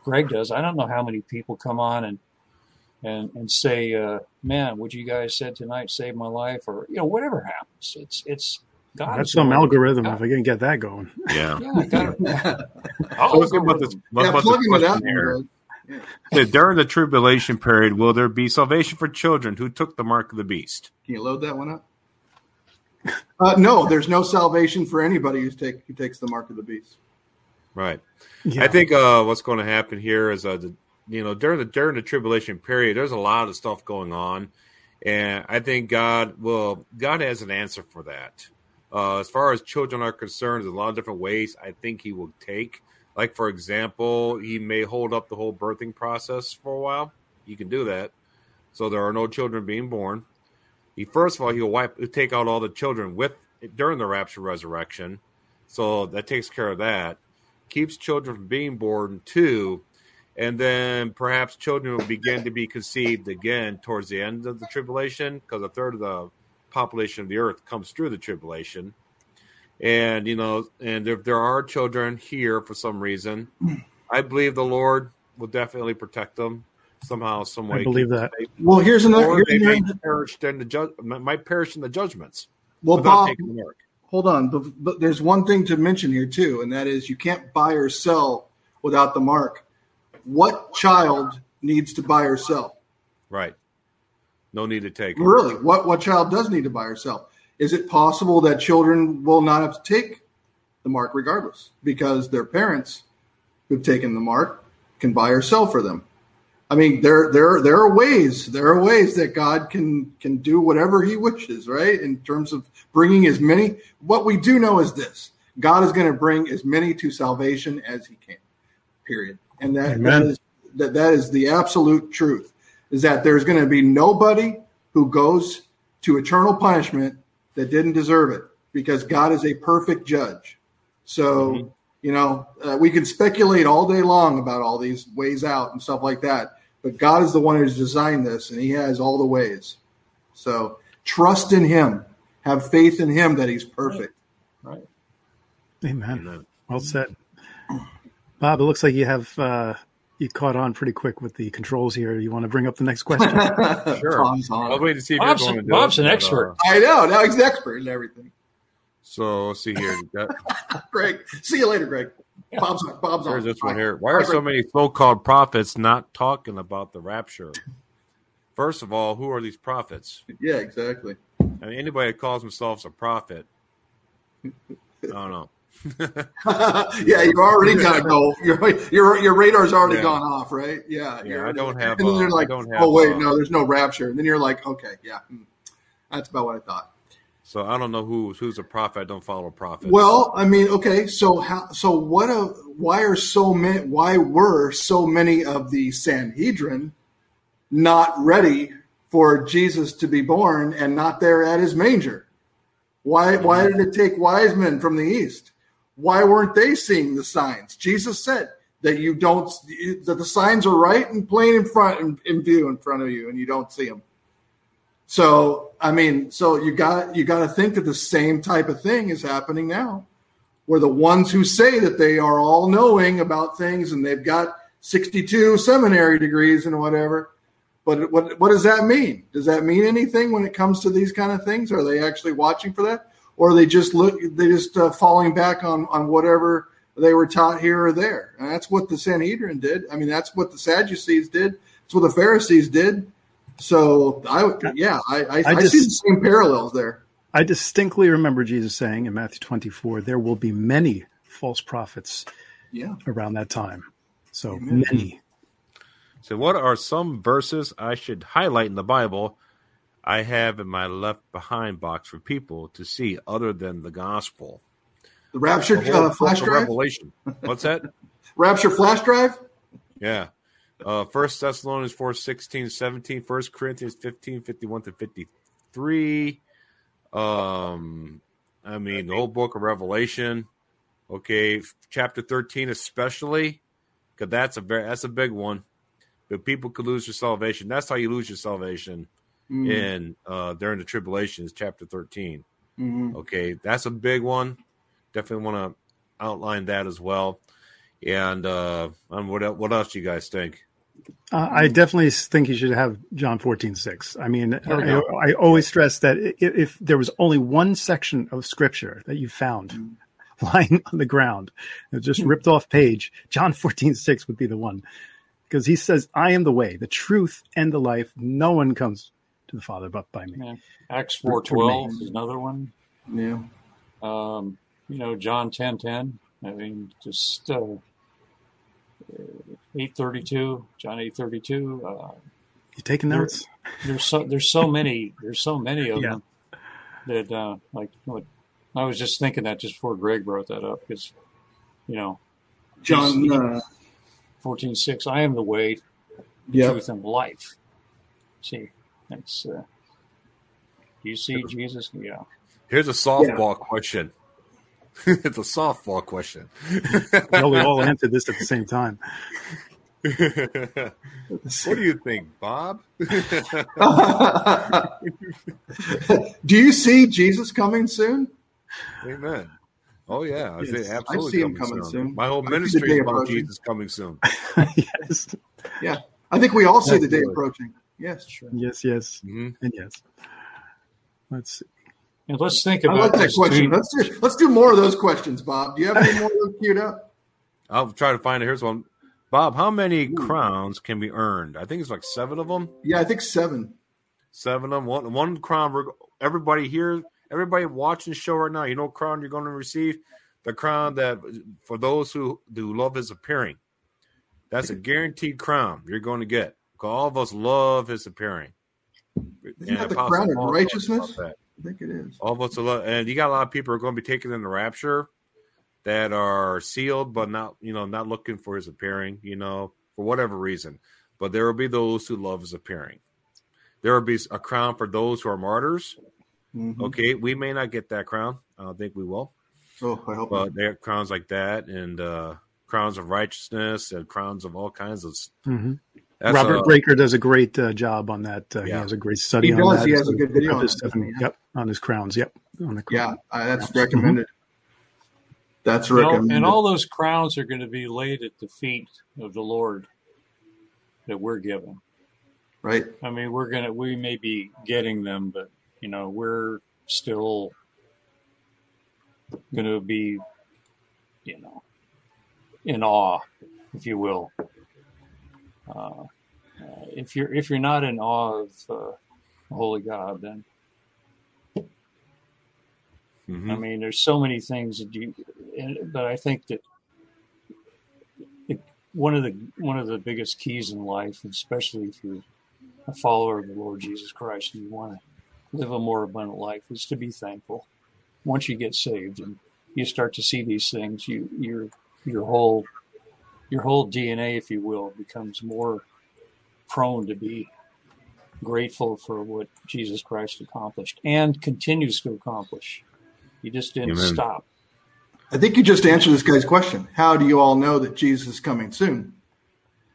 greg does i don't know how many people come on and and and say uh man what you guys said tonight saved my life or you know whatever happens it's it's god That's some the- algorithm God- if I can get that going. Yeah. yeah I got it. So let's about this. yeah, about this out. here. Greg. That during the tribulation period, will there be salvation for children who took the mark of the beast? Can you load that one up? Uh, no, there's no salvation for anybody who's take, who takes the mark of the beast. Right. Yeah. I think uh, what's going to happen here is, uh, the, you know, during the during the tribulation period, there's a lot of stuff going on, and I think God will God has an answer for that. Uh, as far as children are concerned, there's a lot of different ways I think He will take. Like for example, He may hold up the whole birthing process for a while. He can do that, so there are no children being born. He first of all he'll wipe he'll take out all the children with during the rapture resurrection, so that takes care of that keeps children from being born too, and then perhaps children will begin to be conceived again towards the end of the tribulation because a third of the population of the earth comes through the tribulation. And you know, and if there are children here for some reason, I believe the Lord will definitely protect them somehow, some way. I believe that. safe. Well, here's another. Here's they may perish in the ju- might perish in the judgments well, Bob, taking the mark. Hold on. But, but there's one thing to mention here too, and that is you can't buy or sell without the mark. What child needs to buy or sell? Right. No need to take it. Really, what what child does need to buy or sell? Is it possible that children will not have to take the mark regardless because their parents who've taken the mark can buy or sell for them? I mean, there there there are ways there are ways that God can can do whatever He wishes, right? In terms of bringing as many. What we do know is this: God is going to bring as many to salvation as He can. Period. And that, that that that is the absolute truth. Is that there's going to be nobody who goes to eternal punishment that didn't deserve it because God is a perfect judge. So, mm-hmm. You know, uh, we can speculate all day long about all these ways out and stuff like that, but God is the one who's designed this and he has all the ways. So, trust in him. Have faith in him that he's perfect. Right. Amen. Amen. Well said. Bob, it looks like you have uh, you caught on pretty quick with the controls here. You want to bring up the next question? Sure. Tom's on I'll wait to see if Bob's- you're going to do Bob's it, an but, uh, expert. I know. Now he's an expert in everything. So let's see here. That, Greg, see you later, Greg. Bob's on. Bob's on. Here's this one here. Why are so many so-called prophets not talking about the rapture? First of all, who are these prophets? Yeah, exactly. I mean, anybody that calls themselves a prophet, I don't know. yeah, you've already got to go. Your your your radar's already Yeah. gone off, right? Yeah. Yeah, I don't have, And then uh, they're like, have, oh wait, uh, no, there's no rapture. And then you're like, okay, yeah, hmm. that's about what I thought. So I don't know who who's a prophet. I don't follow prophets. Well, I mean, okay, so how? So what? A, why are so many? Why were so many of the Sanhedrin not ready for Jesus to be born and not there at his manger? Why? Why did it take wise men from the east? Why weren't they seeing the signs? Jesus said that you don't that the signs are right and plain in front in, in view in front of you, and you don't see them. So I mean, so you got you got to think that the same type of thing is happening now, where the ones who say that they are all knowing about things and they've got 62 seminary degrees and whatever, but what what does that mean? Does that mean anything when it comes to these kind of things? Are they actually watching for that, or are they just look they just uh, falling back on on whatever they were taught here or there? And that's what the Sanhedrin did. I mean, that's what the Sadducees did. That's what the Pharisees did. So I yeah, I I, I I, see the same parallels there. I distinctly remember Jesus saying in Matthew 24, there will be many false prophets Yeah. around that time. So Amen. many. So what are some verses I should highlight in the Bible? I have in my left behind box for people to see other than the gospel. The Rapture The whole uh, flash drive. Revelation. What's that? Rapture flash drive. Yeah. Uh, First Thessalonians 4, 16, 17, 1 Corinthians 15, 51 to 53. Um, I mean, the whole book of Revelation. Okay, chapter 13 especially, because that's a very that's a big one. But people could lose their salvation. That's how you lose your salvation Mm, in uh during the tribulation is chapter 13. mhm. Okay, that's a big one. Definitely want to outline that as well. And uh, what what else do you guys think? Uh, I definitely think you should have John 14, 6. I mean, I. I always stress that i- if there was only one section of scripture that you found lying on the ground, just ripped off page, John 14, 6 would be the one. Because he says, I am the way, the truth, and the life. No one comes to the Father but by me. Yeah. Acts four twelve is another one. Yeah. Um, you know, John ten ten. I mean, just uh, eight thirty two. John eight thirty two. Uh, You taking There- notes? there's so there's so many there's so many of Yeah. them that uh, like what I was just thinking that just before Greg brought that up because you know John. Uh, fourteen six. I am the way, yeah. truth, and life. See, that's. Uh, do you see Jesus? Yeah. Here's a softball question. it's a softball question. Well, we all answered this at the same time. what do you think, Bob? Do you see Jesus coming soon? Amen. Oh yeah, I Yes, say I absolutely see him coming, coming soon. soon. My whole I see the ministry is about approaching. Jesus coming soon. yes. Yeah. I think we all see the day Absolutely. approaching. Yes. Yes, yes, hmm and yes. Let's see. And let's think I about like that this question. tweet. Let's do, let's do more of those questions, Bob. Do you have any more of those queued up? I'll try to find it. Here's one. Bob, how many crowns can be earned? I think it's like seven of them. Yeah, I think seven. Seven of them. One, one crown. Everybody here, everybody watching the show right now, you know what crown you're going to receive? The crown that for those who do love his appearing. That's a guaranteed crown you're going to get. All of us love his appearing. Isn't that the crown of Paul talks righteousness? About that. I think it is. All of us are, and you got a lot of people who are going to be taken in the rapture that are sealed, but not, you know, not looking for his appearing, you know, for whatever reason. But there will be those who love his appearing. There will be a crown for those who are martyrs. Mhm. Okay, we may not get that crown. I don't think we will, Oh, I hope. but there are crowns like that, and uh crowns of righteousness, and crowns of all kinds of. Mhm. That's Robert uh, Breaker does a great uh, job on that. Uh, He has a great study He on does. that. He has a good video on his that, seven- doesn't? Yep, on his crowns. Yep, on the yeah, crown. uh, that's Mhm. recommended. That's You know, recommended. and all those crowns are going to be laid at the feet of the Lord that we're given. right. I mean, we're gonna we may be getting them, but you know, we're still going to be, you know, in awe, if you will. Uh, if you're if you're not in awe of uh, Holy God, then mhm. I mean, there's so many things that you, and- but I think that one of the one of the biggest keys in life, especially if you're a follower of the Lord Jesus Christ and you want to live a more abundant life, is to be thankful. Once you get saved and you start to see these things, you your your whole your whole DNA, if you will, becomes more prone to be grateful for what Jesus Christ accomplished and continues to accomplish. He just didn't Amen. stop. I think you just answered this guy's question. How do you all know that Jesus is coming soon?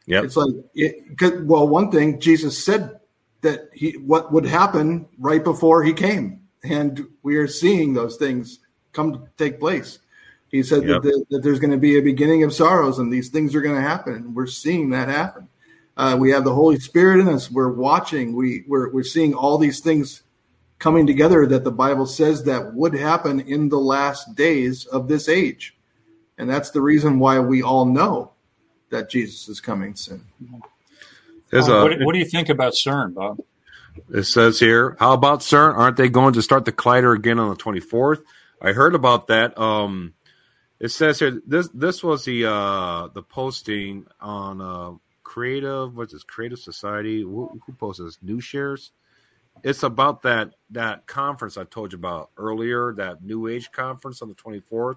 Yeah, It's like, it, 'cause- well, one thing Jesus said that he what would happen right before he came, and we are seeing those things come to take place. He said Yep. that, the, that there's going to be a beginning of sorrows, and these things are going to happen, and we're seeing that happen. Uh, we have the Holy Spirit in us. We're watching. We we're we're seeing all these things coming together that the Bible says that would happen in the last days of this age, and that's the reason why we all know that Jesus is coming soon. There's a, what, what do you think about CERN, Bob? It says here, how about CERN? Aren't they going to start the collider again on the 24th? I heard about that. Um, it says here this this was the uh, the posting on uh, Creative. What's this? Creative Society. Who, who posted this? New Shares. It's about that that conference I told you about earlier. That New Age conference on the 24th.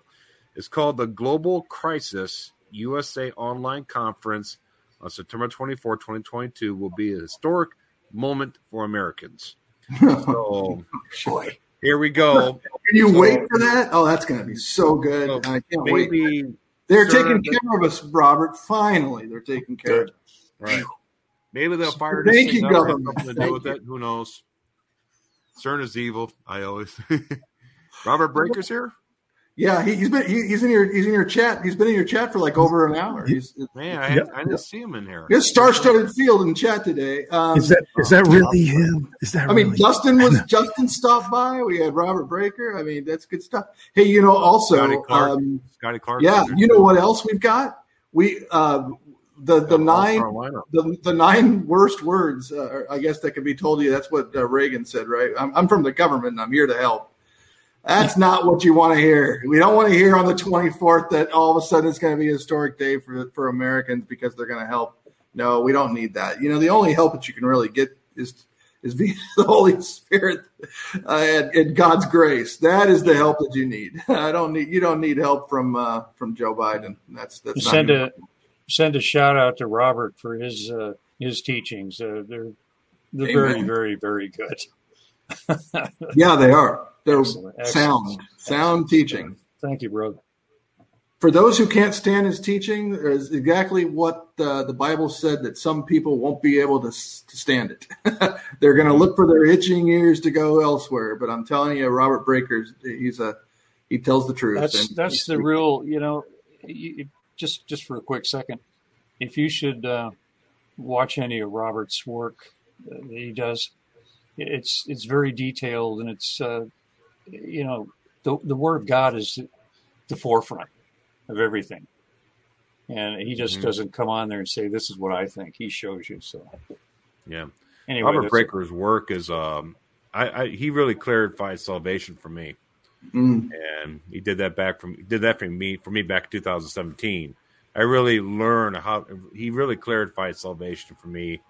It's called the Global Crisis USA Online Conference on September 24, 2022. Will be a historic moment for Americans. So Boy. Here we go. Can you So- wait for that? Oh, that's going to be so good. So I can't wait. They're taking care of us, Robert. Finally, they're taking care of us. right. Maybe they'll fire Thank you, government. something to do with you. it. Who knows? CERN is evil. I always. Robert Breaker's here. Yeah, he, he's been he, he's in your he's in your chat. He's been in your chat for like over an hour. He's Man, I, Yep. I didn't see him in here. he has star-studded field in chat today. Um, Is that is that really him? Is that I mean, really? Justin was Justin stopped by. We had Robert Breaker. I mean, that's good stuff. Hey, you know, Scotty also, Clark. um, Scotty Clark. yeah, is you know what else we've got? We uh, the the North nine the, the nine worst words, uh, I guess that could be told to you. That's what uh, Reagan said, right? I'm, I'm from the government and I'm here to help. That's not what you want to hear. We don't want to hear on the 24th that all of a sudden it's going to be a historic day for, for Americans because they're going to help. No, we don't need that. You know, the only help that you can really get is is via the Holy Spirit uh, and, and God's grace. That is the help that you need. I don't need you don't need help from uh, from Joe Biden. That's that's not Send a send a shout out to Robert for his uh, his teachings. Uh, they're they're very very very good. yeah, they are. They're Excellent, excellent. sound, sound teaching. Thank you, brother. For those who can't stand his teaching, is exactly what uh, the Bible said that some people won't be able to, s- to stand it. They're going to look for their itching ears to go elsewhere. But I'm telling you, Robert Breaker's he's a he tells the truth. That's that's the real. You know, you, just just for a quick second, if you should uh, watch any of Robert's work uh, that he does, it's it's very detailed and it's uh, you know the the Word of God is the forefront of everything, and he just Mhm. doesn't come on there and say this is what I think. He shows you. So Yeah. Anyway, Robert that's- Breaker's work is um, I, I he really clarified salvation for me, Mm. and he did that back from he did that for me for me back in 2017. I really learned how he really clarified salvation for me.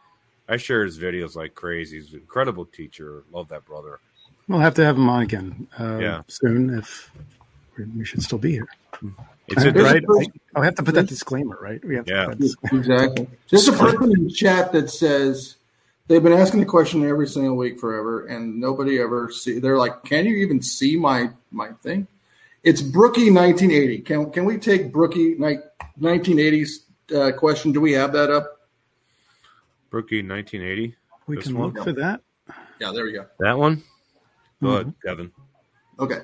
I share his videos like crazy. He's an incredible teacher. Love that brother. We'll have to have him on again uh, Yeah. soon if we- we should still be here. It's Right? interesting. right? I'll have to put that disclaimer, right? We have to Yeah. put. Exactly. There's a person in the chat that says they've been asking the question every single week forever, and nobody ever see. They're like, "Can you even see my my thing?" It's Brookie 1980. Can can we take Brookie ni- 1980's uh, question? Do we have that up? Brookie 1980. We This can one? look for that. Yeah, there we go. That one. Go Mm-hmm. ahead, Kevin. Okay.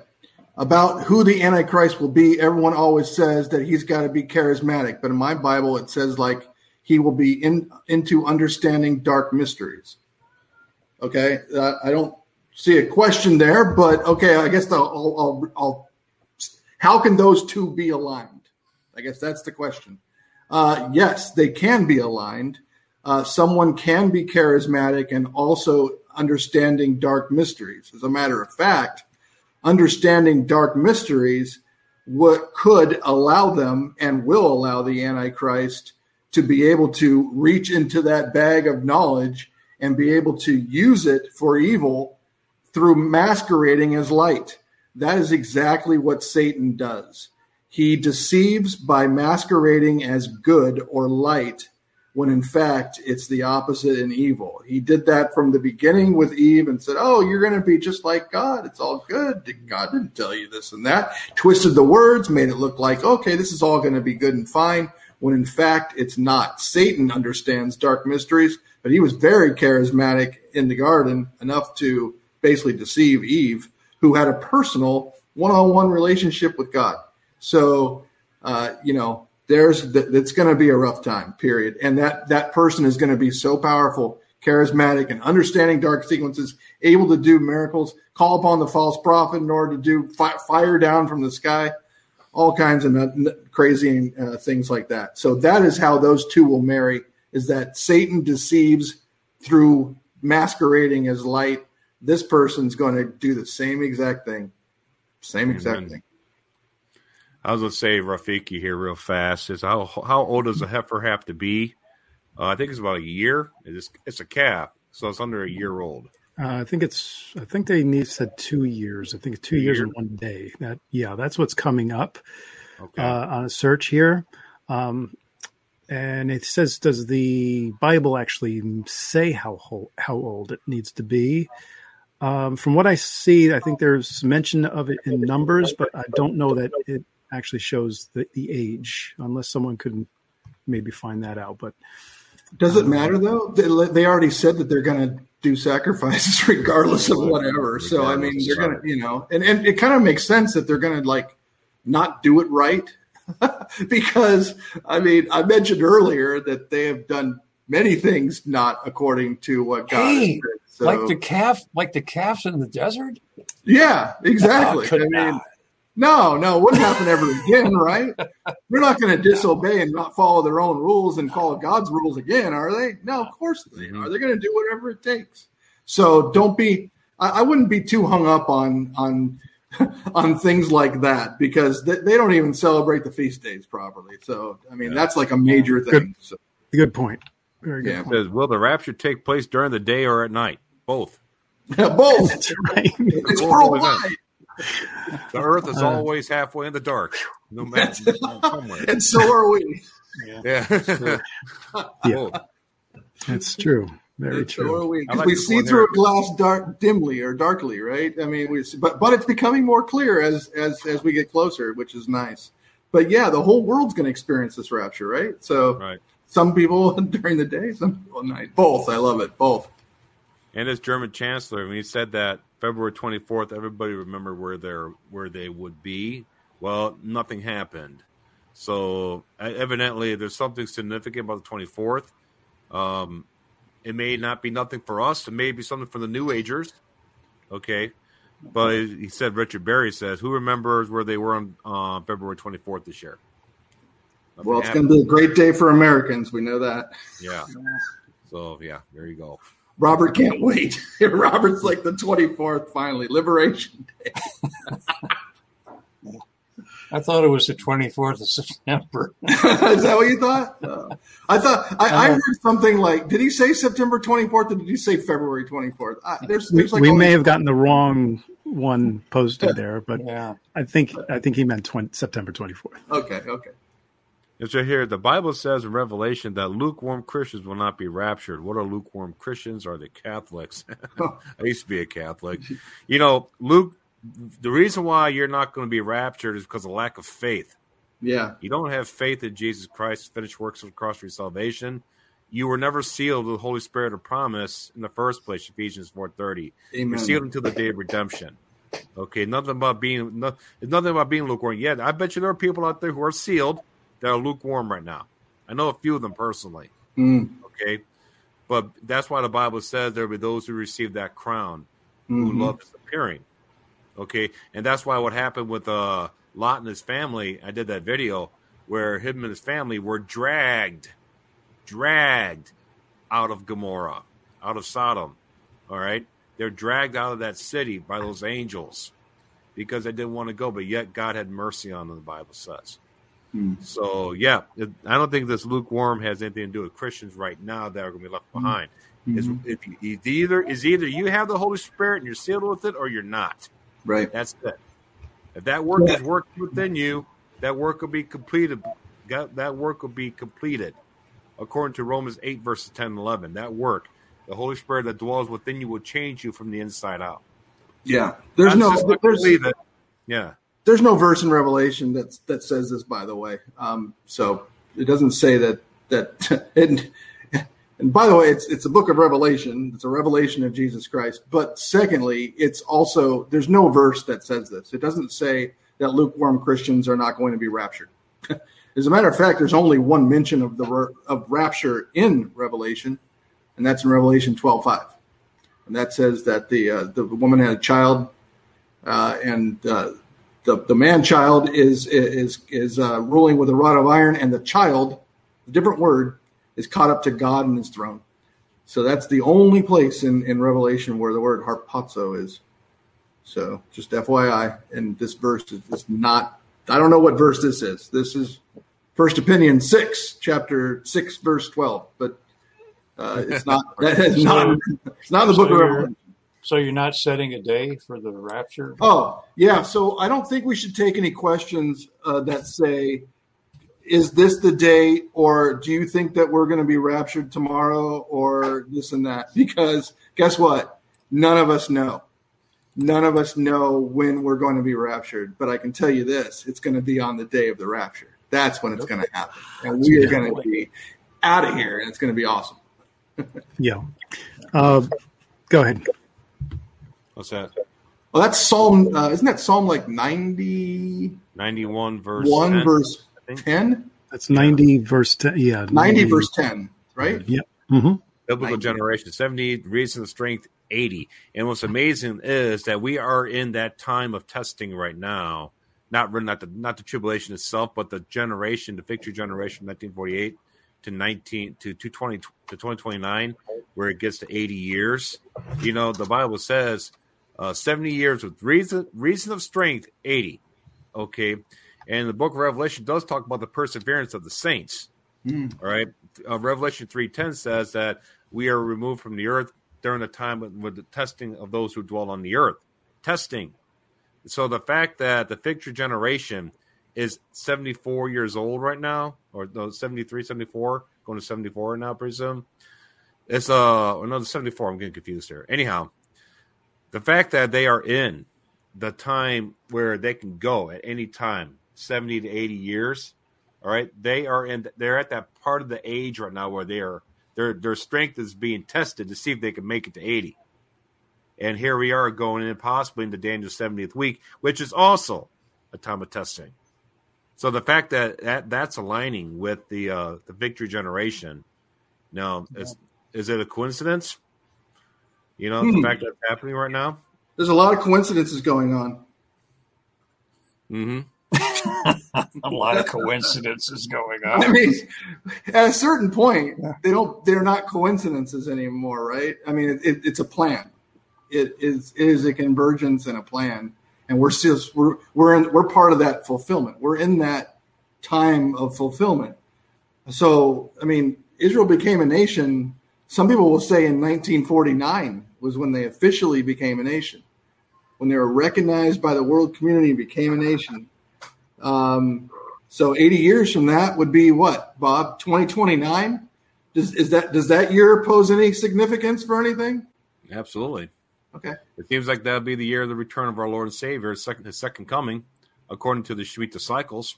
About who the Antichrist will be, everyone always says that he's got to be charismatic, but in my Bible it says like he will be in into understanding dark mysteries. Okay, uh, I don't see a question there, but okay, I guess I'll, I'll, I'll, I'll. How can those two be aligned? I guess that's the question. Uh, yes, they can be aligned. Uh, someone can be charismatic and also understanding dark mysteries. As a matter of fact, understanding dark mysteries what could allow them and will allow the antichrist to be able to reach into that bag of knowledge and be able to use it for evil through masquerading as light that is exactly what satan does he deceives by masquerading as good or light when in fact it's the opposite and evil. He did that from the beginning with Eve and said, Oh, you're going to be just like God. It's all good. God didn't tell you this and that. Twisted the words, made it look like, okay, this is all going to be good and fine, when in fact it's not. Satan understands dark mysteries, but he was very charismatic in the garden, enough to basically deceive Eve, who had a personal one on one relationship with God. So, uh, you know, there's th- it's going to be a rough time period. And that that person is going to be so powerful charismatic and understanding dark sequences able to do miracles call upon the false prophet in order to do fi- fire down from the sky all kinds of crazy uh, things like that. So that is how those two will marry is that satan deceives through masquerading as light. This person's going to do the same exact thing. Same exact Amen. thing I was gonna say Rafiki here real fast. Is how how old does a heifer have to be? Uh, I think it's about a year. It's it's a calf, so it's under a year old. Uh, I think it's. I think they need said two years. I think it's two years years? and one day. That yeah, that's what's coming up Okay. uh, on a search here. Um, and it says, does the Bible actually say how ho- how old it needs to be? Um, from what I see, I think there's mention of it in numbers, but I don't know that it actually shows the, the age, unless someone could maybe find that out. But Does it um, matter though? They, they already said that they're going to do sacrifices regardless of whatever. So I mean, they're going to, you know, and, and it kind of makes sense that they're going to like not do it right because I mean, I mentioned earlier that they have done many things not according to what God Hey. So, like the calf, like the calves in the desert. yeah, exactly. Oh, I mean, not. No, no, it wouldn't happen ever again, right? They're not going to disobey and not follow their own rules and follow God's rules again, are they? No, of course they mm-hmm. are. They're going to do whatever it takes. So don't be. I, I wouldn't be too hung up on on on things like that because they, they don't even celebrate the feast days properly. So I mean, Yeah. that's like a major thing. So, good point. Very good Yeah. Point. says, will the rapture take place during the day or at night? Both. both. That's right. It's worldwide, The Earth is Uh, always halfway in the dark, no matter somewhere. and so are we. Yeah. Yeah. Both. That's true. Very And So true. are we. Because like we see through here. a glass dark dimly or darkly, right? I mean, we but but it's becoming more clear as as as we get closer, which is nice. But yeah, the whole world's going to experience this rapture, right? So Right. some people during the day, some people at night. Both. I love it. Both. And as German Chancellor, when he said that February 24th, everybody remembered where they're where they would be. Well, nothing happened. So evidently, there's something significant about the 24th. Um, it may not be nothing for us. It may be something for the New Agers. Okay, but he said Richard Berry says, "Who remembers where they were on uh, February 24th this year?" Nothing Well, it's going to be a great day for Americans. We know that. Yeah. So yeah, there you go. Robert can't wait. Robert's like the 24th, finally, Liberation Day. I thought it was the 24th of September. Is that what you thought? Uh, I thought I, I, heard something like, did he say September 24th or did he say February 24th? I, there's, we, there's like we may have gotten the wrong one posted there, but yeah. I think I think he meant 20, September 24th. Okay, okay. It's right here. The Bible says in Revelation that lukewarm Christians will not be raptured. What are lukewarm Christians? Are they Catholics? I used to be a Catholic. You know, Luke. The reason why you're not going to be raptured is because of lack of faith. Yeah, You don't have faith in Jesus Christ's finished works of the cross for your salvation. You were never sealed with the Holy Spirit of promise in the first place. Ephesians four thirty. amen. You're sealed until the day of redemption. Okay, nothing about being no, nothing about being lukewarm. Yeah, I bet you there are people out there who are sealed that are lukewarm right now. I know a few of them personally. Mm, Okay, but that's why the Bible says there will be those who receive that crown who mhm. love disappearing. Okay, and that's why what happened with uh, Lot and his family. I did that video where him and his family were dragged, dragged out of Gomorrah, out of Sodom. All right, they're dragged out of that city by those angels because they didn't want to go, but yet God had mercy on them. The Bible says. Hmm. So yeah, it, I don't think this lukewarm has anything to do with Christians right now that are going to be left behind. It's, Mhm. if you, it's either is either you have the Holy Spirit and you're sealed with it, or you're not. Right. That's it. If that work is working within you, that work will be completed. That, work will be completed, according to Romans eight verses 10 and eleven. That work, the Holy Spirit that dwells within you, will change you from the inside out. Yeah. There's That's no there's believe it. Yeah. There's no verse in Revelation that that says this, by the way. Um, so it doesn't say that that. And, and by the way, it's it's a book of Revelation. It's a revelation of Jesus Christ. But secondly, it's also there's no verse that says this. It doesn't say that lukewarm Christians are not going to be raptured. As a matter of fact, there's only one mention of the of rapture in Revelation, and that's in Revelation 12:5, and that says that the uh, the woman had a child, uh, and uh, the the man child is is is uh, ruling with a rod of iron, and the child, a different word, is caught up to God and His throne. So that's the only place in in Revelation where the word harpazo is. So just FYI, and this verse is, is not. I don't know what verse this is. This is First Opinion six, chapter six, verse twelve, but. Uh, it's not. That is not. It's not the book of Revelation. So you're not setting a day for the rapture? Oh, yeah. So I don't think we should take any questions uh, that say, is this the day, or do you think that we're going to be raptured tomorrow, or this and that? Because guess what? None of us know. None of us know when we're going to be raptured. But I can tell you this it's going to be on the day of the rapture. That's when it's going to happen. And we are going to be out of here, and it's going to be awesome. Yeah. Uh, go ahead. What's that? Well, that's Psalm, uh, isn't that Psalm like 91 91 verse 10, verse 10? That's 90 verse 10. Yeah. 90 verse 10, right? hmm biblical 90. generation 70 reason of strength 80 and what's amazing is that we are in that time of testing right now not really not the not the tribulation itself but the generation the fig tree generation 1948 to 19 to 220 to 2029 where it gets to 80 years you know the bible says uh 70 years with reason reason of strength 80 okay and the book of revelation does talk about the perseverance of the saints Hmm. all right. Uh, Revelation 3.10 says that we are removed from the earth during the time with, with the testing of those who dwell on the earth. Testing. So the fact that the fig tree generation is 74 years old right now, or no, 73, 74, going to 74 now, I presume. It's uh another 74. I'm getting confused here. Anyhow, the fact that they are in the time where they can go at any time, 70 to 80 years, all right, they are in. They're at that part of the age right now where they are. Their their strength is being tested to see if they can make it to eighty. And here we are going in possibly into Daniel's seventieth week, which is also a time of testing. So the fact that, that that's aligning with the uh, the fig tree generation, now is is it a coincidence? You know, Hmm. the fact that it's happening right now. There's a lot of coincidences going on. Mm-hmm. a lot of coincidences going on. I mean, at a certain point, they don't. They're not coincidences anymore, right? I mean, it, it, it's a plan. It is it is a convergence and a plan, and we're still we're we're in we're part of that fulfillment. We're in that time of fulfillment. So, I mean, Israel became a nation. Some people will say in 1949 was when they officially became a nation, when they were recognized by the world community and became a nation. Um, so 80 years from that would be what, Bob? 2029? Does is that does that year pose any significance for anything? Absolutely. Okay. It seems like that'll be the year of the return of our Lord and Savior, his second, his second coming, according to the Shemitah cycles.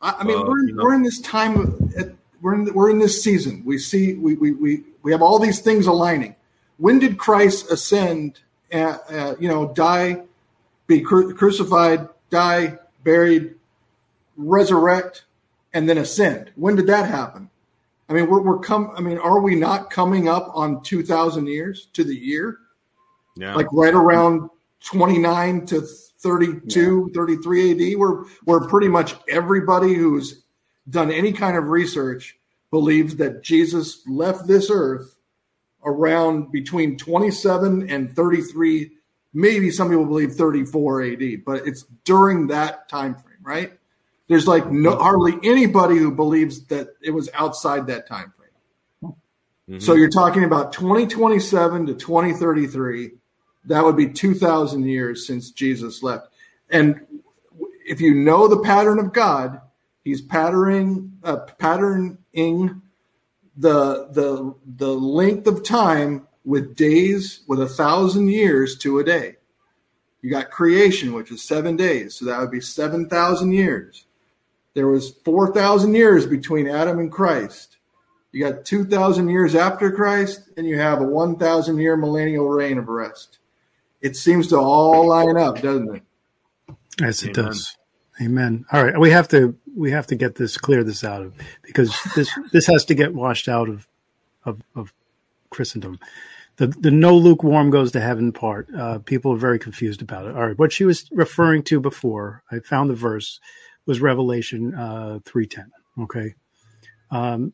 I, I mean, Uh, we're, you know. we're in this time. At, we're in we're in this season. We see we, we we we have all these things aligning. When did Christ ascend? Uh, uh, you know, die, be cru- crucified, die, buried, resurrect, and then ascend. When did that happen? I mean, we're we're come. I mean, are we not coming up on two thousand years to the year? Yeah. like right around 29 to 32 33 ad where where pretty much everybody who's done any kind of research believes that jesus left this earth around between 27 and 33 maybe some people believe 34 ad but it's during that time frame right there's like no hardly anybody who believes that it was outside that time frame Mhm. so you're talking about 2027 to 2033. That would be 2,000 years since Jesus left. And if you know the pattern of God, He's patterning, uh, patterning the the the length of time with days with a thousand years to a day. You got creation, which is seven days, so that would be seven thousand years. There was four thousand years between Adam and Christ. You got 2,000 years after Christ, and you have a 1,000 year millennial reign of rest. It seems to all line up, doesn't it? Yes, it Amen. does. Amen. All right, we have to we have to get this clear this out of because this this has to get washed out of of, of Christendom. The the no lukewarm goes to heaven part. Uh, people are very confused about it. All right, what she was referring to before, I found the verse was Revelation uh, three ten. Okay, um,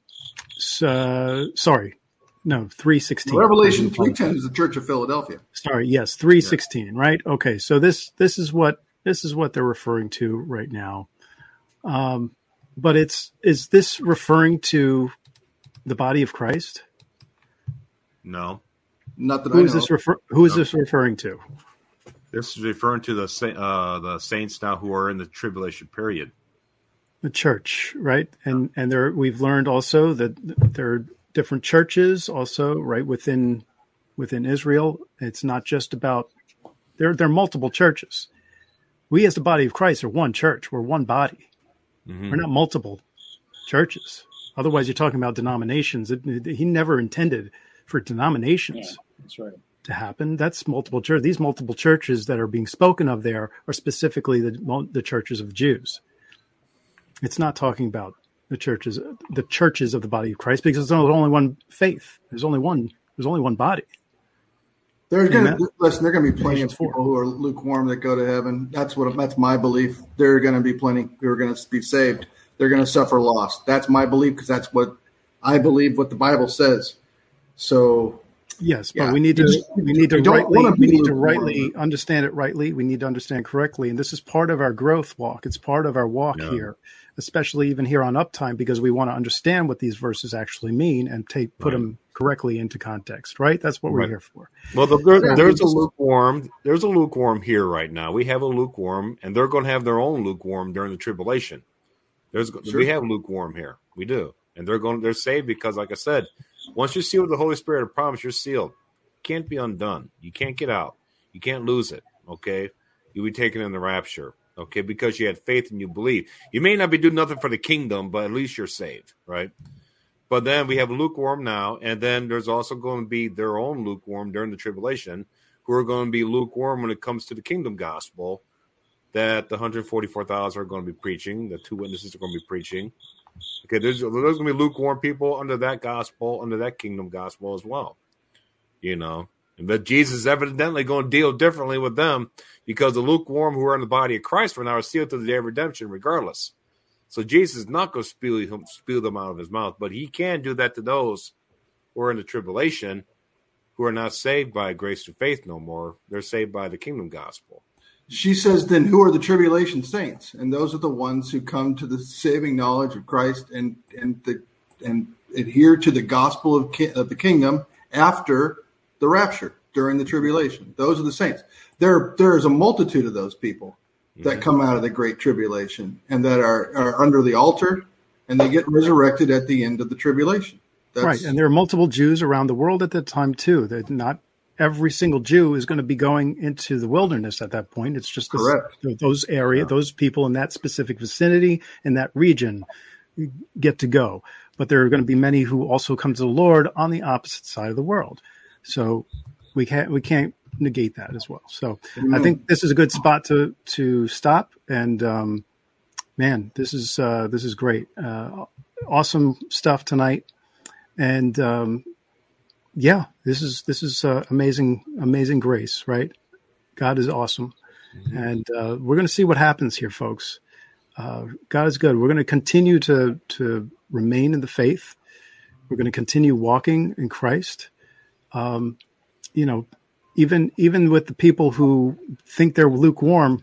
so, sorry, no three sixteen. Revelation 3.10 is the Church of Philadelphia. Sorry, yes, three sixteen. Right. Okay. So this this is what this is what they're referring to right now. Um, but it's is this referring to the body of Christ? no. Not that Who I is know. this refer? Who is No. this referring to? This is referring to the uh, the saints now who are in the tribulation period. The church, right? And and there we've learned also that there are different churches also right within within Israel. It's not just about there. There are multiple churches. We as the body of Christ are one church. We're one body. Mhm. We're not multiple churches. Otherwise, you're talking about denominations. It, it- he never intended for denominations Yeah, that's right. to happen. That's multiple church. These multiple churches that are being spoken of there are specifically the the churches of Jews. It's not talking about the churches, the churches of the body of Christ, because there's only one faith. There's only one. There's only one body. There's gonna Amen. listen. There are gonna be plenty of people who are lukewarm that go to heaven. That's what that's my belief. There are gonna be plenty who are gonna be saved. They're gonna suffer loss. That's my belief because that's what I believe. What the Bible says. So Yes, but Yeah. we need to we need to don't rightly we need to rightly understand it rightly. We need to understand correctly, and this is part of our growth walk. It's part of our walk Yeah. here, especially even here on Uptime, because we want to understand what these verses actually mean and take put Right. them correctly into context. Right? That's what we're Right. here for. Well, the, there, Yeah, there's a lukewarm. There's a lukewarm here right now. We have a lukewarm, and they're going to have their own lukewarm during the tribulation. There's Sure. we have lukewarm here. We do, and they're going. They're saved because, like I said, once you're sealed with the Holy Spirit of promise, you're sealed. Can't be undone. You can't get out. You can't lose it. Okay, you'll be taken in the rapture. Okay, because you had faith and you believe. You may not be doing nothing for the kingdom, but at least you're saved, right? But then we have lukewarm now, and then there's also going to be their own lukewarm during the tribulation, who are going to be lukewarm when it comes to the kingdom gospel that the 144,000 are going to be preaching, the two witnesses are going to be preaching. Okay, there's there's going to be lukewarm people under that gospel, under that kingdom gospel as well. You know, But Jesus is evidently going to deal differently with them because the lukewarm who are in the body of Christ for now sealed to the day of redemption, regardless. So Jesus is not going to spew, spew them out of his mouth, but he can do that to those who are in the tribulation, who are not saved by grace through faith no more. They're saved by the kingdom gospel. She says, then who are the tribulation saints? And those are the ones who come to the saving knowledge of Christ and and the and adhere to the gospel of, ki- of the kingdom after the rapture during the tribulation. Those are the saints. There there is a multitude of those people that mm-hmm. come out of the great tribulation and that are, are under the altar and they get resurrected at the end of the tribulation. That's, right, and there are multiple Jews around the world at that time too. That not every single Jew is going to be going into the wilderness at that point. It's just this, those area, those people in that specific vicinity in that region get to go. But there are going to be many who also come to the Lord on the opposite side of the world. So we can't we can't negate that as well. So I think this is a good spot to to stop. And um, man, this is uh, this is great. Uh, awesome stuff tonight. And um, yeah, this is this is uh, amazing amazing grace, right? God is awesome, and uh, we're going to see what happens here, folks. Uh, God is good. We're going to continue to to remain in the faith. We're going to continue walking in Christ. Um, you know, even even with the people who think they're lukewarm,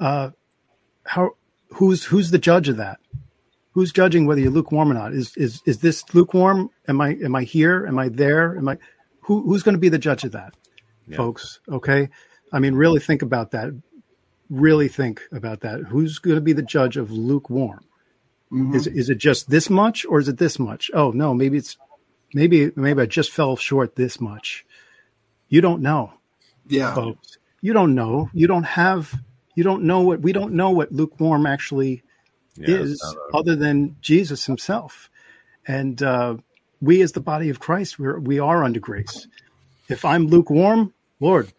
uh, how who's who's the judge of that? Who's judging whether you're lukewarm or not? Is is is this lukewarm? Am I am I here? Am I there? Am I who who's going to be the judge of that, Yeah. folks? Okay, I mean, really think about that. Really think about that. Who's going to be the judge of lukewarm? Mhm. Is is it just this much or is it this much? Oh no, maybe it's maybe maybe I just fell short this much. You don't know, yeah. folks. You don't know. You don't have. You don't know what we don't know what lukewarm actually Yeah, is, a- other than Jesus Himself. And uh, we, as the body of Christ, we're we are under grace. If I'm lukewarm, Lord,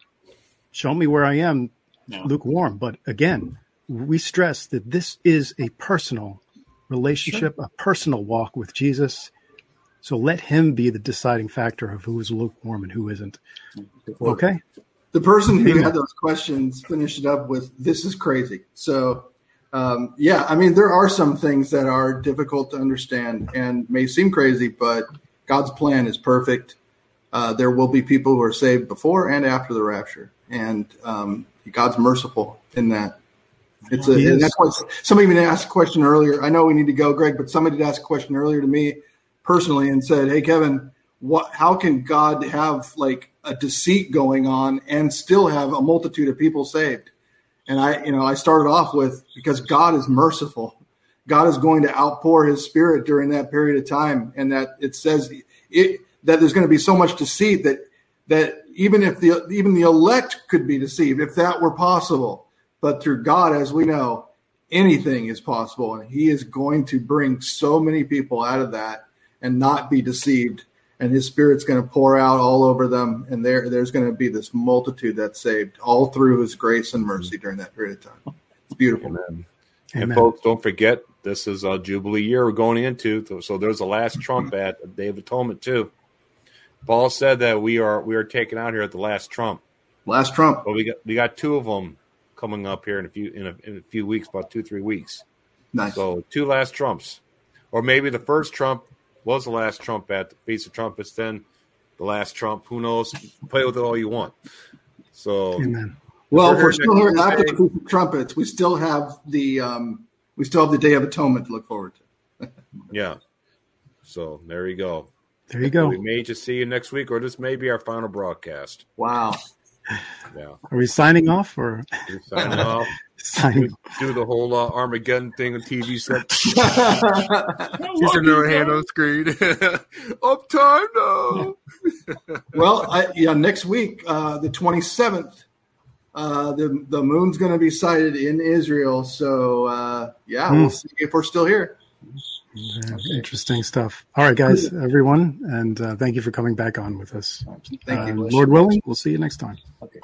show me where I am Yeah. lukewarm. But again, we stress that this is a personal relationship, a personal walk with Jesus. So let him be the deciding factor of who is lukewarm and who isn't. Okay? The person who had those questions finished it up with, "This is crazy." So, um, yeah, I mean, there are some things that are difficult to understand and may seem crazy, but God's plan is perfect. Uh, there will be people who are saved before and after the rapture, and um, God's merciful in that. It's a, that's what somebody even asked a question earlier. I know we need to go, Greg, but somebody did ask a question earlier to me personally and said, "Hey, Kevin, what? How can God have like a deceit going on and still have a multitude of people saved?" And I, you know, I started off with because God is merciful. God is going to outpour His Spirit during that period of time, and that it says it that there's going to be so much deceit that that even if the even the elect could be deceived, if that were possible, but through God, as we know, anything is possible, and He is going to bring so many people out of that and not be deceived, and His Spirit's going to pour out all over them, and there there's going to be this multitude that's saved all through His grace and mercy during that period of time. It's beautiful. Amen. And Amen. folks, don't forget, this is a Jubilee year we're going into. So there's the last Trump mm-hmm. at the Day of Atonement too. Paul said that we are we are taken out here at the last Trump. Last Trump. But we got we got two of them coming up here in a few in a, in a few weeks, about two three weeks. Nice. So two last Trumps, or maybe the first Trump was the last Trump at the Feast of Trumpets. Then the last Trump. Who knows? Play with it all you want. So Amen. Well, We're we're still here after the Feast of trumpets. We still have the um, we still have the Day of Atonement to look forward to. yeah. So there you go. There you go. We may just see you next week, or this may be our final broadcast. Wow. Yeah. Are we signing off or signing off. signing? Do the whole uh, Armageddon thing on TV set. He's another hand on the screen. Uptime now. well, I, yeah, next week, uh, the twenty seventh, uh, the the moon's going to be sighted in Israel. So uh, yeah, Hmm. we'll see if we're still here. Yeah, Interesting stuff. All right, guys, everyone, and uh, thank you for coming back on with us. Thank Uh, you. Lord willing, we'll see you next time. Okay.